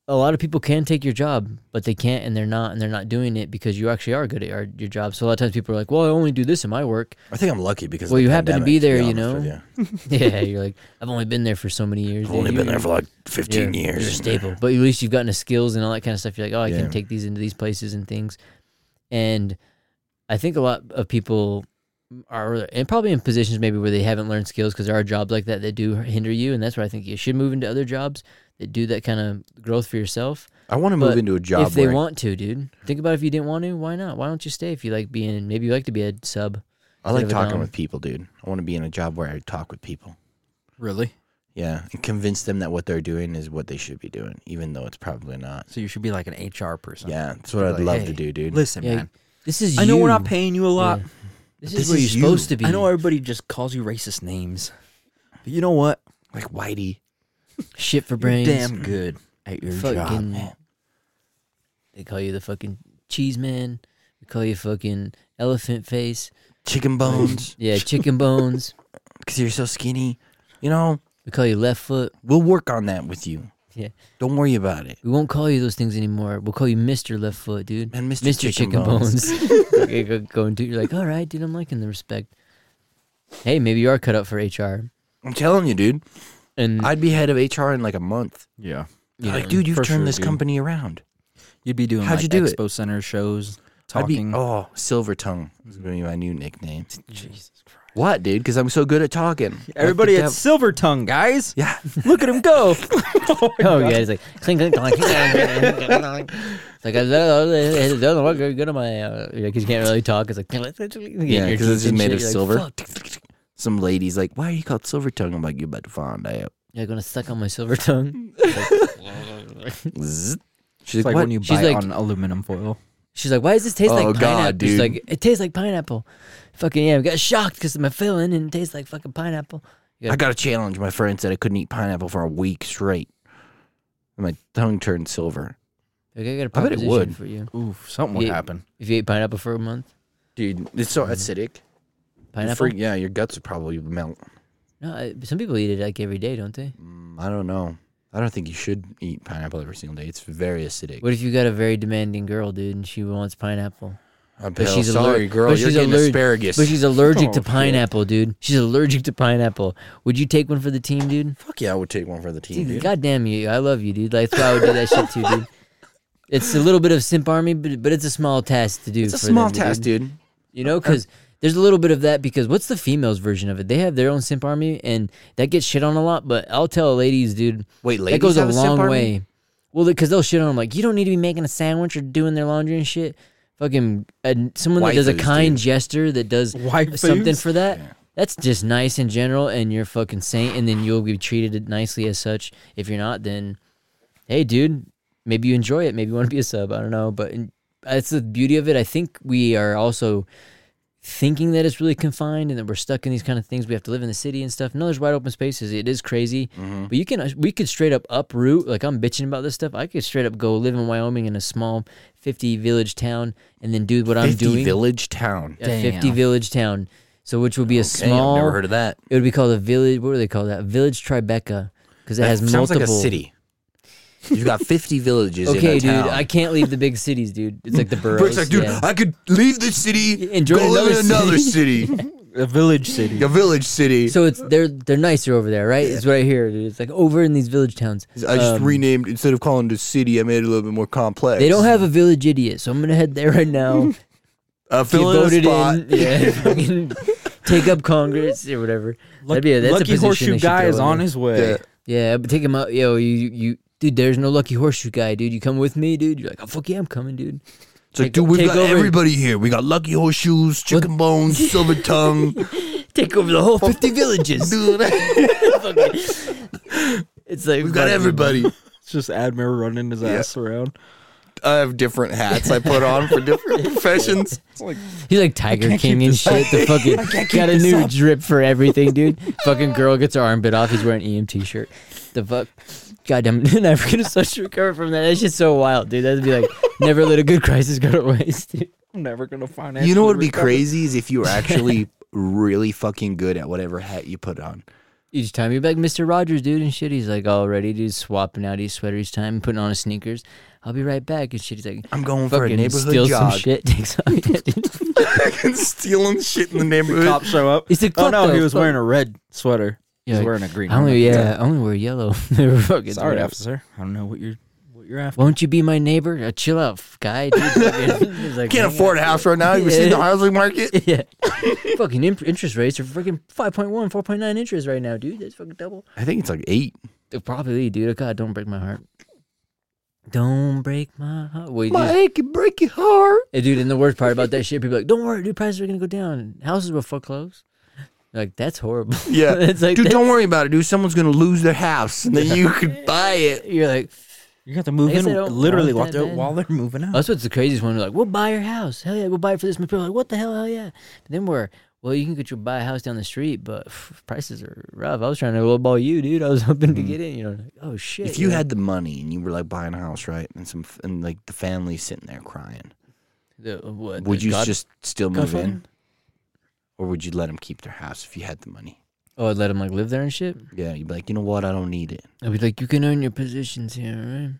[SPEAKER 3] a lot of people can take your job, but they can't, and they're not, and they're not doing it because you actually are good at your, your job. So a lot of times people are like, "Well, I only do this in my work."
[SPEAKER 2] I think I'm lucky because.
[SPEAKER 3] Well, you happen to be there,
[SPEAKER 2] be
[SPEAKER 3] you
[SPEAKER 2] know. with <laughs> <laughs>
[SPEAKER 3] yeah, you're like, I've only been there for so many years.
[SPEAKER 2] I've
[SPEAKER 3] dude.
[SPEAKER 2] only been there for like 15
[SPEAKER 3] you're,
[SPEAKER 2] years.
[SPEAKER 3] You're stable, but at least you've gotten the skills and all that kind of stuff. You're like, oh, I
[SPEAKER 2] Yeah.
[SPEAKER 3] can take these into these places and things. And I think a lot of people are, and probably in positions maybe where they haven't learned skills because there are jobs like that that do hinder you, and that's where I think you should move into other jobs that do that kind of growth for yourself.
[SPEAKER 2] I want to move into a job
[SPEAKER 3] if they want to, dude, think about if you didn't want to, why not? Why don't you stay if you like being? Maybe you like to be a sub.
[SPEAKER 2] I like
[SPEAKER 3] instead of a
[SPEAKER 2] talking with people, dude. I want to be in a job where I talk with people.
[SPEAKER 4] Really?
[SPEAKER 2] Yeah, and convince them that what they're doing is what they should be doing, even though it's probably not.
[SPEAKER 4] So you should be like an HR person.
[SPEAKER 2] Yeah, that's what I'd
[SPEAKER 4] like,
[SPEAKER 2] love
[SPEAKER 4] "Hey,
[SPEAKER 2] to do, dude.
[SPEAKER 4] Listen,
[SPEAKER 3] Yeah,
[SPEAKER 4] man.
[SPEAKER 3] This is
[SPEAKER 4] I know we're not paying you a lot.
[SPEAKER 3] Yeah. This,
[SPEAKER 2] This
[SPEAKER 3] is where
[SPEAKER 2] is
[SPEAKER 3] you're supposed to be.
[SPEAKER 4] I know everybody just calls you racist names. But you know what?
[SPEAKER 2] Like Whitey.
[SPEAKER 3] shit for <laughs> brains.
[SPEAKER 4] damn good at your job.
[SPEAKER 3] fucking.
[SPEAKER 2] man.
[SPEAKER 3] They call you the fucking cheese man. We call you fucking elephant face.
[SPEAKER 2] Chicken bones, <laughs>
[SPEAKER 3] Yeah, chicken bones. <laughs>
[SPEAKER 2] because you're so skinny. You know,
[SPEAKER 3] We call you left foot.
[SPEAKER 2] we'll work on that with you.
[SPEAKER 3] Yeah.
[SPEAKER 2] Don't worry about it.
[SPEAKER 3] We won't call you those things anymore. We'll call you Mister Left Foot, dude.
[SPEAKER 2] And Mr.
[SPEAKER 3] Mister
[SPEAKER 2] Chicken,
[SPEAKER 3] Chicken,
[SPEAKER 2] Bones.
[SPEAKER 3] Bones. <laughs> okay, go, go and do. You're like, all right, dude. I'm liking the respect. Hey, maybe you are cut out for HR.
[SPEAKER 2] I'm telling you, dude.
[SPEAKER 3] And
[SPEAKER 2] I'd be head of HR in like a month.
[SPEAKER 4] Yeah.
[SPEAKER 3] you
[SPEAKER 2] like, dude, you've
[SPEAKER 4] for
[SPEAKER 2] turned
[SPEAKER 4] sure,
[SPEAKER 2] this
[SPEAKER 4] dude.
[SPEAKER 2] company around.
[SPEAKER 4] You'd be doing
[SPEAKER 2] How'd
[SPEAKER 4] like
[SPEAKER 2] you do it?
[SPEAKER 4] expo center shows,
[SPEAKER 2] I'd be
[SPEAKER 4] talking.
[SPEAKER 2] oh, Silver Tongue is gonna be my new nickname.
[SPEAKER 4] Jesus Christ.
[SPEAKER 2] What, dude? Because I'm so good at talking.
[SPEAKER 4] Everybody at Silver Tongue, guys.
[SPEAKER 2] yeah.
[SPEAKER 4] Look at him go.
[SPEAKER 3] oh yeah, it's like clink clink clink. clink. It's like I don't look good on my because you can't really talk. It's like
[SPEAKER 2] Yeah, because it's just made of silver. Some ladies like, why are you called Silver Tongue? I'm like, you about to find out.
[SPEAKER 3] You're gonna suck on my silver tongue.
[SPEAKER 2] She's
[SPEAKER 4] It's
[SPEAKER 2] like,
[SPEAKER 4] like
[SPEAKER 2] what?
[SPEAKER 4] when you
[SPEAKER 3] She's
[SPEAKER 4] bite
[SPEAKER 3] like-
[SPEAKER 4] on aluminum foil.
[SPEAKER 3] She's like, "Why does this taste
[SPEAKER 2] Oh,
[SPEAKER 3] like
[SPEAKER 2] God,
[SPEAKER 3] pineapple?" She's
[SPEAKER 2] dude.
[SPEAKER 3] like, "It tastes like pineapple." Fucking yeah, I got shocked because of my filling and it tastes like fucking pineapple.
[SPEAKER 2] I got a challenge. My friend said I couldn't eat pineapple for a week straight. And my tongue turned silver.
[SPEAKER 3] Like, I got a
[SPEAKER 2] I bet it
[SPEAKER 3] proposition
[SPEAKER 2] would.
[SPEAKER 3] for you.
[SPEAKER 4] Oof, something would
[SPEAKER 3] Yeah.
[SPEAKER 4] happen.
[SPEAKER 3] If you ate pineapple for a month,
[SPEAKER 2] Dude, it's so acidic.
[SPEAKER 3] Pineapple.
[SPEAKER 2] freak- yeah, your guts would probably melt.
[SPEAKER 3] No, I, some people eat it like every day, don't they?
[SPEAKER 2] Mm, I don't know. I don't think you should eat pineapple every single day. It's very acidic.
[SPEAKER 3] What if you got a very demanding girl, dude, and she wants pineapple?
[SPEAKER 2] I'm
[SPEAKER 3] But she's
[SPEAKER 2] sorry,
[SPEAKER 3] aller-
[SPEAKER 2] girl.
[SPEAKER 3] but
[SPEAKER 2] You're
[SPEAKER 3] she's
[SPEAKER 2] getting
[SPEAKER 3] allergic-
[SPEAKER 2] asparagus.
[SPEAKER 3] But she's allergic
[SPEAKER 2] Oh,
[SPEAKER 3] to
[SPEAKER 2] shit.
[SPEAKER 3] pineapple, dude. She's allergic to pineapple. Would you take one for the team, dude?
[SPEAKER 2] Fuck yeah, I would take one for the team,
[SPEAKER 3] Dude,
[SPEAKER 2] dude.
[SPEAKER 3] God damn you. I love you, dude. Like, that's why I would do that shit too, dude. It's a little bit of simp army, but but it's a small task to do.
[SPEAKER 2] It's a
[SPEAKER 3] for
[SPEAKER 2] small
[SPEAKER 3] them,
[SPEAKER 2] task,
[SPEAKER 3] dude.
[SPEAKER 2] dude.
[SPEAKER 3] You know, because there's a little bit of that. Because what's the females' version of it? They have their own simp army, and that gets shit on a lot. But I'll tell ladies, dude,
[SPEAKER 2] Wait, ladies
[SPEAKER 3] that goes a
[SPEAKER 2] have simp
[SPEAKER 3] long
[SPEAKER 2] army?
[SPEAKER 3] way. Well, because they'll shit on them like you don't need to be making a sandwich or doing their laundry and shit. Fucking uh, someone that does a kind
[SPEAKER 2] dude.
[SPEAKER 3] gesture that does
[SPEAKER 4] Waifus?
[SPEAKER 3] something for that.
[SPEAKER 2] Yeah.
[SPEAKER 3] That's just nice in general, and you're fucking saint, and then you'll be treated nicely as such. If you're not, then hey, dude, maybe you enjoy it. Maybe you want to be a sub. I don't know, but that's the beauty of it. I think we are also thinking that it's really confined and that we're stuck in these kind of things. We have to live in the city and stuff. No, there's wide open spaces. It is crazy,
[SPEAKER 2] Mm-hmm.
[SPEAKER 3] but you can we could straight up uproot. Like I'm bitching about this stuff. I could straight up go live in Wyoming in a small 50 village town and then do what I'm doing.
[SPEAKER 2] village town.
[SPEAKER 3] a 50 village town. So which would be a
[SPEAKER 2] Okay,
[SPEAKER 3] small.
[SPEAKER 2] I've never heard of that.
[SPEAKER 3] It would be called a village. What do they call that? Village Tribeca, because it
[SPEAKER 2] That
[SPEAKER 3] has
[SPEAKER 2] sounds
[SPEAKER 3] multiple.
[SPEAKER 2] like a city. You've got 50 villages in
[SPEAKER 3] Okay,
[SPEAKER 2] a
[SPEAKER 3] dude,
[SPEAKER 2] town.
[SPEAKER 3] I can't leave the big cities, dude. It's like the <laughs> boroughs.
[SPEAKER 2] Brick's like, dude,
[SPEAKER 3] yeah.
[SPEAKER 2] I could leave the city,
[SPEAKER 3] And join
[SPEAKER 2] go live
[SPEAKER 3] another
[SPEAKER 2] in another city. <laughs>
[SPEAKER 4] A village city.
[SPEAKER 2] A village city.
[SPEAKER 3] So it's they're they're nicer over there, right? Is what I hear. Dude. It's like over in these village towns.
[SPEAKER 2] I just
[SPEAKER 3] Um,
[SPEAKER 2] renamed instead of calling it a city, I made it a little bit more complex.
[SPEAKER 3] They don't have a village idiot, so I'm gonna head there right now. <laughs>
[SPEAKER 2] uh, fill in a
[SPEAKER 3] voted
[SPEAKER 2] spot.
[SPEAKER 3] in, yeah, fucking take up Congress or whatever. That'd be a, that's a
[SPEAKER 4] Lucky
[SPEAKER 3] position
[SPEAKER 4] horseshoe
[SPEAKER 3] should
[SPEAKER 4] guy
[SPEAKER 3] throw
[SPEAKER 4] is
[SPEAKER 3] in
[SPEAKER 4] on
[SPEAKER 3] there.
[SPEAKER 4] his way.
[SPEAKER 2] Yeah.
[SPEAKER 3] Yeah, but take him out. Yo, you you dude. There's no lucky horseshoe guy, dude. You come with me, dude. You're like, oh fuck yeah, I'm coming, dude.
[SPEAKER 2] It's like,
[SPEAKER 3] Take-
[SPEAKER 2] dude, we've
[SPEAKER 3] take
[SPEAKER 2] got
[SPEAKER 3] over-
[SPEAKER 2] everybody here. We got lucky horseshoes, chicken bones, <laughs> silver tongue.
[SPEAKER 3] Take over the whole 50 villages. <laughs>
[SPEAKER 2] Dude, <laughs>
[SPEAKER 3] It's like
[SPEAKER 2] we've got
[SPEAKER 3] fucking-
[SPEAKER 2] everybody.
[SPEAKER 4] It's just Admir running his ass around.
[SPEAKER 2] I have different hats I put on for different professions.
[SPEAKER 3] He's like Tiger
[SPEAKER 4] can't
[SPEAKER 3] King
[SPEAKER 4] keep
[SPEAKER 3] and
[SPEAKER 4] this
[SPEAKER 3] shit. The fucking got a new
[SPEAKER 4] up.
[SPEAKER 3] drip for everything, dude. fucking girl gets her arm bit off. He's wearing an EMT shirt. The fuck. Goddamn, <laughs> never gonna <laughs> start to recover from that. That's just so wild, dude. That'd be like <laughs> never let a good crisis go to waste. Dude.
[SPEAKER 4] I'm never gonna financially
[SPEAKER 2] You know what would be
[SPEAKER 4] recover.
[SPEAKER 2] crazy is if you were actually really fucking good at whatever hat you put on.
[SPEAKER 3] Each time you'd be like Mr. Rogers, dude, and shit. He's like all ready, dude, swapping out his sweater each time, putting on his sneakers. I'll be right back and shit. He's like,
[SPEAKER 2] I'm going for a
[SPEAKER 3] fucking
[SPEAKER 2] neighborhood
[SPEAKER 3] steals
[SPEAKER 2] jog.
[SPEAKER 3] some shit, takes off. Yeah, dude.
[SPEAKER 2] Stealing shit in the neighborhood.
[SPEAKER 4] Cops show up.
[SPEAKER 3] He's like,
[SPEAKER 4] Oh
[SPEAKER 3] fuck
[SPEAKER 4] no, he was
[SPEAKER 3] fuck.
[SPEAKER 4] wearing a red sweater.
[SPEAKER 3] Like,
[SPEAKER 4] wearing a green.
[SPEAKER 3] I only, yeah, I only wear yellow. <laughs> they were fucking
[SPEAKER 4] Sorry,
[SPEAKER 3] whatever.
[SPEAKER 4] officer. I don't know what you're what you're after.
[SPEAKER 3] Won't you be my neighbor? Uh, chill out, guy. Dude. <laughs> Like, <laughs>
[SPEAKER 2] Can't
[SPEAKER 3] "Hang
[SPEAKER 2] afford a house right now. You've seen the housing market.
[SPEAKER 3] Yeah. fucking imp- interest rates are fucking 5.1, 4.9 interest right now, dude. That's fucking double.
[SPEAKER 2] I think it's like eight.
[SPEAKER 3] Probably, dude. God, don't break my heart. Don't break my heart. Wait,
[SPEAKER 2] My ache can break your heart.
[SPEAKER 3] Hey, dude, and the worst part about that shit, people are like, don't worry, dude, prices are gonna go down. Houses will foreclose. Like, that's horrible. <laughs>
[SPEAKER 2] Yeah.
[SPEAKER 3] it's like,
[SPEAKER 2] Dude,
[SPEAKER 3] that's-
[SPEAKER 2] don't worry about it, dude. Someone's gonna lose their house, and then you could <laughs> buy it.
[SPEAKER 3] You're like,
[SPEAKER 4] You got to move
[SPEAKER 3] I guess
[SPEAKER 4] in
[SPEAKER 3] I don't
[SPEAKER 4] literally while
[SPEAKER 3] that
[SPEAKER 4] they're,
[SPEAKER 3] bad.
[SPEAKER 4] while they're moving out.
[SPEAKER 3] that's what's the craziest one. They're like, we'll buy your house. Hell yeah, we'll buy it for this much. People are like, what the hell? Hell yeah. But then we're, well, you can get your buy a house down the street, but pff, <sighs> prices are rough. I was trying to lowball you, dude. I was hoping to mm. get in. You know, like, oh shit.
[SPEAKER 2] If you
[SPEAKER 3] know?
[SPEAKER 2] had the money and you were like buying a house, right, and some and like the family's sitting there crying,
[SPEAKER 3] the, what,
[SPEAKER 2] would
[SPEAKER 3] the
[SPEAKER 2] you
[SPEAKER 3] God-
[SPEAKER 2] just still move
[SPEAKER 3] Godfather?
[SPEAKER 2] in, or would you let them keep their house if you had the money?
[SPEAKER 3] Oh, I'd let them like live there and shit.
[SPEAKER 2] Yeah, you'd be like, you know what? I don't need it.
[SPEAKER 3] I'd be like, you can earn your positions here, right?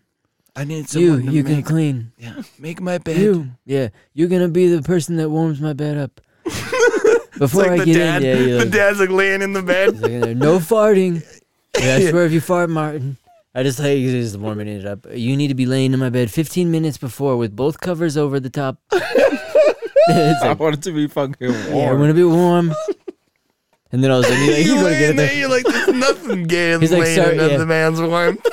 [SPEAKER 2] I need
[SPEAKER 3] You,
[SPEAKER 2] someone to
[SPEAKER 3] you can clean.
[SPEAKER 2] yeah, make my bed.
[SPEAKER 3] You, yeah, you're gonna be the person that warms my bed up. <laughs> Before
[SPEAKER 2] like
[SPEAKER 3] I get
[SPEAKER 2] dad.
[SPEAKER 3] in, yeah, you're
[SPEAKER 2] the
[SPEAKER 3] like,
[SPEAKER 2] dad's like laying in the bed.
[SPEAKER 3] like no farting. <laughs> Yeah, I swear if you fart, Martin. I just like just warming it up. You need to be laying in my bed 15 minutes before with both covers over the top. <laughs> it's <laughs>
[SPEAKER 4] I
[SPEAKER 3] like,
[SPEAKER 4] want it to be fucking warm.
[SPEAKER 3] yeah, I want to be warm. And then I was like, you're, like,
[SPEAKER 2] you
[SPEAKER 3] you're gonna get it
[SPEAKER 2] there.
[SPEAKER 3] there.
[SPEAKER 2] You're like, there's nothing gay in
[SPEAKER 3] He's like,
[SPEAKER 2] laying
[SPEAKER 3] sorry, yeah.
[SPEAKER 2] the man's warm. <laughs>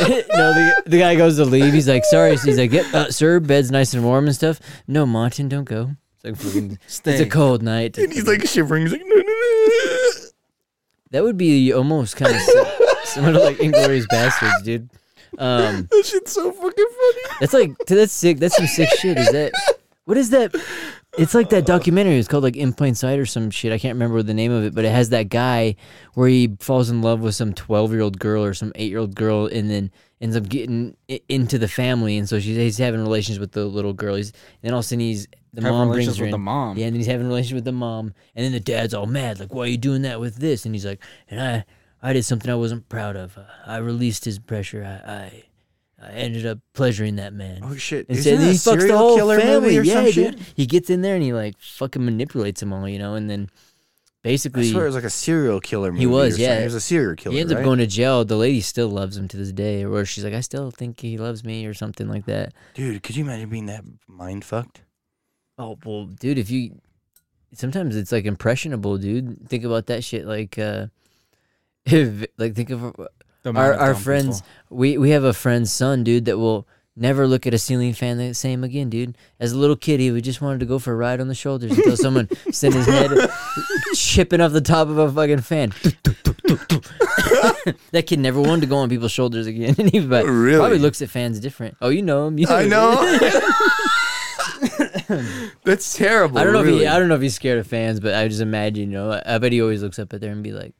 [SPEAKER 2] <laughs>
[SPEAKER 3] no, the, the guy goes to leave. He's like, sorry. He's like, yep, uh, sir, bed's nice and warm and stuff. No, Martin, don't go. It's like fucking,
[SPEAKER 4] Stay.
[SPEAKER 3] it's a cold night.
[SPEAKER 2] and he's like shivering. He's like, no, no, no.
[SPEAKER 3] That would be almost kind of similar to like Inglourious Basterds, dude. Um,
[SPEAKER 2] That shit's so fucking funny.
[SPEAKER 3] that's like that's sick. That's some sick shit. Is that what is that? It's like that documentary. It's called like In Plain Sight or some shit. I can't remember the name of it, but it has that guy where he falls in love with some twelve year old girl or some eight year old girl, and then ends up getting i- into the family, and so she's he's having relations with the little girl. He's and then all of a sudden he's the mom
[SPEAKER 4] relations
[SPEAKER 3] brings her
[SPEAKER 4] with
[SPEAKER 3] in.
[SPEAKER 4] the mom.
[SPEAKER 3] Yeah, and then he's having a relationship with the mom, and then the dad's all mad, like, "Why are you doing that with this?" And he's like, "And I, I did something I wasn't proud of. I released his pressure. I, I, I ended up pleasuring that man."
[SPEAKER 2] Oh shit!
[SPEAKER 3] And
[SPEAKER 2] Isn't that
[SPEAKER 3] he
[SPEAKER 2] a
[SPEAKER 3] fucks the whole
[SPEAKER 2] killer
[SPEAKER 3] family. yeah, dude.
[SPEAKER 2] shit?
[SPEAKER 3] He gets in there and he like fucking manipulates them all, you know, and then
[SPEAKER 2] I
[SPEAKER 3] basically
[SPEAKER 2] swear it was like a serial killer movie.
[SPEAKER 3] was,
[SPEAKER 2] or something.
[SPEAKER 3] yeah.
[SPEAKER 2] He was a serial killer.
[SPEAKER 3] he ends up going to jail. The lady still loves him to this day, or she's like, "I still think he loves me," or something like that.
[SPEAKER 2] Dude, could you imagine being that mind fucked?
[SPEAKER 3] Oh well, dude, if you sometimes it's like impressionable, dude. Think about that shit. Like, uh <laughs> if like think of our our friends.
[SPEAKER 4] people.
[SPEAKER 3] We we have a friend's son, dude, that will never look at a ceiling fan the same again, dude. As a little kid, he would just wanted to go for a ride on the shoulders until <laughs> someone sent his head chipping off the top of a fucking fan. <laughs> that kid never wanted to go on people's shoulders again, <laughs> and he but
[SPEAKER 2] Really?
[SPEAKER 3] probably looks at fans different. Oh, you know him. You
[SPEAKER 2] I know. That's terrible.
[SPEAKER 3] I don't know if he, I don't know if he's scared of fans, but I just imagine, you know, I, I bet he always looks up at there and be like,
[SPEAKER 2] I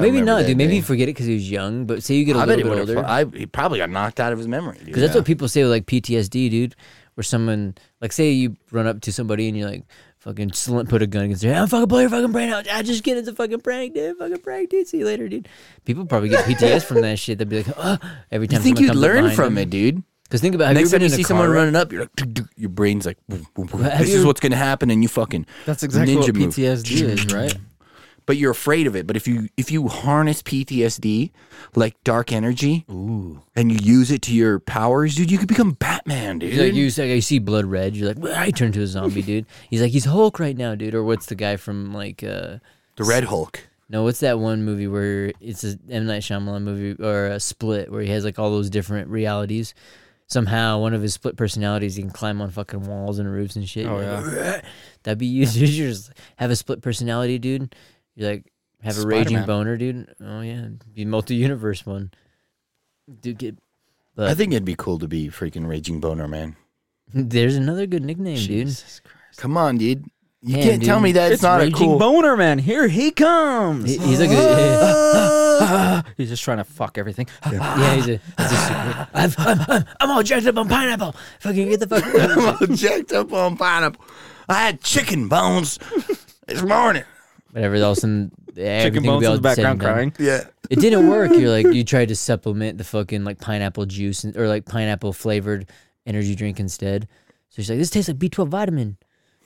[SPEAKER 3] maybe not, dude. Maybe you forget it because he was young. But say you get a
[SPEAKER 2] I bet he
[SPEAKER 3] little bit older,
[SPEAKER 2] I he probably got knocked out of his memory.
[SPEAKER 3] because that's what people say with like PTSD, dude. Where someone, like, say you run up to somebody and you're like, fucking sl- put a gun against their head, I'm fucking blow your fucking brain out. I just get it's a fucking prank, dude. Fucking prank, dude. See you later, dude. People probably get PTS from that shit. They'd be like, oh, every
[SPEAKER 2] You
[SPEAKER 3] time.
[SPEAKER 2] think
[SPEAKER 3] someone
[SPEAKER 2] you'd learn from it, dude?
[SPEAKER 3] Because think about have
[SPEAKER 2] Next
[SPEAKER 3] you
[SPEAKER 2] time you
[SPEAKER 3] been in
[SPEAKER 2] see
[SPEAKER 3] a
[SPEAKER 2] someone
[SPEAKER 3] wreck?
[SPEAKER 2] running up, you're like, "Duk, duk," your brain's like, boom, boom, boom.
[SPEAKER 3] Have
[SPEAKER 2] this
[SPEAKER 3] you
[SPEAKER 2] is what's gonna happen, and you fucking.
[SPEAKER 4] That's exactly what
[SPEAKER 2] Ninja move.
[SPEAKER 4] PTSD is, right?
[SPEAKER 2] But you're afraid of it. But if you if you harness PTSD, like dark energy,
[SPEAKER 3] Ooh.
[SPEAKER 2] and you use it to your powers, dude, you could become Batman, dude.
[SPEAKER 3] He's like you, like, you see blood red. You're like, "Well, I turn to a zombie, dude. <laughs> He's like, he's Hulk right now, dude. Or what's the guy from like, uh,
[SPEAKER 2] the Red Hulk.
[SPEAKER 3] no, what's that one movie where it's a M Night Shyamalan movie or a Split where he has like all those different realities. Somehow, one of his split personalities, he can climb on fucking walls and roofs and shit.
[SPEAKER 4] Oh,
[SPEAKER 3] You're like, that'd be you. <laughs> dude. You just have a split personality, dude. You like have a raging
[SPEAKER 4] Spider-Man.
[SPEAKER 3] boner, dude. Oh yeah, be multi universe one. Dude, get. But
[SPEAKER 2] I think it'd be cool to be freaking Raging Boner, man. <laughs>
[SPEAKER 3] there's another good nickname, dude.
[SPEAKER 4] Christ.
[SPEAKER 2] Come on, dude. You
[SPEAKER 3] Yeah,
[SPEAKER 2] can't tell me that it's, not a
[SPEAKER 4] Raging
[SPEAKER 2] cool.
[SPEAKER 4] boner man. Here he comes.
[SPEAKER 3] He- he's like a, ah. <laughs> <laughs>
[SPEAKER 4] he's just trying to fuck everything.
[SPEAKER 3] yeah, he's a, he's a super. I'm, I'm, I'm, I'm all jacked up on pineapple. Fucking get the fuck.
[SPEAKER 2] I'm all jacked up on pineapple. I had chicken bones this morning.
[SPEAKER 3] Whatever. All of a sudden, <laughs>
[SPEAKER 4] Chicken
[SPEAKER 3] everything will
[SPEAKER 4] bones
[SPEAKER 3] be
[SPEAKER 4] in the background
[SPEAKER 3] said and done.
[SPEAKER 4] crying.
[SPEAKER 2] Yeah.
[SPEAKER 3] It didn't work. You're like you <laughs> tried to supplement the fucking like pineapple juice and, or like pineapple flavored energy drink instead. So she's like, this tastes like B12 vitamin.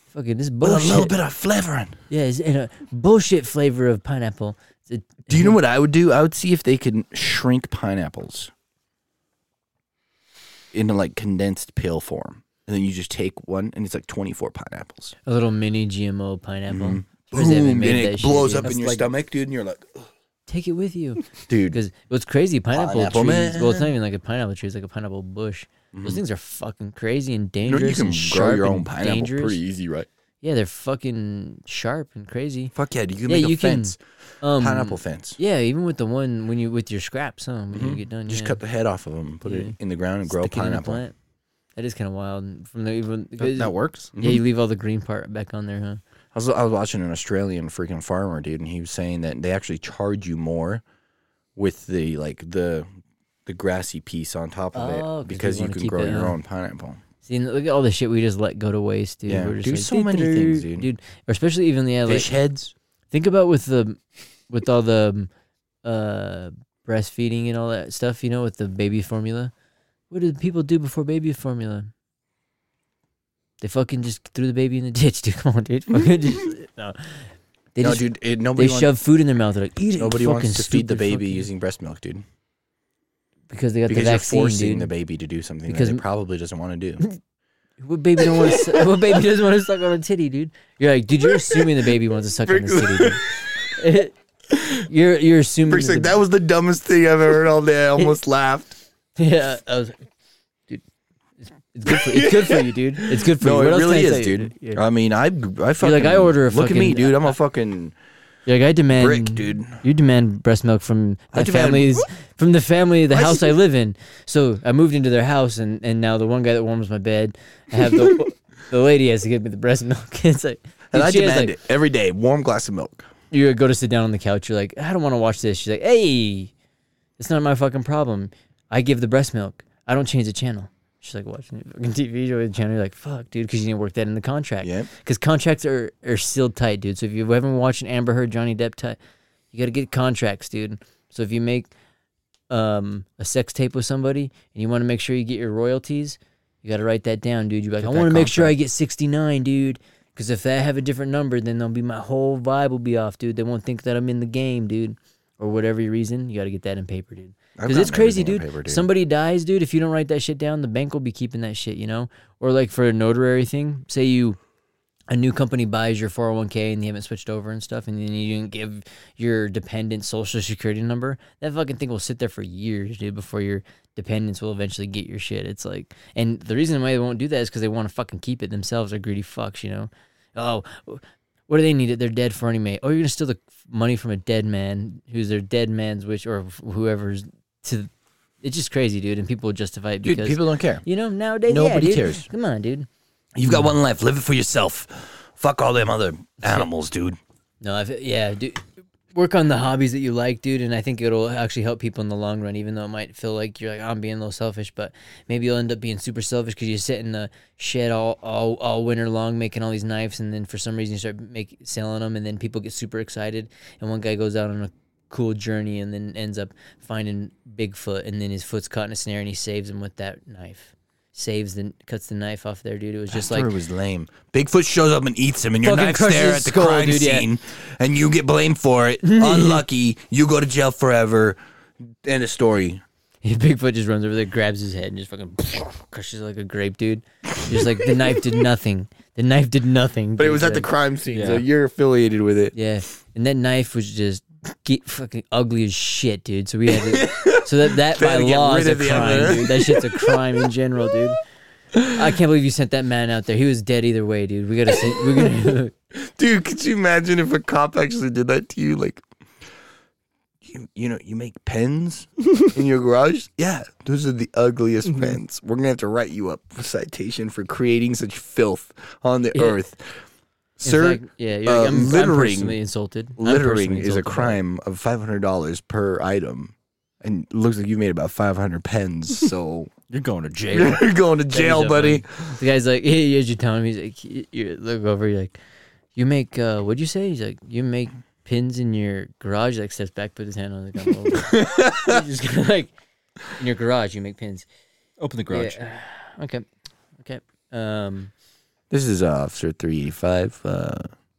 [SPEAKER 3] Fucking this
[SPEAKER 2] With a
[SPEAKER 3] bullshit.
[SPEAKER 2] little bit of flavoring.
[SPEAKER 3] yeah, it's in a bullshit flavor of pineapple. It-
[SPEAKER 2] Do you know what I would do? I would see if they could shrink pineapples into like condensed pill form. And then you just take one and it's like 24 pineapples.
[SPEAKER 3] a little mini GMO pineapple.
[SPEAKER 2] Mm-hmm.
[SPEAKER 3] Surprised they haven't
[SPEAKER 2] Boom, and it blows
[SPEAKER 3] yet.
[SPEAKER 2] up in your
[SPEAKER 4] like-
[SPEAKER 2] stomach, dude, and you're like, "Ugh."
[SPEAKER 3] Take it with you. <laughs>
[SPEAKER 2] dude.
[SPEAKER 3] Because what's crazy, pineapple,
[SPEAKER 2] Pineapple
[SPEAKER 3] trees. Well, it's not even like a pineapple tree; it's like a pineapple bush. Those things are fucking crazy and
[SPEAKER 2] You know,
[SPEAKER 3] dangerous
[SPEAKER 2] you can
[SPEAKER 3] and
[SPEAKER 2] grow
[SPEAKER 3] sharp
[SPEAKER 2] your own pineapple
[SPEAKER 3] dangerous.
[SPEAKER 2] pretty easy, right?
[SPEAKER 3] Yeah, they're fucking sharp and crazy.
[SPEAKER 2] Fuck yeah, you can
[SPEAKER 3] Yeah,
[SPEAKER 2] make a
[SPEAKER 3] you can,
[SPEAKER 2] fence.
[SPEAKER 3] Um,
[SPEAKER 2] pineapple fence.
[SPEAKER 3] Yeah, even with the one when you with your scraps, huh? When you
[SPEAKER 2] Mhm.
[SPEAKER 3] get done,
[SPEAKER 2] Just
[SPEAKER 3] yeah.
[SPEAKER 2] cut the head off of them and put
[SPEAKER 3] Yeah.
[SPEAKER 2] it in the ground and grow
[SPEAKER 3] Stick it in a
[SPEAKER 2] pineapple.
[SPEAKER 3] plant. That is kind of wild. From the even
[SPEAKER 4] That, that works.
[SPEAKER 3] yeah, you leave all the green part back on there, huh?
[SPEAKER 2] I was I was watching an Australian freaking farmer, dude, and he was saying that they actually charge you more with the like the the grassy piece on top of
[SPEAKER 3] Oh, 'cause
[SPEAKER 2] it
[SPEAKER 3] they
[SPEAKER 2] because you
[SPEAKER 3] wanna
[SPEAKER 2] can
[SPEAKER 3] keep
[SPEAKER 2] grow
[SPEAKER 3] it,
[SPEAKER 2] your
[SPEAKER 3] huh?
[SPEAKER 2] own pineapple.
[SPEAKER 3] See, and look at all the shit we just let go to waste, dude.
[SPEAKER 2] Yeah,
[SPEAKER 3] We're just
[SPEAKER 2] dude,
[SPEAKER 3] like,
[SPEAKER 2] so many things, dude.
[SPEAKER 3] dude. Or especially even yeah, like
[SPEAKER 2] Fish heads.
[SPEAKER 3] Think about with the with all the um, uh breastfeeding and all that stuff, you know, with the baby formula. What did people do before baby formula? They fucking just threw the baby in the <laughs> ditch, dude. Come on, dude. <laughs> Fucking just, no. They
[SPEAKER 2] no,
[SPEAKER 3] just
[SPEAKER 2] dude, it,
[SPEAKER 3] they
[SPEAKER 2] nobody wants,
[SPEAKER 3] shove food in their mouth. They're like, eat it.
[SPEAKER 2] nobody
[SPEAKER 3] you
[SPEAKER 2] wants
[SPEAKER 3] fucking
[SPEAKER 2] to feed the baby
[SPEAKER 3] fucking-"
[SPEAKER 2] using breast milk, dude.
[SPEAKER 3] because they got
[SPEAKER 2] Because
[SPEAKER 3] the
[SPEAKER 2] you're forcing
[SPEAKER 3] dude.
[SPEAKER 2] the baby to do something
[SPEAKER 3] Because
[SPEAKER 2] that it probably doesn't want to do. <laughs>
[SPEAKER 3] What baby don't want to? what baby doesn't want to suck on a titty, dude? You're like, dude, you're assuming the baby wants to suck on his titty. Dude. you're you're assuming
[SPEAKER 2] Brick's like,
[SPEAKER 3] the-
[SPEAKER 2] that was the dumbest thing I've ever heard all day. I almost laughed.
[SPEAKER 3] Yeah, I was, dude. It's, good for it's good for you, dude. It's good for <laughs>
[SPEAKER 2] No,
[SPEAKER 3] you. What
[SPEAKER 2] it
[SPEAKER 3] else can
[SPEAKER 2] really
[SPEAKER 3] I
[SPEAKER 2] is,
[SPEAKER 3] say?
[SPEAKER 2] dude.
[SPEAKER 3] Yeah.
[SPEAKER 2] I mean, I I fucking
[SPEAKER 3] like, I order a
[SPEAKER 2] look at me,
[SPEAKER 3] fucking-
[SPEAKER 2] dude. I'm a fucking
[SPEAKER 3] You're like I demand
[SPEAKER 2] brick, dude.
[SPEAKER 3] You demand breast milk from
[SPEAKER 2] I
[SPEAKER 3] the
[SPEAKER 2] demand-
[SPEAKER 3] families from the family the house I live in. So I moved into their house, and, and now the one guy that warms my bed, I have the <laughs> the lady has to give me the breast milk. <laughs> It's like,
[SPEAKER 2] And I
[SPEAKER 3] she has,
[SPEAKER 2] demand
[SPEAKER 3] like,
[SPEAKER 2] it every day. Warm glass of milk.
[SPEAKER 3] you go to sit down on the couch. You're like, I don't want to watch this. She's like, Hey, it's not my fucking problem. I give the breast milk. I don't change the channel. She's like watching fucking TV show the channel. You're like, fuck, dude, because you didn't work that in the contract.
[SPEAKER 2] Yeah.
[SPEAKER 3] Because contracts are, are sealed tight, dude. So if you haven't watched an Amber Heard Johnny Depp tight, you got to get contracts, dude. So if you make um, a sex tape with somebody and you want to make sure you get your royalties, you got to write that down, dude. You're like,
[SPEAKER 2] Get
[SPEAKER 3] I want to make sure I get 69, dude. Because if I have a different number, then they'll be my whole vibe will be off, dude. They won't think that I'm in the game, dude. Or whatever your reason, you got to get that in paper, dude. Because it's crazy, dude.
[SPEAKER 2] paper, dude.
[SPEAKER 3] Somebody dies, dude. If you don't write that shit down, the bank will be keeping that shit, you know? Or like for a notary thing, say you a new company buys your 401k and you haven't switched over and stuff, and then you didn't give your dependent social security number, that fucking thing will sit there for years, dude, before your dependents will eventually get your shit. It's like, and the reason why they won't do that is because they want to fucking keep it themselves. They're greedy fucks, you know? Oh, what do they need it? They're dead for anyway. Oh, you're gonna steal the money from a dead man who's their dead man's wish or whoever's to. It's just crazy, dude, and people justify it
[SPEAKER 2] Dude,
[SPEAKER 3] because
[SPEAKER 2] people don't care.
[SPEAKER 3] you know nowadays.
[SPEAKER 2] Nobody
[SPEAKER 3] dude.
[SPEAKER 2] cares.
[SPEAKER 3] Come on, dude.
[SPEAKER 2] You've got one life. Live it for yourself. Fuck all them other animals, dude.
[SPEAKER 3] No, I've, yeah, dude. Work on the hobbies that you like, dude, and I think it'll actually help people in the long run. Even though it might feel like you're like oh, I'm being a little selfish, but maybe you'll end up being super selfish because you sit in the shed all, all all winter long making all these knives, and then for some reason you start make selling them, and then people get super excited, and one guy goes out on a cool journey and then ends up finding Bigfoot, and then his foot's caught in a snare, and he saves him with that knife. saves the cuts the knife off there, dude. It was just
[SPEAKER 2] That
[SPEAKER 3] like
[SPEAKER 2] it was lame. Bigfoot shows up and eats him, and your
[SPEAKER 3] Fucking
[SPEAKER 2] knife's
[SPEAKER 3] crushes
[SPEAKER 2] there
[SPEAKER 3] his
[SPEAKER 2] at the
[SPEAKER 3] skull,
[SPEAKER 2] crime
[SPEAKER 3] dude, yeah.
[SPEAKER 2] scene, and you get blamed for it. <laughs> Unlucky, you go to jail forever. End of story. <laughs>
[SPEAKER 3] Bigfoot just runs over there, grabs his head, and just fucking <laughs> crushes like a grape, dude. Just like the knife did nothing. The knife did nothing.
[SPEAKER 2] But it was at the crime scene, so
[SPEAKER 4] Yeah.
[SPEAKER 2] you're affiliated with it.
[SPEAKER 3] Yeah, and that knife was just get fucking ugly as shit, dude. So we had to, <laughs> so that that by
[SPEAKER 2] to get
[SPEAKER 3] law is a
[SPEAKER 2] of the
[SPEAKER 3] crime,
[SPEAKER 2] other.
[SPEAKER 3] dude. That shit's a crime in general, dude. I can't believe you sent that man out there. He was dead either way, dude. We gotta send, we gotta <laughs>
[SPEAKER 2] Dude, could you imagine if a cop actually did that to you? Like, you, you know, you make pens in your garage? <laughs> Yeah, those are the ugliest
[SPEAKER 3] Mm-hmm.
[SPEAKER 2] pens. We're gonna have to write you up a citation for creating such filth on the earth.
[SPEAKER 3] In
[SPEAKER 2] Sir,
[SPEAKER 3] fact, yeah, you're
[SPEAKER 2] uh,
[SPEAKER 3] like, I'm, I'm
[SPEAKER 2] littering-
[SPEAKER 3] personally insulted. I'm
[SPEAKER 2] littering
[SPEAKER 3] personally
[SPEAKER 2] is a
[SPEAKER 3] insulted by
[SPEAKER 2] crime of five hundred dollars per item, and it looks like you made about five hundred pens. <laughs> So
[SPEAKER 4] You're going to jail. <laughs>
[SPEAKER 2] you're going to jail,
[SPEAKER 3] so
[SPEAKER 2] buddy.
[SPEAKER 3] The guy's like, <laughs> hey, as you tell him, he's like, you- you look over, you're like, you make, uh, what'd you say? He's like, you make pins in your garage. He, like steps back, put his hand on the gun. over. He's just kinda like, in your garage, you make pins.
[SPEAKER 4] Open the garage.
[SPEAKER 3] Yeah. <sighs> Okay. Okay. Um,
[SPEAKER 2] This is uh, Officer three eighty five. Uh,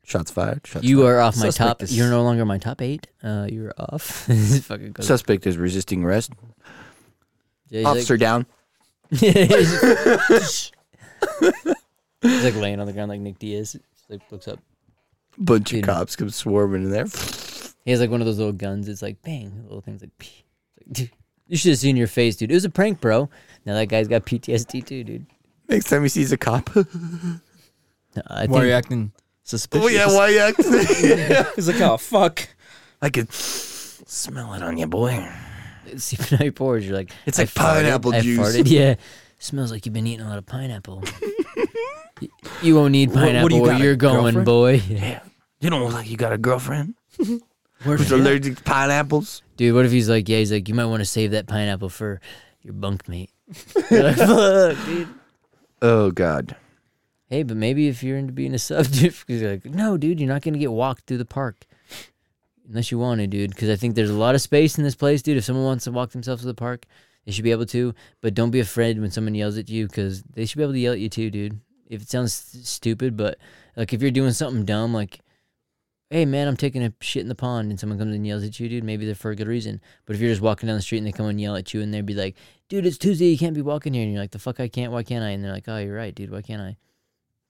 [SPEAKER 2] shots fired. Shots
[SPEAKER 3] you
[SPEAKER 2] fired.
[SPEAKER 3] are off my
[SPEAKER 4] Suspect
[SPEAKER 3] top.
[SPEAKER 4] is-
[SPEAKER 3] You're no longer my top eight. Uh, you're off. <laughs> This fucking goes-
[SPEAKER 2] Suspect is resisting arrest.
[SPEAKER 3] Yeah, he's like-
[SPEAKER 2] Officer down.
[SPEAKER 3] he's, <laughs> he's like laying on the ground like Nick Diaz. Just, like looks up.
[SPEAKER 2] Bunch
[SPEAKER 3] Dude.
[SPEAKER 2] of cops come swarming in there.
[SPEAKER 3] He has like one of those little guns. It's like bang, little things like. Pee. It's like dude, you should have seen your face, dude. It was a prank, bro. Now that guy's got PTSD too, dude.
[SPEAKER 2] Next time he sees a cop. <laughs>
[SPEAKER 3] I think
[SPEAKER 4] Why are you acting suspicious?
[SPEAKER 2] oh yeah, why you acting?
[SPEAKER 4] He's like, oh fuck.
[SPEAKER 2] I could smell it on you, boy.
[SPEAKER 3] seeping out your pores. You're like,
[SPEAKER 2] It's
[SPEAKER 3] I
[SPEAKER 2] like pineapple
[SPEAKER 3] farted,
[SPEAKER 2] juice.
[SPEAKER 3] I farted. Yeah, smells like you've been eating a lot of pineapple. <laughs> Y- you won't need
[SPEAKER 4] What- what do
[SPEAKER 3] pineapple
[SPEAKER 4] you
[SPEAKER 3] where
[SPEAKER 4] got, a
[SPEAKER 3] you're going,
[SPEAKER 4] girlfriend?
[SPEAKER 3] boy.
[SPEAKER 2] Yeah. You don't look like you got a girlfriend <laughs>
[SPEAKER 4] Where's
[SPEAKER 2] who's allergic to pineapples.
[SPEAKER 3] Dude, what if he's like, yeah, he's like, you might want to save that pineapple for your bunkmate. You're like, fuck, dude.
[SPEAKER 2] Oh God.
[SPEAKER 3] Hey, but maybe if you're into being a <laughs> sub, because you're like, no, dude, you're not gonna get walked through the park unless you want to, dude. Because I think there's a lot of space in this place, dude. If someone wants to walk themselves to the park, they should be able to. But don't be afraid when someone yells at you, because they should be able to yell at you too, dude. If it sounds st- stupid, but like if you're doing something dumb, like, hey man, I'm taking a shit in the pond, and someone comes and yells at you, dude, maybe they're for a good reason. But if you're just walking down the street and they come and yell at you, and they'd be like, dude, it's Tuesday, you can't be walking here, and you're like, the fuck, I can't. Why can't I? And they're like, oh, you're right, dude. Why can't I?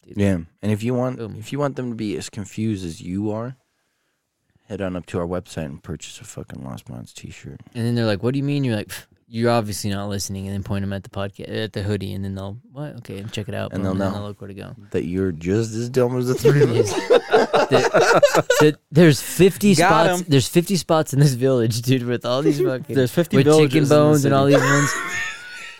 [SPEAKER 2] Dude, Yeah. And if you want
[SPEAKER 3] Boom.
[SPEAKER 2] if you want them to be as confused as you are, head on up to our website and purchase a fucking Lost Minds t shirt.
[SPEAKER 3] And then they're like, "What do you mean?" You're like, "Pff, "You're obviously not listening." And then point them at the podcast, at the hoodie, and then they'll what? Okay, and check it out.
[SPEAKER 2] And
[SPEAKER 3] boom,
[SPEAKER 2] they'll
[SPEAKER 3] and
[SPEAKER 2] know.
[SPEAKER 3] they'll look where to go.
[SPEAKER 2] That you're just as dumb as the three of <laughs> us.
[SPEAKER 3] The- the- there's 50
[SPEAKER 4] Got
[SPEAKER 3] spots.
[SPEAKER 4] 'em.
[SPEAKER 3] There's 50 spots in this village, dude, with all these fucking
[SPEAKER 4] There's 50
[SPEAKER 3] with
[SPEAKER 4] villages
[SPEAKER 3] chicken
[SPEAKER 4] the
[SPEAKER 3] bones and all these ones. <laughs>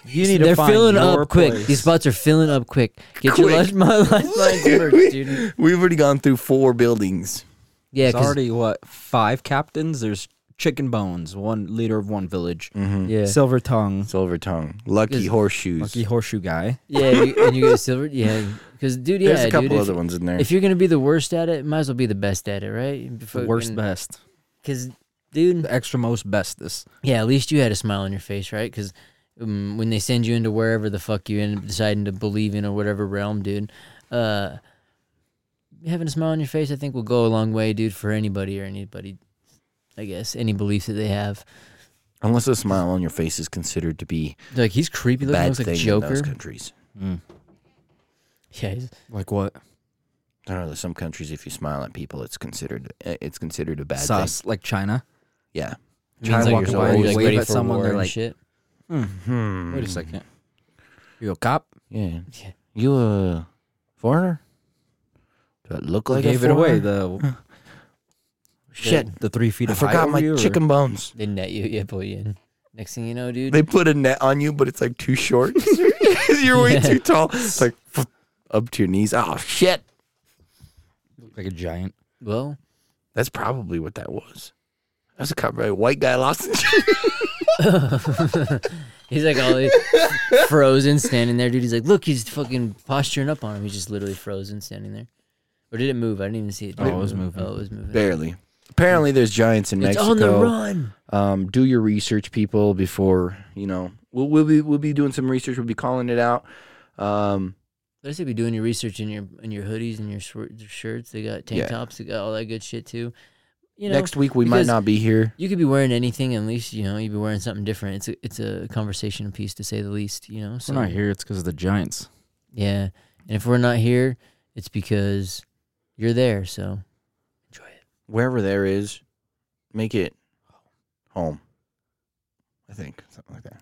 [SPEAKER 4] You need to
[SPEAKER 3] They're
[SPEAKER 4] find
[SPEAKER 3] filling
[SPEAKER 4] your
[SPEAKER 3] up quick.
[SPEAKER 4] place.
[SPEAKER 3] These spots are filling up quick. Get your
[SPEAKER 2] Quick.
[SPEAKER 3] lunch, my lifeline merch, <laughs> dude.
[SPEAKER 2] We've already gone through four buildings.
[SPEAKER 3] Yeah,
[SPEAKER 4] There's
[SPEAKER 3] 'cause-
[SPEAKER 4] already what five captains. There's chicken bones, one leader of one village,
[SPEAKER 2] Mm-hmm.
[SPEAKER 3] yeah,
[SPEAKER 4] silver tongue,
[SPEAKER 2] Silver tongue, lucky
[SPEAKER 3] Is-
[SPEAKER 2] horseshoes.
[SPEAKER 4] lucky horseshoe guy.
[SPEAKER 3] yeah, you, and you get silver. Yeah, because dude, yeah,
[SPEAKER 2] There's a couple
[SPEAKER 3] dude,
[SPEAKER 2] other
[SPEAKER 3] if,
[SPEAKER 2] ones in there.
[SPEAKER 3] if you're gonna be the worst at it, might as well be the best at it, right?
[SPEAKER 4] The worst best,
[SPEAKER 3] Because, dude,
[SPEAKER 4] the extra most bestest.
[SPEAKER 3] Yeah, at least you had a smile on your face, right? Because um, when they send you into wherever the fuck you end up deciding to believe in or whatever realm, dude, uh, having a smile on your face, I think, will go a long way, dude, for anybody or anybody. I guess any beliefs that they have.
[SPEAKER 2] Unless a smile on your face is considered to be
[SPEAKER 3] like he's creepy
[SPEAKER 2] a
[SPEAKER 3] looking,
[SPEAKER 2] bad
[SPEAKER 3] looks like
[SPEAKER 2] thing in
[SPEAKER 3] Joker.
[SPEAKER 2] those countries.
[SPEAKER 4] Mm.
[SPEAKER 3] Yeah, he's,
[SPEAKER 4] Like what?
[SPEAKER 2] I don't know. There's some countries if you smile at people, it's considered eh, it's considered a bad
[SPEAKER 4] Sus, like China.
[SPEAKER 2] thing. Yeah.
[SPEAKER 3] means
[SPEAKER 2] Try
[SPEAKER 3] like
[SPEAKER 2] walking
[SPEAKER 3] you're
[SPEAKER 2] by
[SPEAKER 3] so-
[SPEAKER 2] and
[SPEAKER 3] you're, like
[SPEAKER 4] wave
[SPEAKER 3] ready
[SPEAKER 4] at
[SPEAKER 3] for
[SPEAKER 4] someone,
[SPEAKER 3] war
[SPEAKER 4] they're
[SPEAKER 3] and
[SPEAKER 4] like-
[SPEAKER 3] shit.
[SPEAKER 4] Hmm. Wait a second. You a cop?
[SPEAKER 2] Yeah.
[SPEAKER 3] Yeah.
[SPEAKER 2] You a foreigner? Do I look like
[SPEAKER 4] gave
[SPEAKER 2] a
[SPEAKER 4] it away. The <laughs>
[SPEAKER 2] Shit.
[SPEAKER 4] the three feet
[SPEAKER 2] I
[SPEAKER 4] of height
[SPEAKER 2] forgot
[SPEAKER 4] over
[SPEAKER 2] my
[SPEAKER 4] you, or-
[SPEAKER 2] chicken bones.
[SPEAKER 3] They net you, yeah, put you in. Next thing you know, dude.
[SPEAKER 2] They put a net on you, but it's like too short <laughs> <laughs> you're way
[SPEAKER 3] Yeah.
[SPEAKER 2] too tall. It's like up to your knees. Oh shit!
[SPEAKER 4] Look like a giant.
[SPEAKER 3] well,
[SPEAKER 2] That's probably what that was. That's a copyright white guy lost. his- <laughs>
[SPEAKER 3] he's like all frozen, standing there, dude. He's like, look, he's fucking posturing up on him. He's just literally frozen, standing there. Or did it move? I didn't even see it. Did
[SPEAKER 4] Oh, it was moving.
[SPEAKER 3] Oh, it was moving.
[SPEAKER 2] Barely. Apparently, there's giants in Mexico.
[SPEAKER 3] It's
[SPEAKER 2] Mexico.
[SPEAKER 3] on the run.
[SPEAKER 2] Um, do your research, people, before you know we'll we'll be we'll be doing some research. We'll be calling it out. Um,
[SPEAKER 3] I say be doing your research in your in your hoodies and your short shirts. They got tank
[SPEAKER 2] Yeah.
[SPEAKER 3] tops. They got all that good shit too. You know,
[SPEAKER 2] next week we might not be here.
[SPEAKER 3] you could be wearing anything. At least you know you'd be wearing something different. It's a it's a conversation piece to say the least. You know,
[SPEAKER 4] If
[SPEAKER 3] so
[SPEAKER 4] we're not here. It's because of the Giants.
[SPEAKER 3] Yeah, and if we're not here, it's because you're there. So enjoy it.
[SPEAKER 2] Wherever there is, make it home. I think something like that.